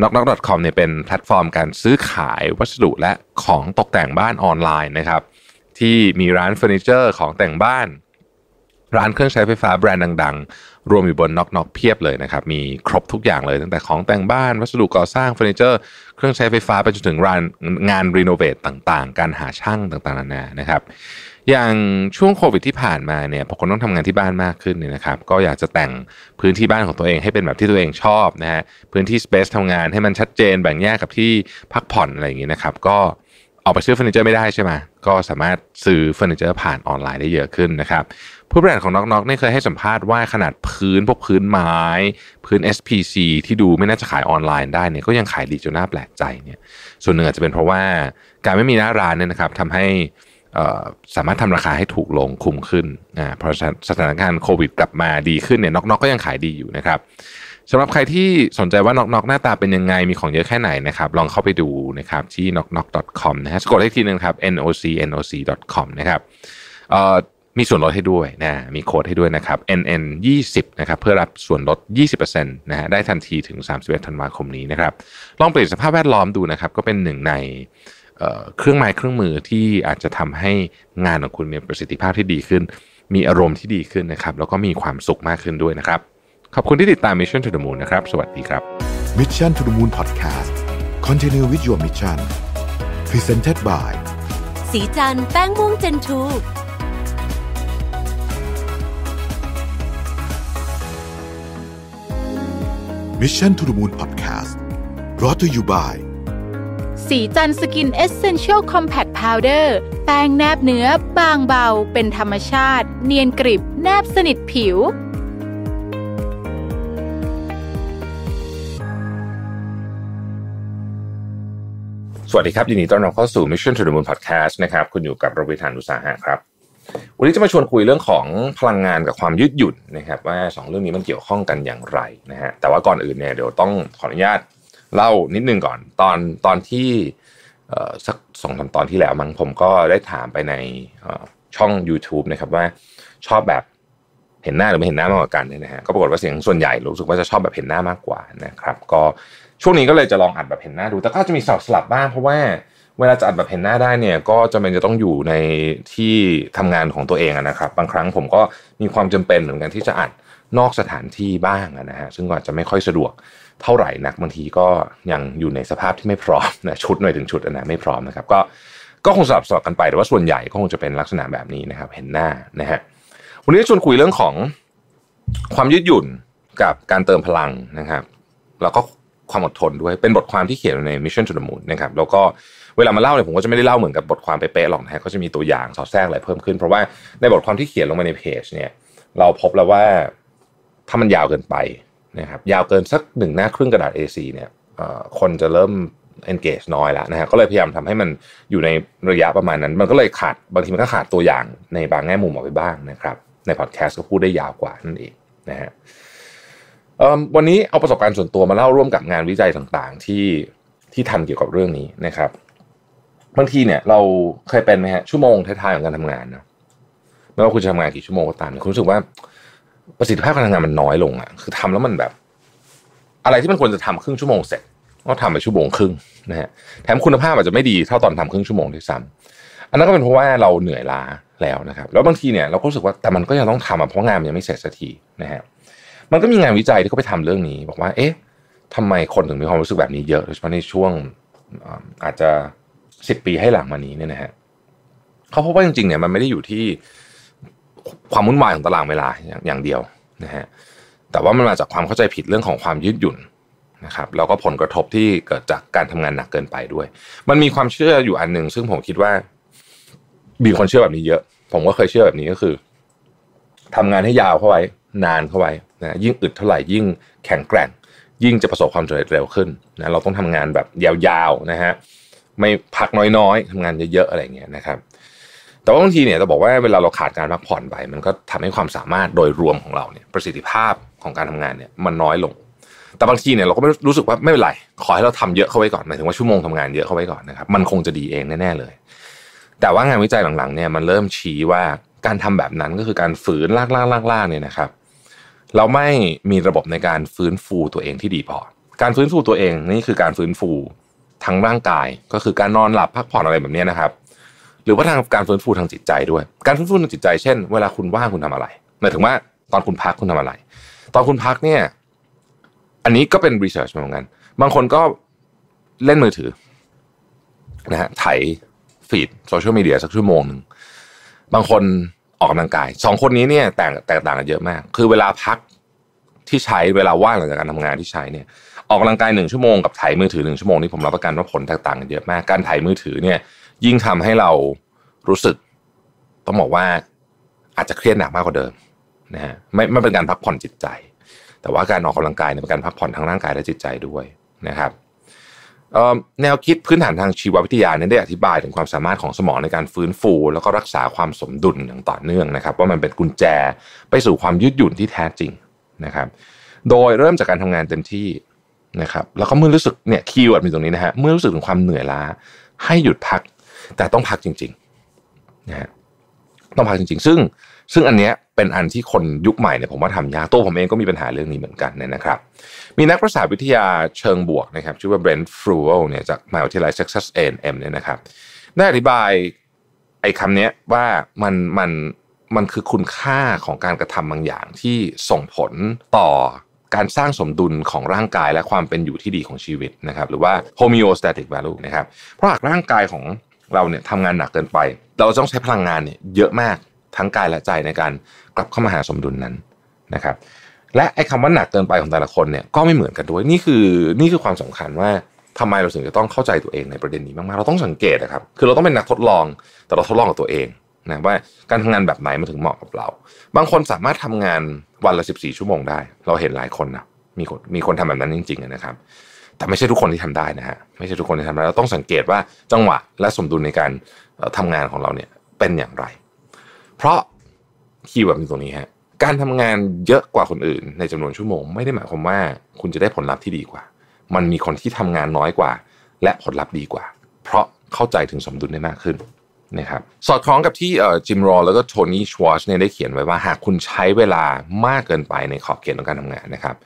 nocnoc.com เนี่ยเป็นแพลตฟอร์มการซื้อขายวัสดุและของตกแต่งบ้านออนไลน์นะครับ ที่มีร้านเฟอร์นิเจอร์ของแต่งบ้าน ร้านเครื่องใช้ไฟฟ้าแบรนด์ดัง ๆ รวมอยู่บน NocNoc เพียบเลยนะครับ มีครบทุกอย่างเลยตั้งแต่ของแต่งบ้านวัสดุก่อสร้างเฟอร์นิเจอร์ เครื่องใช้ไฟฟ้าไปจนถึงร้านงาน renovate ต่างๆ การหาช่างต่างๆนานานะครับอย่างช่วงโควิดที่ผ่านมาเนี่ยพอคนต้องทำงานที่บ้านมากขึ้นเนี่ยนะครับ ก็อยากจะแต่งพื้นที่บ้านของตัวเองให้เป็นแบบที่ตัวเองชอบนะฮะพื้นที่ space ทำงานให้มันชัดเจนแบ่งแยกกับที่พักผ่อนอะไรอย่างนี้นะครับ ก็ ออกไปซื้อเฟอร์นิเจอร์ไม่ได้ใช่ไหมก็สามารถซื้อเฟอร์นิเจอร์ผ่านออนไลน์ได้เยอะขึ้นนะครับ ผู้บริหารของ NocNoc นี่เคยให้สัมภาษณ์ว่าขนาดพื้นพวกพื้นไม้ พื้น SPC ที่ดูไม่น่าจะขายออนไลน์ได้เนี่ยก็ยังขายดีจนน่าแปลกใจเนี่ยส่วนหนึ่งอาจจะเป็นเพราะว่าการไม่มีหน้าร้านเนี่ยนะครับทำให้สามารถทำราคาให้ถูกลงคุ้มขึ้นอ่าเพราะสถานการณ์โควิดกลับมาดีขึ้นเนี่ย NocNoc ก็ยังขายดีอยู่นะครับ สำหรับใครที่สนใจว่าน็อกน็อกหน้าตาเป็นยังไงมีของเยอะแค่ไหนนะครับ ลองเข้าไปดูนะครับที่ knocknock.com นะฮะสกดให้ทีนึงครับ noc noc.com นะครับมีส่วนลดให้ด้วยนะมีโค้ดให้ด้วยนะครับ nn 20นะครับเพื่อรับส่วนลด 20%นะฮะได้ทันทีถึง 31 ธันวาคมนี้นะครับลองเปลี่ยนสภาพแวดล้อมดูนะครับก็เป็นหนึ่งในเครื่องไม้เครื่องมือที่อาจจะทำให้งานของคุณมีประสิทธิภาพที่ดีขึ้น มีอารมณ์ที่ดีขึ้นนะครับแล้วก็มีความสุขมากขึ้นด้วยนะครับ ขอบคุณที่ติดตาม Mission to the Moon นะครับ สวัสดีครับ Mission to the Moon Podcast Continue with your mission Presented by สีจันแป้งม่วงเจนทู Mission to the Moon Podcast brought to you by สีจันสกินเอเซนเชียลคอมแพคพาวเดอร์แป้งแนบเนื้อบางเบา เป็นธรรมชาติ เนียนกริบ แนบสนิทผิว สวัสดีครับยินดีต้อนรับเข้าสู่ Mission to the Moon Podcast นะครับคุณอยู่กับโรบิทานอุตสาหะครับ วันนี้จะมาชวนคุยเรื่องของพลังงานกับความยืดหยุ่นนะครับว่าสองเรื่องนี้มันเกี่ยวข้องกันอย่างไรนะฮะแต่ว่าก่อนอื่นเนี่ยเดี๋ยวต้องขออนุญาตเล่านิดนึงก่อนตอนตอนที่สักสองสาตอนที่แล้วมั้งผมก็ได้ถามไปในช่อง YouTube นะครับว่าชอบแบบเห็นหน้าหรือไม่เห็นหน้ามากกว่ากันเนี่ยนะฮะก็ปรากฏว่าเสียงส่วนใหญ่รู้สึกว่าจะชอบแบบเห็นหน้ามากกว่านะครับ ก็ ช่วงนี้ก็เลยจะลองอัดแบบเห็นหน้าดู แต่ก็จะมีสลับสลับบ้างเพราะว่าเวลาจะอัดแบบเห็นหน้าได้เนี่ย ก็จำเป็นจะต้องอยู่ในที่ทำงานของตัวเองนะครับ บางครั้งผมก็มีความจำเป็นเหมือนกันที่จะอัดนอกสถานที่บ้างนะฮะซึ่งก็อาจจะไม่ค่อยสะดวกเท่าไหร่นักบางทีก็ยังอยู่ในสภาพที่ไม่พร้อมนะชุดหน่อยถึงชุดนะไม่พร้อมนะครับ ก็ก็คงสลับสลับกันไปแต่ว่าส่วนใหญ่ก็คงจะเป็นลักษณะแบบนี้นะครับ เห็นหน้านะฮะวันนี้ชวนคุยเรื่องของความยืดหยุ่นกับการเติมพลังนะครับ แล้วก็ ความอดทนด้วย เป็นบทความที่เขียนใน Mission to the Moon นะครับแล้วก็เวลามาเล่าเนี่ยผมก็จะไม่ได้เล่าเหมือนกับบทความเป๊ะๆหรอกนะฮะก็จะมีตัวอย่างสอดแทรกอะไรเพิ่มขึ้น เพราะว่าในบทความที่เขียนลงมาในเพจเนี่ยเราพบแล้วว่าถ้ามันยาวเกินไปนะครับยาวเกินสักหนึ่งหน้าครึ่งกระดาษ A4 เนี่ยคนจะเริ่ม engage น้อยแล้วนะฮะก็เลยพยายามทำให้มันอยู่ในระยะประมาณนั้น มันก็เลยขาดบางทีมันก็ขาดตัวอย่างในบางแง่มุมออกไปบ้างนะครับในพอดแคสต์ก็พูดได้ยาวกว่านั่นเองนะฮะ วันนี้เอาประสบการณ์ส่วนตัวมาเล่าร่วมกับงานวิจัยต่างๆ ที่ที่ทำเกี่ยวกับเรื่องนี้นะครับบางทีเนี่ยเราเคยเป็นไหมฮะชั่วโมงท้ายๆของการทำงานนะไม่ว่าคุณจะทำงานกี่ชั่วโมงก็ตามคุณรู้สึกว่าประสิทธิภาพการทำงานมันน้อยลงอะคือทำแล้วมันแบบ อะไรที่มันควรจะทำครึ่งชั่วโมงเสร็จก็ทำไปชั่วโมงครึ่งนะฮะแถมคุณภาพอาจจะไม่ดีเท่าตอนทำครึ่งชั่วโมงด้วยซ้ำอันนั้นก็เป็นเพราะว่าเราเหนื่อยล้าแล้วนะครับ แล้วบางทีเนี่ยเราก็รู้สึกว่าแต่มันก็ยังต้องทำเพราะงานมันยังไม่เสร็จสักทีนะฮะ มันก็มีงานวิจัยที่เขาไปทำเรื่องนี้ บอกว่า เอ๊ะทำไมคนถึงมีความรู้สึกแบบนี้เยอะโดยเฉพาะในช่วงอาจจะสิบปีให้หลังมานี้เนี่ยนะฮะเขาพบว่าจริงๆเนี่ยมันไม่ได้อยู่ที่ความวุ่นวายของตารางเวลาอย่างเดียวนะฮะแต่ว่ามันมาจากความเข้าใจผิดเรื่องของความยืดหยุ่นนะครับแล้วก็ผลกระทบที่เกิดจากการทำงานหนักเกินไปด้วย มันมีความเชื่ออยู่อันหนึ่งซึ่งผมคิดว่า มีคนเชื่อแบบนี้เยอะ ผมก็เคยเชื่อแบบนี้ก็คือทำงานให้ยาวเข้าไว้ นานเข้าไว้ นะยิ่งอึดเท่าไหร่ยิ่งแข็งแกร่ง ยิ่งจะประสบความสำเร็จเร็วขึ้นนะเราต้องทำงานแบบยาวๆนะฮะไม่พักน้อยๆทำงานเยอะๆอะไรเงี้ยนะครับ แต่ว่าบางทีเนี่ยเราบอกว่าเวลาเราขาดการพักผ่อนไป มันก็ทำให้ความสามารถโดยรวมของเราเนี่ยประสิทธิภาพของการทำงานเนี่ยมันน้อยลง แต่บางทีเนี่ยเราก็ไม่รู้สึกว่าไม่เป็นไรขอให้เราทำเยอะเข้าไว้ก่อนหมายถึงว่าชั่วโมงทำงานเยอะเข้าไว้ก่อนนะครับมันคงจะดีเองแน่ๆเลย แต่ว่างานวิจัยหลังๆเนี่ยมันเริ่มชี้ว่าการทำแบบนั้นก็คือการฝืนลากๆๆเนี่ยนะครับ เราไม่มีระบบในการฟื้นฟูตัวเองที่ดีพอ การฟื้นฟูตัวเองนี่คือการฟื้นฟูทั้งร่างกาย ก็คือการนอนหลับพักผ่อนอะไรแบบนี้นะครับ หรือว่าทางการฟื้นฟูทางจิตใจด้วย การฟื้นฟูทางจิตใจเช่น เวลาคุณว่างคุณทำอะไรหมายถึงว่าตอนคุณพักคุณทำอะไร ตอนคุณพักเนี่ย อันนี้ก็เป็นรีเสิร์ชเหมือนกัน บางคนก็เล่นมือถือนะฮะไถฟีดโซเชียลมีเดียสักชั่วโมงหนึ่งบางคน ออกกำลังกายสองคนนี้เนี่ยแตกแตกต่างกันเยอะมาก คือเวลาพักที่ใช้เวลาว่างหลังจากการทำงานที่ใช้เนี่ย ออกกำลังกายหนึ่งชั่วโมงกับถ่ายมือถือหนึ่งชั่วโมงนี่ผมรับประกันว่าผลแตกต่างกันเยอะมากการถ่ายมือถือเนี่ย ยิ่งทำให้เรารู้สึก ต้องบอกว่าอาจจะเครียดหนักมากกว่าเดิมนะฮะไม่ไม่เป็นการพักผ่อนจิตใจ แต่ว่าการออกกำลังกายเนี่ยเป็นการพักผ่อนทั้งร่างกายและจิตใจด้วยนะครับ แนวคิดพื้นฐานทางชีววิทยาเนี่ยได้อธิบายถึงความสามารถของสมองในการฟื้นฟู แล้วก็รักษาความสมดุลอย่างต่อเนื่องนะครับ ว่ามันเป็นกุญแจไปสู่ความยืดหยุ่นที่แท้จริงนะครับ โดยเริ่มจากการทำงานเต็มที่นะครับ แล้วก็เมื่อรู้สึกเนี่ย keyword มีตรงนี้นะฮะเมื่อรู้สึกถึงความเหนื่อยล้า ให้หยุดพัก แต่ต้องพักจริงๆนะฮะต้องพักจริง ๆ ซึ่งซึ่งอันเนี้ย เป็นอันที่คนยุคใหม่เนี่ยผมว่าทำยากตัวผมเองก็มีปัญหาเรื่องนี้เหมือนกันนะครับ มีนักประสาทวิทยาเชิงบวกนะครับ ชื่อว่าเบรนท์ฟรูเวลเนี่ยจากมหาวิทยาลัย Texas A&M เนี่ยนะครับ ได้อธิบายไอ้คำนี้ว่ามันมันมันคือคุณค่าของการกระทำบางอย่างที่ส่งผลต่อการสร้างสมดุลของร่างกายและความเป็นอยู่ที่ดีของชีวิตนะครับ หรือว่า homeostatic value นะครับ เพราะหากร่างกายของเราเนี่ยทำงานหนักเกินไป เราต้องใช้พลังงานเนี่ยเยอะมาก ทั้งกายและใจในการกลับเข้ามาหาสมดุลนั้นนะครับ และไอ้คำว่าหนักเกินไปของแต่ละคนเนี่ยก็ไม่เหมือนกันด้วยนี่คือนี่คือความสำคัญว่าทำไมเราถึงจะต้องเข้าใจตัวเองในประเด็นนี้มากๆเราต้องสังเกตนะครับ คือเราต้องเป็นนักทดลองแต่เราทดลองกับตัวเองนะว่าการทำงานแบบไหนมันถึงเหมาะกับเรา บางคนสามารถทำงานวันละ 14 ชั่วโมงได้ เราเห็นหลายคนนะมีคนมีคนทำแบบนั้นจริงๆนะครับ แต่ไม่ใช่ทุกคนที่ทำได้นะฮะไม่ใช่ทุกคนที่ทำได้เราต้องสังเกตว่าจังหวะและสมดุลในการทำงานของเราเนี่ยเป็นอย่างไร เพราะคีย์เวิร์ดตรงนี้ฮะการทำงานเยอะกว่าคนอื่น ในจำนวนชั่วโมง ไม่ได้หมายความว่าคุณจะได้ผลลัพธ์ที่ดีกว่า มันมีคนที่ทำงานน้อยกว่า และผลลัพธ์ดีกว่า เพราะเข้าใจถึงสมดุลได้มากขึ้นนะครับสอดคล้องกับที่จิมรอแล้วก็โทนี่ชวอชเนี่ยได้เขียนไว้ว่าหากคุณใช้เวลามากเกินไปในขอบเขตของการทำงานนะครับ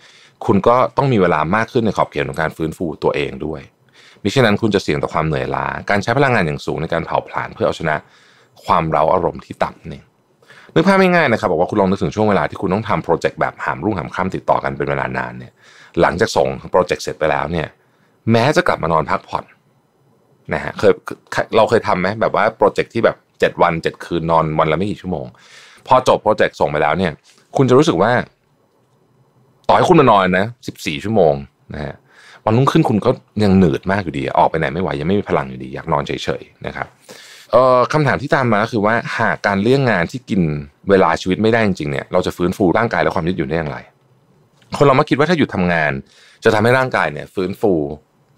คุณก็ต้องมีเวลามากขึ้นในขอบเขตของการฟื้นฟูตัวเองด้วยมิฉะนั้นคุณจะเสี่ยงต่อความเหนื่อยล้าการใช้พลังงานอย่างสูงในการเผาผลาญเพื่อเอาชนะ ความเร้าอารมณ์ที่ต่ำนี่นึกภาพง่ายๆนะครับบอกว่าคุณลองนึกถึงช่วงเวลาที่คุณต้องทำโปรเจกต์แบบหามรุ่งหามค่ำติดต่อกันเป็นเวลานานเนี่ยหลังจากส่งโปรเจกต์เสร็จไปแล้วเนี่ยแม้จะกลับมานอนพักผ่อนนะฮะเคยเราเคยทำไหมแบบว่าโปรเจกต์ที่แบบเจ็ดวันเจ็ดคืนนอนวันละไม่กี่ชั่วโมง พอจบโปรเจกต์ส่งไปแล้วเนี่ย คุณจะรู้สึกว่า ต่อให้คุณมานอนนะสิบสี่ชั่วโมงนะฮะวันรุ่งขึ้นคุณก็ยังเหนื่อยมากอยู่ดี ออกไปไหนไม่ไหวยังไม่มีพลังอยู่ดี อยากนอนเฉยๆนะครับ เอ่อคำถามที่ตามมาก็คือว่าหากการเลี่ยงงานที่กินเวลาชีวิตไม่ได้จริงๆเนี่ยเราจะฟื้นฟูร่างกายและความยืดหยุ่นได้อย่างไร คนเรามาคิดว่าถ้าหยุดทำงาน จะทำให้ร่างกายเนี่ยฟื้นฟู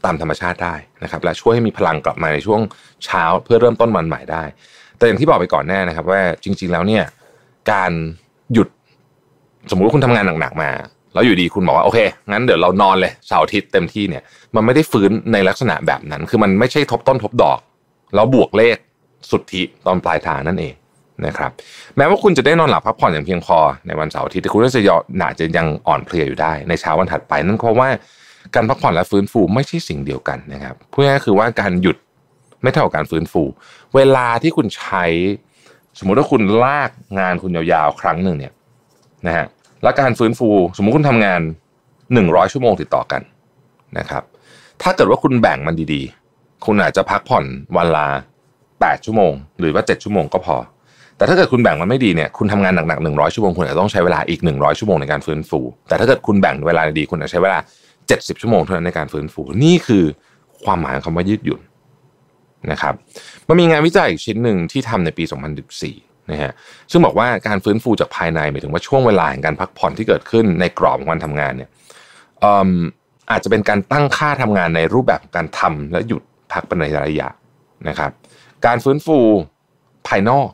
ตามธรรมชาติได้นะครับ และช่วยให้มีพลังกลับมาในช่วงเช้าเพื่อเริ่มต้นวันใหม่ได้ แต่อย่างที่บอกไปก่อนแน่นะครับ ว่าจริง ๆ แล้วเนี่ยการหยุดสมมุติว่าคุณทำงานหนักๆมา แล้วอยู่ดีคุณบอกว่าโอเคงั้นเดี๋ยวเรานอนเลยเสาร์อาทิตย์เต็มที่เนี่ย มันไม่ได้ฟื้นในลักษณะแบบนั้น คือมันไม่ใช่ทบต้นทบดอก แล้วบวกเลข สุทธิตอนปลายทางนั่นเองนะครับแม้ว่าคุณจะได้นอนหลับพักผ่อนอย่างเพียงพอในวันเสาร์อาทิตย์แต่คุณก็จะอาจจะยังอ่อนเพลียอยู่ได้ในเช้าวันถัดไปนั่นเพราะว่าการพักผ่อนและฟื้นฟูไม่ใช่สิ่งเดียวกันนะครับพูดง่ายๆคือว่าการหยุดไม่เท่ากับการฟื้นฟู เวลาที่คุณใช้ สมมุติว่าคุณลากงานคุณยาวๆ ครั้งหนึ่งเนี่ยนะฮะและการฟื้นฟู สมมุติคุณทำงานหนึ่งร้อยชั่วโมงติดต่อกันนะครับ ถ้าเกิดว่าคุณแบ่งมันดีๆ คุณอาจจะพักผ่อนวันละ 8 ชั่วโมง หรือว่า 7 ชั่วโมงก็พอ แต่ถ้าเกิดคุณแบ่งมันไม่ดีเนี่ยคุณทำงานหนักๆ100 ชั่วโมงคุณอาจจะต้องใช้เวลาอีก 100 ชั่วโมงในการฟื้นฟู แต่ถ้าเกิดคุณแบ่งเวลาดีคุณอาจจะใช้เวลา 70 ชั่วโมงเท่านั้นในการฟื้นฟูนี่คือความหมายของคำว่ายืดหยุ่นนะครับมันมีงานวิจัยอีกชิ้นหนึ่งที่ทำในปี 2014 นะฮะ ซึ่งบอกว่าการฟื้นฟูจากภายในหมายถึงว่าช่วงเวลาแห่งการพักผ่อนที่เกิดขึ้นในกรอบของวันทำงานเนี่ยอาจจะเป็นการตั้งค่าทำงานในรูปแบบการทำและหยุดพักเป็นระยะนะครับ การฟื้นฟูภายนอก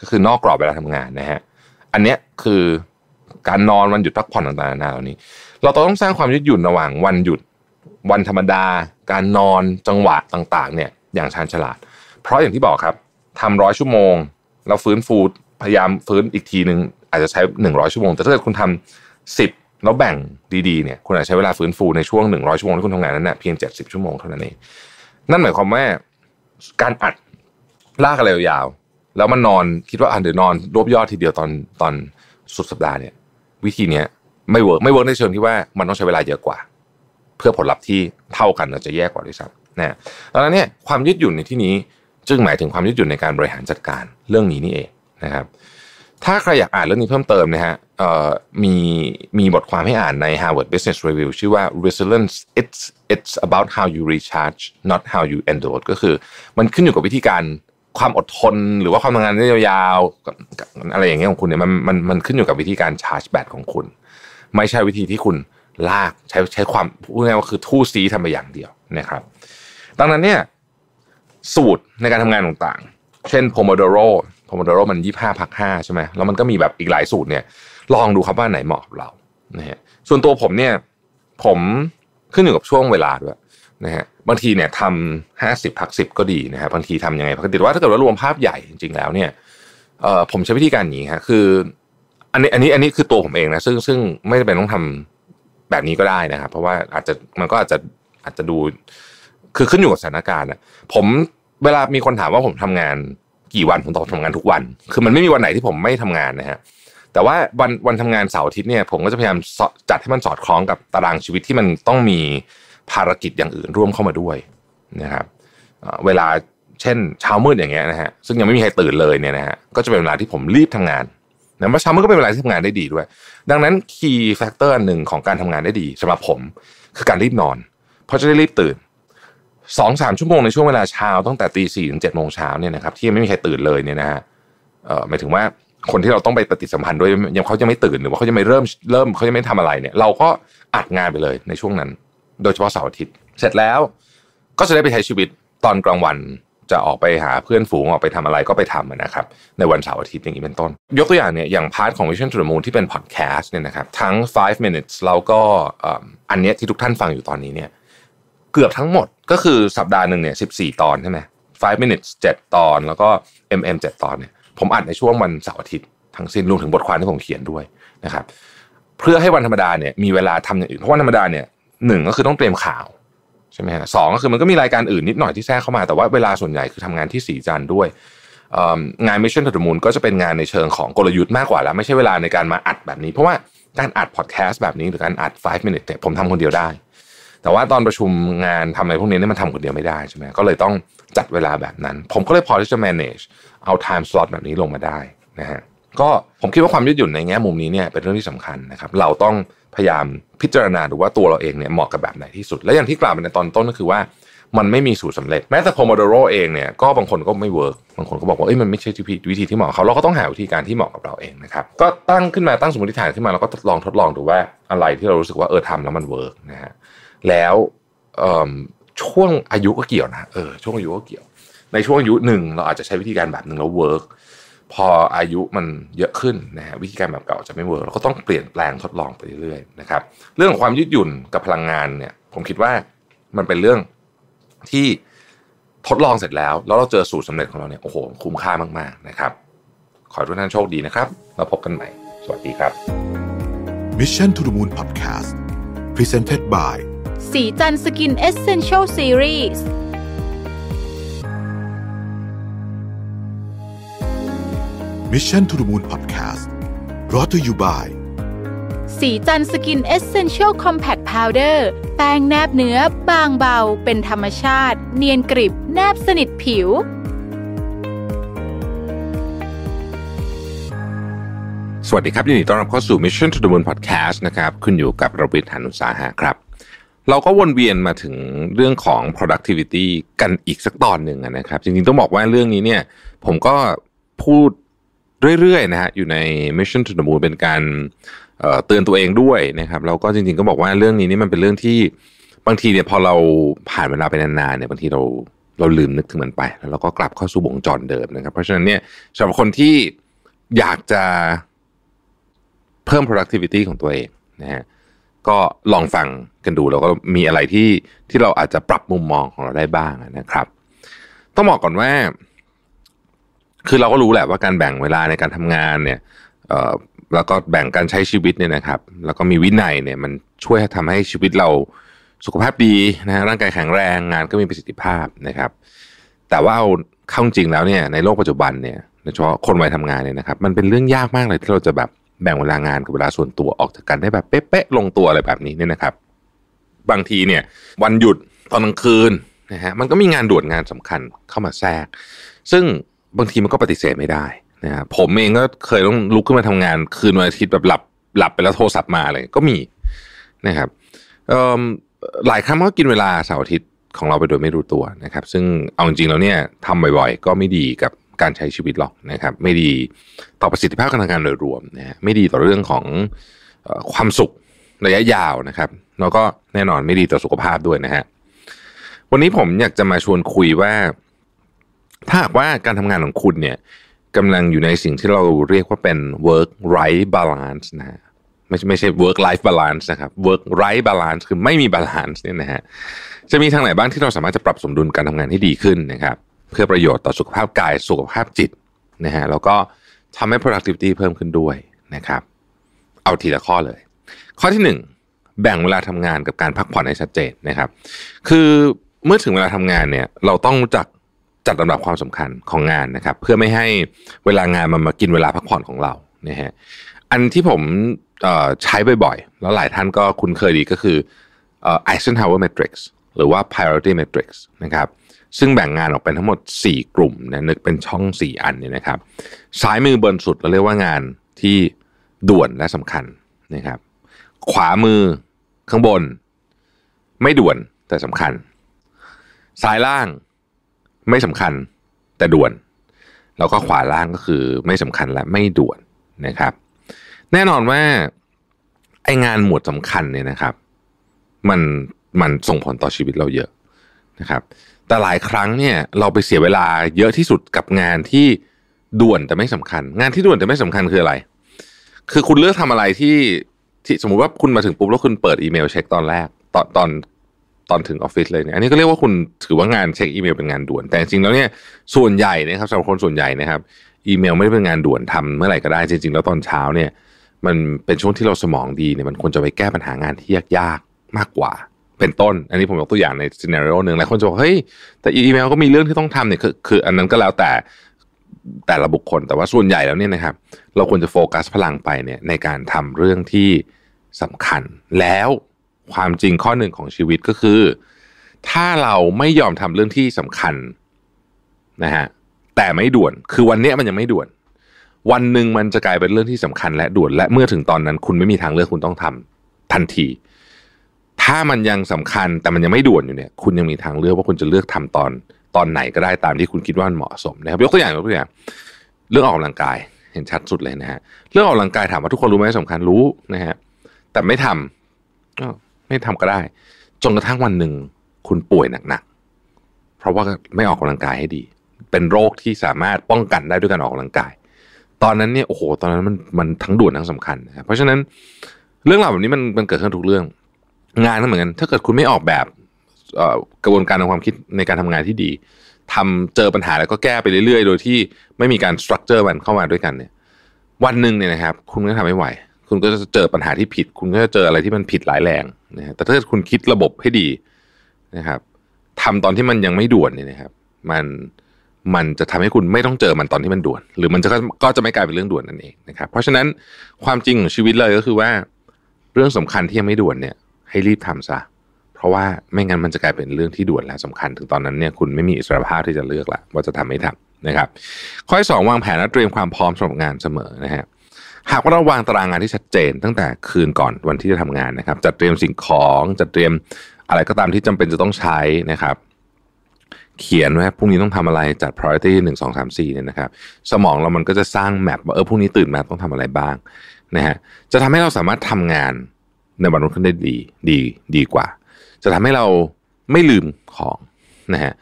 ก็คือนอกกรอบเวลาทำงานนะฮะอันเนี้ยคือการนอนวันหยุดพักผ่อนต่างๆนานาเหล่านี้ เราต้องสร้างความยืดหยุ่นระหว่างวันหยุดวันธรรมดา การนอนจังหวะต่างๆ เนี่ยอย่างชาญฉลาด เพราะอย่างที่บอกครับทำร้อยชั่วโมง แล้วฟื้นฟูพยายามฟื้นอีกทีหนึ่งอาจจะใช้หนึ่งร้อยชั่วโมง แต่ถ้าเกิดคุณทำสิบแล้วแบ่งดีๆเนี่ยคุณอาจจะใช้เวลาฟื้นฟูในช่วงหนึ่งร้อยชั่วโมงที่คุณทำงานนั้นเน่ยเพียงเจ็ดสิบชั่วโมงเท่านั้นเองนั่นหมายความว่าการอัด ลากอะไรยาวแล้วมันนอนคิดว่าอ่าเดี๋ยวนอนรวบยอดทีเดียวตอนตอนสุดสัปดาห์เนี่ย วิธีเนี้ยไม่ work ไม่ work ในเชิงที่ว่ามันต้องใช้เวลาเยอะกว่า เพื่อผลลัพธ์ที่เท่ากันอาจจะแย่กว่าด้วยซ้ำนะดังนั้นเนี่ยความยืดหยุ่นในที่นี้จึงหมายถึงความยืดหยุ่นในการบริหารจัดการเรื่องนี้นี่เองนะครับ ถ้าใครอยากอ่านเรื่องนี้เพิ่มเติมนะฮะมีมีบทความให้อ่านใน Harvard Business Review ชื่อว่า resilience it's it's about how you recharge not how you endure ก็คือมันขึ้นอยู่กับวิธีการ ความอดทน หรือว่าความทำงานยาวๆอะไรอย่างเงี้ยของคุณเนี่ยมันมันมันขึ้นอยู่กับวิธีการชาร์จแบตของคุณ ไม่ใช่วิธีที่คุณลากใช้ใช้ความพูดง่ายว่าคือทู่ซีทำไปอย่างเดียวนะครับ ดังนั้นเนี่ยสูตรในการทำงานต่างๆ เช่น Pomodoro Pomodoro มันยี่ห้าพักห้าใช่ไหมแล้วมันก็มีแบบอีกหลายสูตรเนี่ย ลองดูครับว่าไหนเหมาะกับเรานะฮะส่วนตัวผมเนี่ย ผมขึ้นอยู่กับช่วงเวลาด้วย นะฮะบางทีเนี่ยทำห้าสิบพักสิบก็ดีนะฮะบางทีทำยังไงปกติว่าถ้าเกิดว่ารวมภาพใหญ่จริง ๆ แล้วเนี่ยเอ่อผมใช้วิธีการอย่างนี้ฮะคือ อันนี้อันนี้อันนี้คือตัวผมเองนะซึ่งซึ่งไม่จำเป็นต้องทำแบบนี้ก็ได้นะครับเพราะว่าอาจจะมันก็อาจจะอาจจะดู คือขึ้นอยู่กับสถานการณ์นะผมเวลามีคนถามว่าผมทำงานกี่วันผมตอบทำงานทุกวัน คือมันไม่มีวันไหนที่ผมไม่ทำงานนะฮะแต่ว่าวันวันทำงานเสาร์อาทิตย์เนี่ยผมก็จะพยายามจัดให้มันสอดคล้องกับตารางชีวิตที่มันต้องมี ภารกิจอย่างอื่นร่วมเข้ามาด้วยนะครับเวลาเช่นเช้ามืดอย่างเงี้ยนะฮะซึ่งยังไม่มีใครตื่นเลยเนี่ยนะฮะก็จะเป็นเวลาที่ผมรีบทำงานนะเช้ามืดก็เป็นเวลาที่ทำงานได้ดีด้วย ดังนั้น key factor หนึ่งของการทำงานได้ดีสำหรับผมคือการรีบนอน เพราะจะได้รีบตื่นสองสามชั่วโมงในช่วงเวลาเช้าตั้งแต่ตีสี่ถึงเจ็ดโมงเช้าเนี่ยนะครับที่ยังไม่มีใครตื่นเลยเนี่ยนะฮะเอ่อหมายถึงว่าคนที่เราต้องไปปฏิสัมพันธ์ด้วยยังเขาจะไม่ตื่นหรือว่าเขาจะไม่เริ่มเริ่มเขาจะไม่ทำอะไรเนี่ย เราก็อัดงานไปเลยในช่วงนั้น โดยเฉพาะเสาร์อาทิตย์ เสร็จแล้วก็จะได้ไปใช้ชีวิตตอนกลางวันจะออกไปหาเพื่อนฝูงออกไปทำอะไรก็ไปทำนะครับ ในวันเสาร์อาทิตย์อย่างนี้เป็นต้น ยกตัวอย่างเนี่ยอย่างพาร์ทของ Vision to the Moon ที่เป็นพอดแคสต์เนี่ยนะครับทั้ง 5 minutes แล้วก็อันเนี้ยที่ทุกท่านฟังอยู่ตอนนี้เนี่ยเกือบทั้งหมดก็คือสัปดาห์หนึ่งเนี่ย14 ตอนใช่ไหม5 minutes 7 ตอน แล้วก็ mm 7 ตอนเนี่ยผมอัดในช่วงวันเสาร์อาทิตย์ทั้งสิ้นรวมถึงบทความที่ผมเขียนด้วยนะครับเพื่อให้วันธรรมดาเนี่ยมีเวลาทำอย่างอื่นเพราะวันธรรมดาเนี่ย หนึ่งก็คือต้องเตรียมข่าวใช่ไหมฮะสองก็คือมันก็มีรายการอื่นนิดหน่อยที่แทรกเข้ามาแต่ว่าเวลาส่วนใหญ่คือทำงานที่สีจันด้วยงาน Mission to the Moon ก็จะเป็นงานในเชิงของกลยุทธ์มากกว่าแล้ว ไม่ใช่เวลาในการมาอัดแบบนี้ เพราะว่าการอัดพอดแคสต์แบบนี้หรือการอัด 5 minute เนี่ยผมทำคนเดียวได้ แต่ว่าตอนประชุมงานทำอะไรพวกนี้เนี่ยมันทำคนเดียวไม่ได้ใช่ไหมก็เลยต้องจัดเวลาแบบนั้น ผมก็เลยพอที่จะ manage เอา time slot แบบนี้ลงมาได้นะฮะก็ผมคิดว่าความยืดหยุ่นในแง่มุมนี้เนี่ยเป็นเรื่องที่สำคัญนะครับเราต้องพยายามพิจารณาดูว่าตัวเราเองเนี่ยเหมาะกับแบบไหนที่สุด และอย่างที่กล่าวไปในตอนต้นก็คือว่ามันไม่มีสูตรสำเร็จแม้แต่โ o โมโดโรเองเนี่ยก็บางคนก็ไม่ work บางคนก็บอกว่าเอ้ยมันไม่ใช่วิธีที่เหมาะเขาเราก็ต้องหาวิธีการที่เหมาะกับเราเองนะครับก็ตั้งขึ้นมาตั้งสมมติฐานขึ้นมาเราก็ลองทดลองดูว่าอะไรที่เรารู้สึกว่าเออทำแล้วมัน work นะฮะแล้วช่วงอายุก็เกี่ยวนะเออช่วงอายุก็เกี่ยว ในช่วงอายุหนึ่งเราอาจจะใช้วิธีการแบบหนึ่งแล้ว work พออายุมันเยอะขึ้นนะฮะวิธีการแบบเก่าจะไม่ work เราก็ต้องเปลี่ยนแปลงทดลองไปเรื่อยๆนะครับ เรื่องของความยืดหยุ่นกับพลังงานเนี่ย ผมคิดว่ามันเป็นเรื่องที่ทดลองเสร็จแล้ว แล้วเราเจอสูตรสำเร็จของเราเนี่ยโอ้โหคุ้มค่ามากๆนะครับ ขอทุกท่านโชคดีนะครับเราพบกันใหม่ สวัสดีครับ Mission to the Moon Podcast Presented by ศรีจันทร์ Skin Essential Series Mission to the Moon Podcast brought to you by ศรีจันทร์ Skin Essential Compact Powder แป้งแนบเนื้อบางเบา เป็นธรรมชาติ เนียนกริบ แนบสนิทผิว สวัสดีครับยินดีต้อนรับเข้าสู่ Mission to the Moon Podcast นะครับคุณอยู่กับรวิศ หาญอุตสาหะครับ เราก็วนเวียนมาถึงเรื่องของ productivity กันอีกสักตอนหนึ่งนะครับ จริงๆ ต้องบอกว่าเรื่องนี้เนี่ย ผมก็พูด เรื่อยๆนะฮะอยู่ใน Mission to the Moon เป็นการเตือนตัวเองด้วยนะครับแล้วก็จริงๆก็บอกว่าเรื่องนี้นี่มันเป็นเรื่องที่บางทีเนี่ยพอเราผ่านเวลาไปนานๆเนี่ยบางทีเราเราลืมนึกถึงมันไป แล้วเราก็กลับเข้าสู่วงจรเดิมนะครับ เพราะฉะนั้นเนี่ยสำหรับคนที่อยากจะเพิ่ม productivity ของตัวเองนะฮะก็ลองฟังกันดูแล้วก็มีอะไรที่ที่เราอาจจะปรับมุมมองของเราได้บ้างนะครับ ต้องบอกก่อนว่า คือเราก็รู้แหละว่าการแบ่งเวลาในการทำงานเนี่ยแล้วก็แบ่งการใช้ชีวิตเนี่ยนะครับ แล้วก็มีวินัยเนี่ยมันช่วยทำให้ชีวิตเราสุขภาพดีนะฮะร่างกายแข็งแรงงานก็มีประสิทธิภาพนะครับ แต่ว่าเอาเข้าจริงแล้วเนี่ยในโลกปัจจุบันเนี่ยโดยเฉพาะคนวัยทำงานเนี่ยนะครับ มันเป็นเรื่องยากมากเลยที่เราจะแบบแบ่งเวลางานกับเวลาส่วนตัวออกจากกันได้แบบเป๊ะๆลงตัวอะไรแบบนี้เนี่ยนะครับ บางทีเนี่ยวันหยุดตอนกลางคืนนะฮะมันก็มีงานด่วนงานสำคัญเข้ามาแทรก ซึ่ง บางทีมันก็ปฏิเสธไม่ได้นะผมเองก็เคยต้องลุกขึ้นมาทำงาน คืนวันอาทิตย์แบบหลับหลับไปแล้วโทรศัพท์มาเลยก็มีนะครับหลายครั้งก็กินเวลาเสาร์อาทิตย์ของเราไปโดยไม่รู้ตัวนะครับ ซึ่งเอาจริงๆแล้วเนี่ยทำบ่อยๆ ก็ไม่ดีกับการใช้ชีวิตหรอกนะครับ ไม่ดีต่อประสิทธิภาพการทำงานโดยรวมนะฮะไม่ดีต่อเรื่องของความสุขระยะยาวนะครับแล้วก็แน่นอนไม่ดีต่อสุขภาพด้วยนะฮะวันนี้ผมอยากจะมาชวนคุยว่า ถ้าหากว่าการทำงานของคุณเนี่ยกำลังอยู่ในสิ่งที่เราเรียกว่าเป็น work right balance นะฮะไม่ใช่ไม่ใช่ work life balance นะครับ work right balance คือไม่มี balance เนี่ยนะฮะจะมีทางไหนบ้างที่เราสามารถจะปรับสมดุลการทำงานให้ดีขึ้นนะครับ เพื่อประโยชน์ต่อสุขภาพกายสุขภาพจิตนะฮะแล้วก็ทำให้ productivity เพิ่มขึ้นด้วยนะครับ เอาทีละข้อเลย ข้อที่หนึ่งแบ่งเวลาทำงานกับการพักผ่อนให้ชัดเจนนะครับ คือเมื่อถึงเวลาทำงานเนี่ย เราต้องรู้จัก จัดลำดับความสำคัญของงานนะครับ เพื่อไม่ให้เวลางานมันมากินเวลาพักผ่อนของเรานะฮะอันที่ผมใช้บ่อยๆ แล้วหลายท่านก็คุ้นเคยดีก็คือ Eisenhower Matrix หรือว่า Priority Matrix นะครับซึ่งแบ่งงานออกเป็นทั้งหมด 4 กลุ่มนะนึกเป็นช่อง 4 อันเนี่ยนะครับซ้ายมือบนสุดเราเรียกว่างานที่ด่วนและสำคัญนะครับ ขวามือข้างบน ไม่ด่วนแต่สำคัญ ซ้ายล่าง ไม่สำคัญแต่ด่วน แล้วก็ขวาล่างก็คือไม่สำคัญและไม่ด่วนนะครับ แน่นอนว่าไองานหมวดสำคัญเนี่ยนะครับ มันมันส่งผลต่อชีวิตเราเยอะนะครับ แต่หลายครั้งเนี่ยเราไปเสียเวลาเยอะที่สุดกับงานที่ด่วนแต่ไม่สำคัญ งานที่ด่วนแต่ไม่สำคัญคืออะไร คือคุณเลือกทำอะไรที่ที่สมมุติว่าคุณมาถึงปุ๊บแล้วคุณเปิดอีเมลเช็คตอนแรก ตอนตอน ตอนถึงออฟฟิศเลยเนี่ยอันนี้ก็เรียกว่าคุณถือว่างานเช็คอีเมลเป็นงานด่วน แต่จริงแล้วเนี่ยส่วนใหญ่นะครับสำหรับคนส่วนใหญ่นะครับ อีเมลไม่ได้เป็นงานด่วนทำเมื่อไหร่ก็ได้จริง ๆ แล้วตอนเช้าเนี่ย มันเป็นช่วงที่เราสมองดีเนี่ยมันควรจะไปแก้ปัญหางานที่ยากๆมากกว่า เป็นต้น อันนี้ผมยกตัวอย่างในซีนารีโอหนึ่งหลายคนจะบอกเฮ้ยแต่อีเมลก็มีเรื่องที่ต้องทำเนี่ยคือคืออันนั้นก็แล้วแต่แต่ละบุคคลแต่ว่าส่วนใหญ่แล้วเนี่ยนะครับ เราควรจะโฟกัสพลังไปเนี่ยในการทำเรื่องที่สำคัญแล้ว ความจริงข้อหนึ่งของชีวิตก็คือ ถ้าเราไม่ยอมทำเรื่องที่สำคัญนะฮะแต่ไม่ด่วน คือวันนี้มันยังไม่ด่วน วันหนึ่งมันจะกลายเป็นเรื่องที่สำคัญและด่วน และเมื่อถึงตอนนั้น คุณไม่มีทางเลือกคุณต้องทำทันที ถ้ามันยังสำคัญแต่มันยังไม่ด่วนอยู่เนี่ย คุณยังมีทางเลือกว่าคุณจะเลือกทำตอนตอนไหนก็ได้ตามที่คุณคิดว่าเหมาะสมนะครับยกตัวอย่างยกตัวอย่างเรื่องออกกำลังกายเห็นชัดสุดเลยนะฮะเรื่องออกกำลังกายถามว่าทุกคนรู้ไหมสำคัญรู้นะฮะแต่ไม่ทำก็ ไม่ทำก็ได้ จนกระทั่งวันหนึ่งคุณป่วยหนักๆ เพราะว่าไม่ออกกำลังกายให้ดี เป็นโรคที่สามารถป้องกันได้ด้วยการออกกำลังกาย ตอนนั้นเนี่ยโอ้โห ตอนนั้นมันมันทั้งด่วนทั้งสำคัญนะครับเพราะฉะนั้นเรื่องราวแบบนี้มันมันเกิดขึ้นทุกเรื่อง งานก็เหมือนกัน ถ้าเกิดคุณไม่ออกแบบกระบวนการทางความคิดในการทำงานที่ดีทำเจอปัญหาแล้วก็แก้ไปเรื่อยๆ โดยที่ไม่มีการสตรัคเจอร์มันเข้ามาด้วยกันเนี่ย วันหนึ่งเนี่ยนะครับ คุณก็ทำไม่ไหว คุณก็จะเจอปัญหาที่ผิด คุณก็จะเจออะไรที่มันผิดหลายแรง นะฮะแต่ถ้าคุณคิดระบบให้ดีนะครับทำตอนที่มันยังไม่ด่วนเนี่ยนะครับ มันมันจะทำให้คุณไม่ต้องเจอมันตอนที่มันด่วน หรือมันจะก็จะไม่กลายเป็นเรื่องด่วนนั่นเองนะครับ เพราะฉะนั้นความจริงของชีวิตเลยก็คือว่า เรื่องสำคัญที่ยังไม่ด่วนเนี่ย ให้รีบทำซะเพราะว่าไม่งั้นมันจะกลายเป็นเรื่องที่ด่วนและสำคัญ ถึงตอนนั้นเนี่ยคุณไม่มีอิสรภาพที่จะเลือกละว่าจะทำไม่ทำนะครับ ข้อที่สองวางแผนและเตรียมความพร้อมสำหรับงานเสมอนะฮะ หากว่าเราวางตารางงานที่ชัดเจน ตั้งแต่คืนก่อนวันที่จะทำงานนะครับ จัดเตรียมสิ่งของจัดเตรียมอะไรก็ตามที่จำเป็นจะต้องใช้นะครับ เขียนว่าพรุ่งนี้ต้องทำอะไรจัด priority หนึ่งสองสามสี่เนี่ยนะครับ สมองเรามันก็จะสร้างแมปว่าเออพรุ่งนี้ตื่นมาต้องทำอะไรบ้างนะฮะจะทำให้เราสามารถทำงานในวันรุ่งขึ้นได้ดีดีดีกว่า จะทำให้เราไม่ลืมของนะฮะ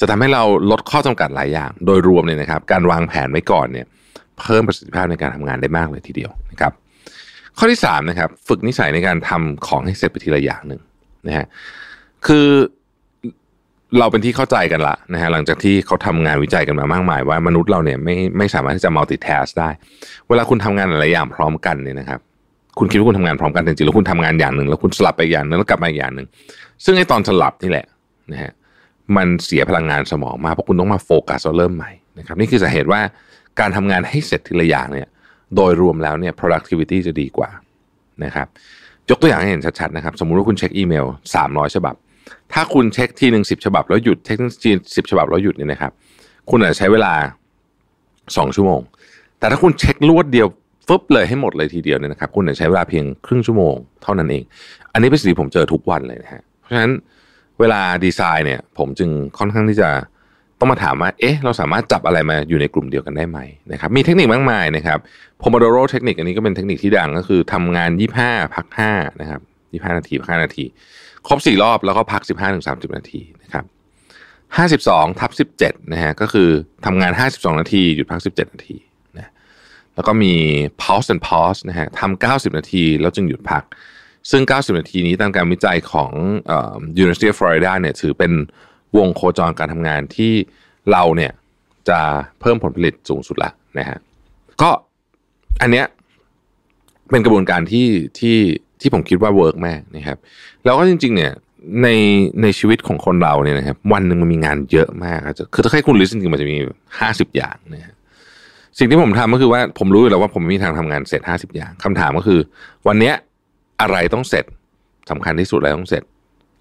จะทำให้เราลดข้อจำกัดหลายอย่าง โดยรวมเนี่ยนะครับ การวางแผนไว้ก่อนเนี่ย เพิ่มประสิทธิภาพในการทำงานได้มากเลยทีเดียวนะครับ ข้อที่สามนะครับฝึกนิสัยในการทำของให้เสร็จไปทีละอย่างหนึ่งนะฮะคือเราเป็นที่เข้าใจกันละนะฮะหลังจากที่เขาทำงานวิจัยกันมามากมาย ว่ามนุษย์เราเนี่ยไม่ไม่สามารถที่จะ multitask ได้ เวลาคุณทำงานหลายอย่างพร้อมกันเนี่ยนะครับ คุณคิดว่าคุณทำงานพร้อมกันจริงๆแล้วคุณทำงานอย่างหนึ่งแล้วคุณสลับไปอย่างหนึ่งแล้วกลับมาอีกอย่างหนึ่งซึ่งไอ้ตอนสลับนี่แหละนะฮะมันเสียพลังงานสมองมาเพราะคุณต้องมาโฟกัสแล้วเริ่มใหม่นะครับ นี่คือสาเหตุว่า การทำงานให้เสร็จทีละอย่างเนี่ยโดยรวมแล้วเนี่ย productivity จะดีกว่านะครับยกตัวอย่างให้เห็นชัดๆนะครับ สมมุติว่าคุณเช็คอีเมล 300 ฉบับ ถ้าคุณเช็คทีหนึ่งสิบฉบับแล้วหยุดเช็คทีสิบฉบับแล้วหยุดเนี่ยนะครับ คุณอาจจะใช้เวลาสองชั่วโมง แต่ถ้าคุณเช็ครวดเดียวฟึบเลยให้หมดเลยทีเดียวเนี่ยนะครับ คุณอาจจะใช้เวลาเพียงครึ่งชั่วโมงเท่านั้นเอง อันนี้เป็นสิ่งที่ผมเจอทุกวันเลยนะฮะเพราะฉะนั้นเวลาดีไซน์เนี่ย ผมจึงค่อนข้างที่จะ ต้องมาถามว่า เอ๊ะ เราสามารถจับอะไรมาอยู่ในกลุ่มเดียวกันได้ไหมนะครับ มีเทคนิคมากมายนะครับ Pomodoro เทคนิคอันนี้ก็เป็นเทคนิคที่ดังก็คือทำงาน 25 พัก 5 นะครับ 25 นาทีพัก5นาที ครบ 4 รอบแล้วก็พัก 15ถึง30 นาทีนะครับ52ทับ17นะฮะก็คือทำงาน 52 นาที หยุดพัก 17 นาทีนะแล้วก็มี pulse and pause นะฮะทำ90 นาที แล้วจึงหยุดพัก ซึ่ง 90 นาทีนี้ตามการวิจัยของ University of Florida เนี่ยถือเป็น วงโคจรการทำงานที่เราเนี่ยจะเพิ่มผลผลิตสูงสุดละนะฮะก็อันเนี้ยเป็นกระบวนการที่ที่ที่ผมคิดว่า work มากนะครับ แล้วก็จริง ๆ เนี่ยในในชีวิตของคนเราเนี่ยนะครับ วันหนึ่งมันมีงานเยอะมากคือถ้าให้คุณลิสต์จริงๆมันจะมีห้าสิบอย่างนะฮะสิ่งที่ผมทำก็คือว่าผมรู้อยู่แล้วว่าผมมีทางทำงานเสร็จห้าสิบอย่างคำถามก็คือ วันเนี้ยอะไรต้องเสร็จสำคัญที่สุดอะไรต้องเสร็จ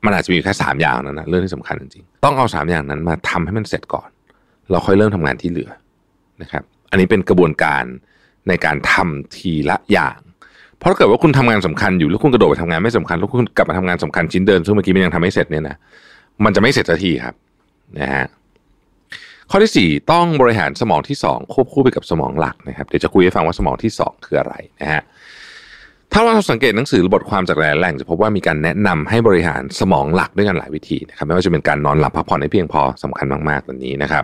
มันอาจจะมีแค่สามอย่างนั้นนะเรื่องที่สำคัญจริงๆต้องเอาสามอย่างนั้นมาทำให้มันเสร็จก่อน เราค่อยเริ่มทำงานที่เหลือนะครับ อันนี้เป็นกระบวนการในการทำทีละอย่าง เพราะถ้าเกิดว่าคุณทำงานสำคัญอยู่แล้วคุณกระโดดไปทำงานไม่สำคัญแล้วคุณกลับมาทำงานสำคัญชิ้นเดิมซึ่งเมื่อกี้มันยังทำไม่เสร็จเนี่ยนะมันจะไม่เสร็จสักทีครับนะฮะข้อที่สี่ต้องบริหารสมองที่สองควบคู่ไปกับสมองหลักนะครับเดี๋ยวจะคุยให้ฟังว่าสมองที่สองคืออะไรนะฮะ ถ้าเราสังเกตหนังสือบทความจากหลายแหล่งจะพบว่ามีการแนะนำให้บริหารสมองหลักด้วยกันหลายวิธีนะครับไม่ว่าจะเป็นการนอนหลับพักผ่อนให้เพียงพอสำคัญมากๆตัวนี้นะครับ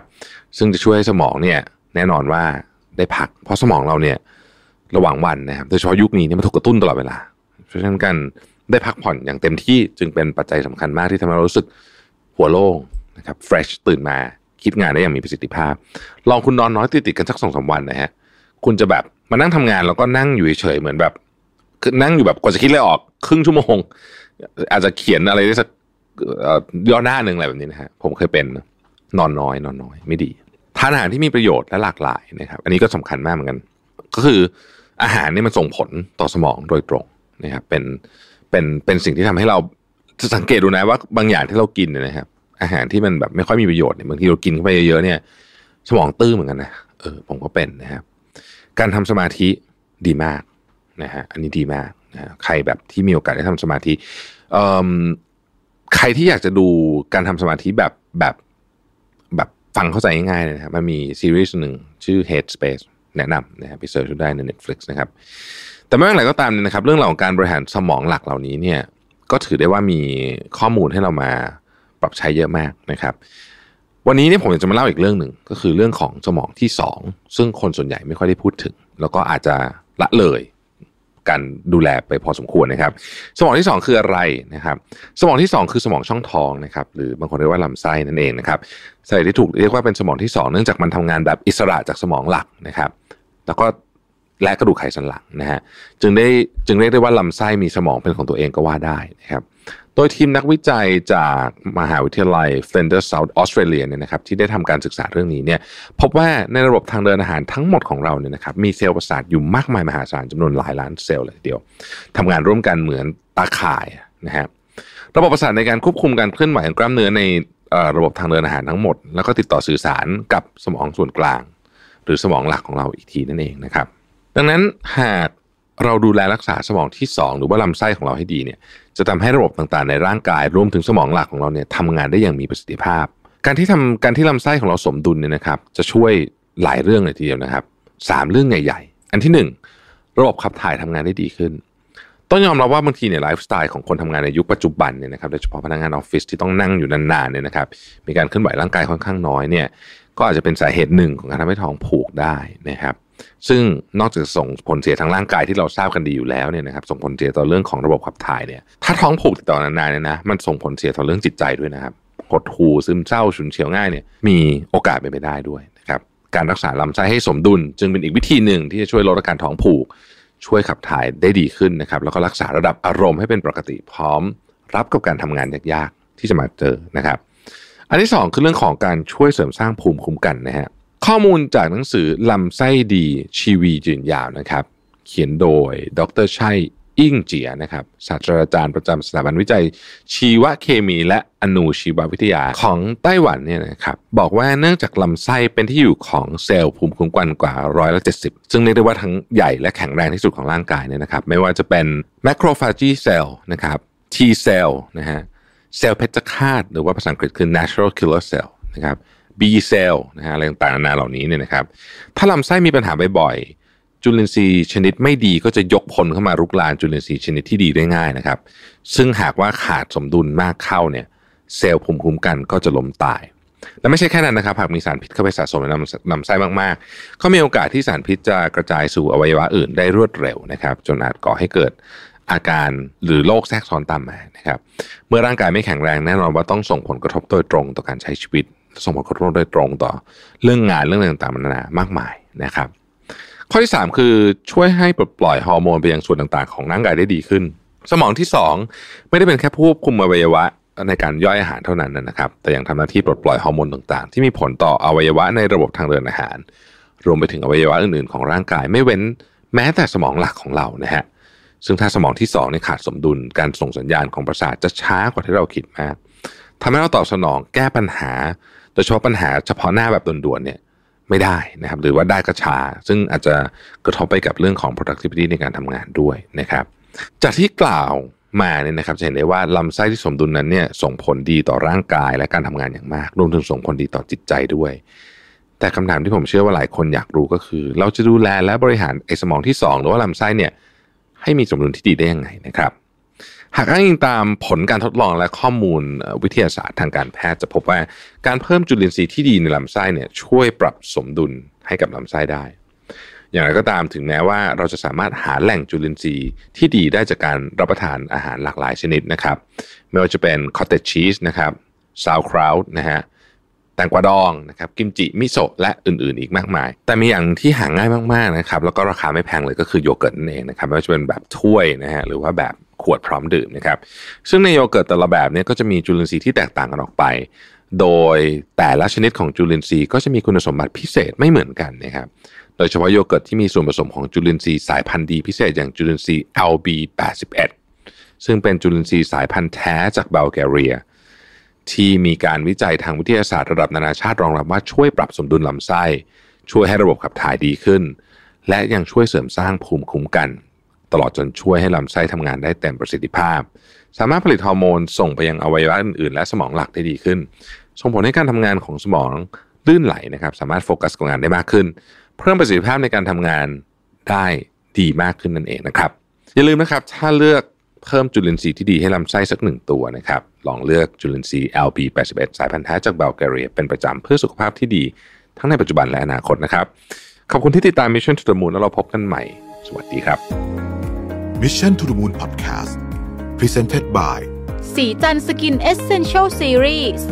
ซึ่งจะช่วยให้สมองเนี่ยแน่นอนว่าได้พัก เพราะสมองเราเนี่ยระหว่างวันนะครับโดยเฉพาะยุคนี้เนี่ยมันถูกกระตุ้นตลอดเวลาเพราะฉะนั้นการได้พักผ่อนอย่างเต็มที่จึงเป็นปัจจัยสำคัญมากที่ทำให้เรารู้สึกหัวโล่งนะครับ fresh ตื่นมาคิดงานได้อย่างมีประสิทธิภาพ ลองคุณนอนน้อยติดๆกันสักสองสามวันนะฮะคุณจะแบบมานั่งทำงานแล้วก็นั่งอยู่เฉยเหมือนแบบ นั่งอยู่แบบกว่าจะคิดเลยออกครึ่งชั่วโมง อาจจะเขียนอะไรได้สักเอ่อย่อหน้าหนึ่งอะไรแบบนี้นะฮะผมเคยเป็นนอนน้อย นอนน้อย ไม่ดีทานอาหารที่มีประโยชน์และหลากหลายนะครับ อันนี้ก็สำคัญมากเหมือนกัน ก็คืออาหารนี่มันส่งผลต่อสมองโดยตรงนะครับเป็นเป็นเป็นสิ่งที่ทำให้เราจะสังเกตดูนะว่าบางอย่างที่เรากินเนี่ยนะครับ อาหารที่มันแบบไม่ค่อยมีประโยชน์เนี่ยบางทีเรากินเข้าไปเยอะๆเนี่ย สมองตื้อเหมือนกันนะเออผมก็เป็นนะครับ การทำสมาธิดีมาก นะฮะอันนี้ดีมากนะใครแบบที่มีโอกาสได้ทำสมาธิใครที่อยากจะดูการทำสมาธิแบบแบบแบบฟังเข้าใจง่ายๆนะครับมันมีซีรีส์หนึ่งชื่อ Headspace แนะนำนะครับไปเสิร์ชดูได้ใน Netflix นะครับ แต่ไม่ว่าอะไรก็ตามเนี่ยนะครับ เรื่องราวของการบริหารสมองหลักเหล่านี้เนี่ยก็ถือได้ว่ามีข้อมูลให้เรามาปรับใช้เยอะมากนะครับ วันนี้เนี่ยผมจะมาเล่าอีกเรื่องหนึ่งก็คือเรื่องของสมองที่สองซึ่งคนส่วนใหญ่ไม่ค่อยได้พูดถึง แล้วก็อาจจะละเลย การดูแลไปพอสมควรนะครับ สมองที่สองคืออะไรนะครับ สมองที่สองคือสมองช่องท้องนะครับ หรือบางคนเรียกว่าลำไส้นั่นเองนะครับสาเหตุที่ถูกเรียกว่าเป็นสมองที่สองเนื่องจากมันทำงานแบบอิสระจากสมองหลักนะครับ แล้วก็และกระดูกไขสันหลังนะฮะจึงได้จึงเรียกได้ว่าลำไส้มีสมองเป็นของตัวเองก็ว่าได้นะครับ ดยทีมนักวิจัยจากมหาวิทยาลัย Flinders South Australia เนี่ยนะครับที่ได้ทำการศึกษาเรื่องนี้เนี่ยพบว่าในระบบทางเดินอาหารทั้งหมดของเราเนี่ยนะครับมีเซลล์ประสาทอยู่มากมายมหาศาลจำนวนหลายล้านเซลล์เลยทีเดียวทำงานร่วมกันเหมือนตาข่ายนะฮะระบบประสาทในการควบคุมการเคลื่อนไหวของกล้ามเนื้อในระบบทางเดินอาหารทั้งหมด แล้วก็ติดต่อสื่อสารกับสมองส่วนกลาง หรือสมองหลักของเราอีกทีนั่นเองนะครับ ดังนั้นหากเราดูแลรักษาสมองที่ 2 หรือว่าลำไส้ของเราให้ดีเนี่ย จะทำให้ระบบต่างๆ ในร่างกายรวมถึงสมองหลักของเราเนี่ยทำงานได้อย่างมีประสิทธิภาพ การที่ทำการที่ลำไส้ของเราสมดุลเนี่ยนะครับ จะช่วยหลายเรื่องเลยทีเดียวนะครับสามเรื่องใหญ่ๆ อันที่หนึ่งระบบขับถ่ายทำงานได้ดีขึ้น ต้องยอมรับว่าบางทีเนี่ยไลฟ์สไตล์ของคนทำงานในยุคปัจจุบันเนี่ยนะครับโดยเฉพาะพนักงานออฟฟิศที่ต้องนั่งอยู่นานๆเนี่ยนะครับ มีการเคลื่อนไหวร่างกายค่อนข้างน้อยเนี่ย ก็อาจจะเป็นสาเหตุหนึ่งของการทำให้ท้องผูกได้นะครับ ซึ่งนอกจากส่งผลเสียทางร่างกายที่เราทราบกันดีอยู่แล้วเนี่ยนะครับส่งผลเสียต่อเรื่องของระบบขับถ่ายเนี่ยถ้าท้องผูกติดต่อนานๆเนี่ยนะมันส่งผลเสียต่อเรื่องจิตใจด้วยนะครับหดหูซึมเศร้าฉุนเฉียวง่ายเนี่ยมีโอกาสเป็นไปได้ด้วยนะครับการรักษาลำไส้ให้สมดุล จึงเป็นอีกวิธีหนึ่งที่จะช่วยลดอาการท้องผูก ช่วยขับถ่ายได้ดีขึ้นนะครับแล้วก็รักษาระดับอารมณ์ให้เป็นปกติพร้อม รับกับการทำงานยากๆที่จะมาเจอนะครับ อันที่สองคือเรื่องของการช่วยเสริมสร้างภูมิคุ้มกันนะฮะ ข้อมูลจากหนังสือลำไส้ดีชีวียืนยาวนะครับ เขียนโดยดรชัยอิ่งเจียนะครับศาสตราจารย์ประจำสถาบันวิจัย ชีวเคมีและอนุชีววิทยาของไต้หวันเนี่ยนะครับบอกว่าเนื่องจากลำไส้เป็นที่อยู่ของเซลล์ภูมิคุ้มกันกว่าร้อยละเจ็ดสิบซึ่งเรียกได้ว่าทั้งใหญ่และแข็งแรงที่สุดของร่างกายเนี่ยนะครับ ไม่ว่าจะเป็น macrophagy cell นะครับ T cell นะฮะเซลล์เพชฌฆาตหรือว่าภาษาอังกฤษคือ natural killer cell นะครับ B cell นะฮะอะไรต่างๆนานาเหล่านี้เนี่ยนะครับ ถ้าลำไส้มีปัญหาบ่อยๆ จุลินทรีย์ชนิดไม่ดีก็จะยกพลเข้ามารุกรานจุลินทรีย์ชนิดที่ดีได้ง่ายนะครับ ซึ่งหากว่าขาดสมดุลมากเข้าเนี่ยเซลล์ภูมิคุ้มกันก็จะล้มตาย และไม่ใช่แค่นั้นนะครับ หากมีสารพิษเข้าไปสะสมในลำลำไส้มากๆ ก็มีโอกาสที่สารพิษจะกระจายสู่อวัยวะอื่นได้รวดเร็วนะครับ จนอาจก่อให้เกิดอาการหรือโรคแทรกซ้อนตามมานะครับ เมื่อร่างกายไม่แข็งแรงแน่นอนว่าต้องส่งผลกระทบโดยตรงต่อการใช้ชีวิต ส่งผลกระทบโดยตรงต่อเรื่องงานเรื่องต่างๆนานามากมายนะครับ ข้อที่ 3 คือช่วยให้ปลดปล่อยฮอร์โมนไปยังส่วนต่างๆ ของร่างกายได้ดีขึ้น สมองที่ 2 ไม่ได้เป็นแค่ผู้ควบคุมอวัยวะในการย่อยอาหารเท่านั้นนะครับ แต่ยังทำหน้าที่ปลดปล่อยฮอร์โมนต่างๆ ที่มีผลต่ออวัยวะในระบบทางเดินอาหาร รวมไปถึงอวัยวะอื่นๆ ของร่างกายไม่เว้นแม้แต่สมองหลักของเรานะฮะซึ่งถ้าสมองที่2เนี่ยขาดสมดุลการส่งสัญญาณของประสาทจะช้ากว่าที่เราคิดมากทำให้เราตอบสนองแก้ปัญหา ยเฉพาะปัญหาเฉพาะหน้าแบบด่วนๆเนี่ยไม่ได้นะครับหรือว่าได้ก็ช้า ซึ่งอาจจะกระทบไปกับเรื่องของ productivity ในการทำงานด้วยนะครับ จากที่กล่าวมาเนี่ยนะครับจะเห็นได้ว่าลำไส้ที่สมดุลนั้นเนี่ยส่งผลดีต่อร่างกายและการทำงานอย่างมาก รวมถึงส่งผลดีต่อจิตใจด้วย แต่คำถามที่ผมเชื่อว่าหลายคนอยากรู้ก็คือ เราจะดูแลและบริหารไอ้สมองที่ 2 หรือว่าลำไส้เนี่ยให้มีสมดุลที่ดีได้ยังไงนะครับ หากอ้างอิงตามผลการทดลองและข้อมูลวิทยาศาสตร์ทางการแพทย์จะพบว่าการเพิ่มจุลินทรีย์ที่ดีในลำไส้เนี่ยช่วยปรับสมดุลให้กับลำไส้ได้ อย่างไรก็ตามถึงแม้ว่าเราจะสามารถหาแหล่งจุลินทรีย์ที่ดีได้จากการรับประทานอาหารหลากหลายชนิดนะครับ ไม่ว่าจะเป็น cottage cheese นะครับ sauerkraut นะฮะแตงกวาดองนะครับกิมจิมิโซะและอื่นๆ อีกมากมาย แต่มีอย่างที่หาง่ายมากๆนะครับแล้วก็ราคาไม่แพงเลยก็คือโยเกิร์ตนั่นเองนะครับไม่ว่าจะเป็นแบบถ้วยนะฮะหรือว่าแบบ ขวดพร้อมดื่มนะครับ ซึ่งในโยเกิร์ตแต่ละแบบเนี้ยก็จะมีจุลินทรีย์ที่แตกต่างกันออกไป โดยแต่ละชนิดของจุลินทรีย์ก็จะมีคุณสมบัติพิเศษไม่เหมือนกันนะครับ โดยเฉพาะโยเกิร์ตที่มีส่วนผสมของจุลินทรีย์สายพันธุ์ดีพิเศษอย่างจุลินทรีย์ LB81 ซึ่งเป็นจุลินทรีย์สายพันธุ์แท้จากบัลแกเรีย ที่มีการวิจัยทางวิทยาศาสตร์ระดับนานาชาติรองรับว่าช่วยปรับสมดุลลำไส้ ช่วยให้ระบบขับถ่ายดีขึ้น และยังช่วยเสริมสร้างภูมิคุ้มกัน ตลอดจนช่วยให้ลำไส้ทำงานได้เต็มประสิทธิภาพ สามารถผลิตฮอร์โมนส่งไปยังอวัยวะอื่นๆ และสมองหลักได้ดีขึ้น ส่งผลให้การทำงานของสมองลื่นไหลนะครับ สามารถโฟกัสกับงานได้มากขึ้น เพิ่มประสิทธิภาพในการทำงานได้ดีมากขึ้นนั่นเองนะครับ อย่าลืมนะครับ ถ้าเลือกเพิ่มจุลินทรีย์ที่ดีให้ลำไส้สักหนึ่งตัวนะครับ ลองเลือกจุลินทรีย์ LB81 สายพันธุ์แท้จากบัลแกเรียเป็นประจำเพื่อสุขภาพที่ดี ทั้งในปัจจุบันและอนาคตนะครับ ขอบคุณที่ติดตาม Mission to the Moon แล้วเราพบกันใหม่ สวัสดีครับ Mission to the Moon Podcast Presented by สีจันสกินเอเซนเชลซีรีส์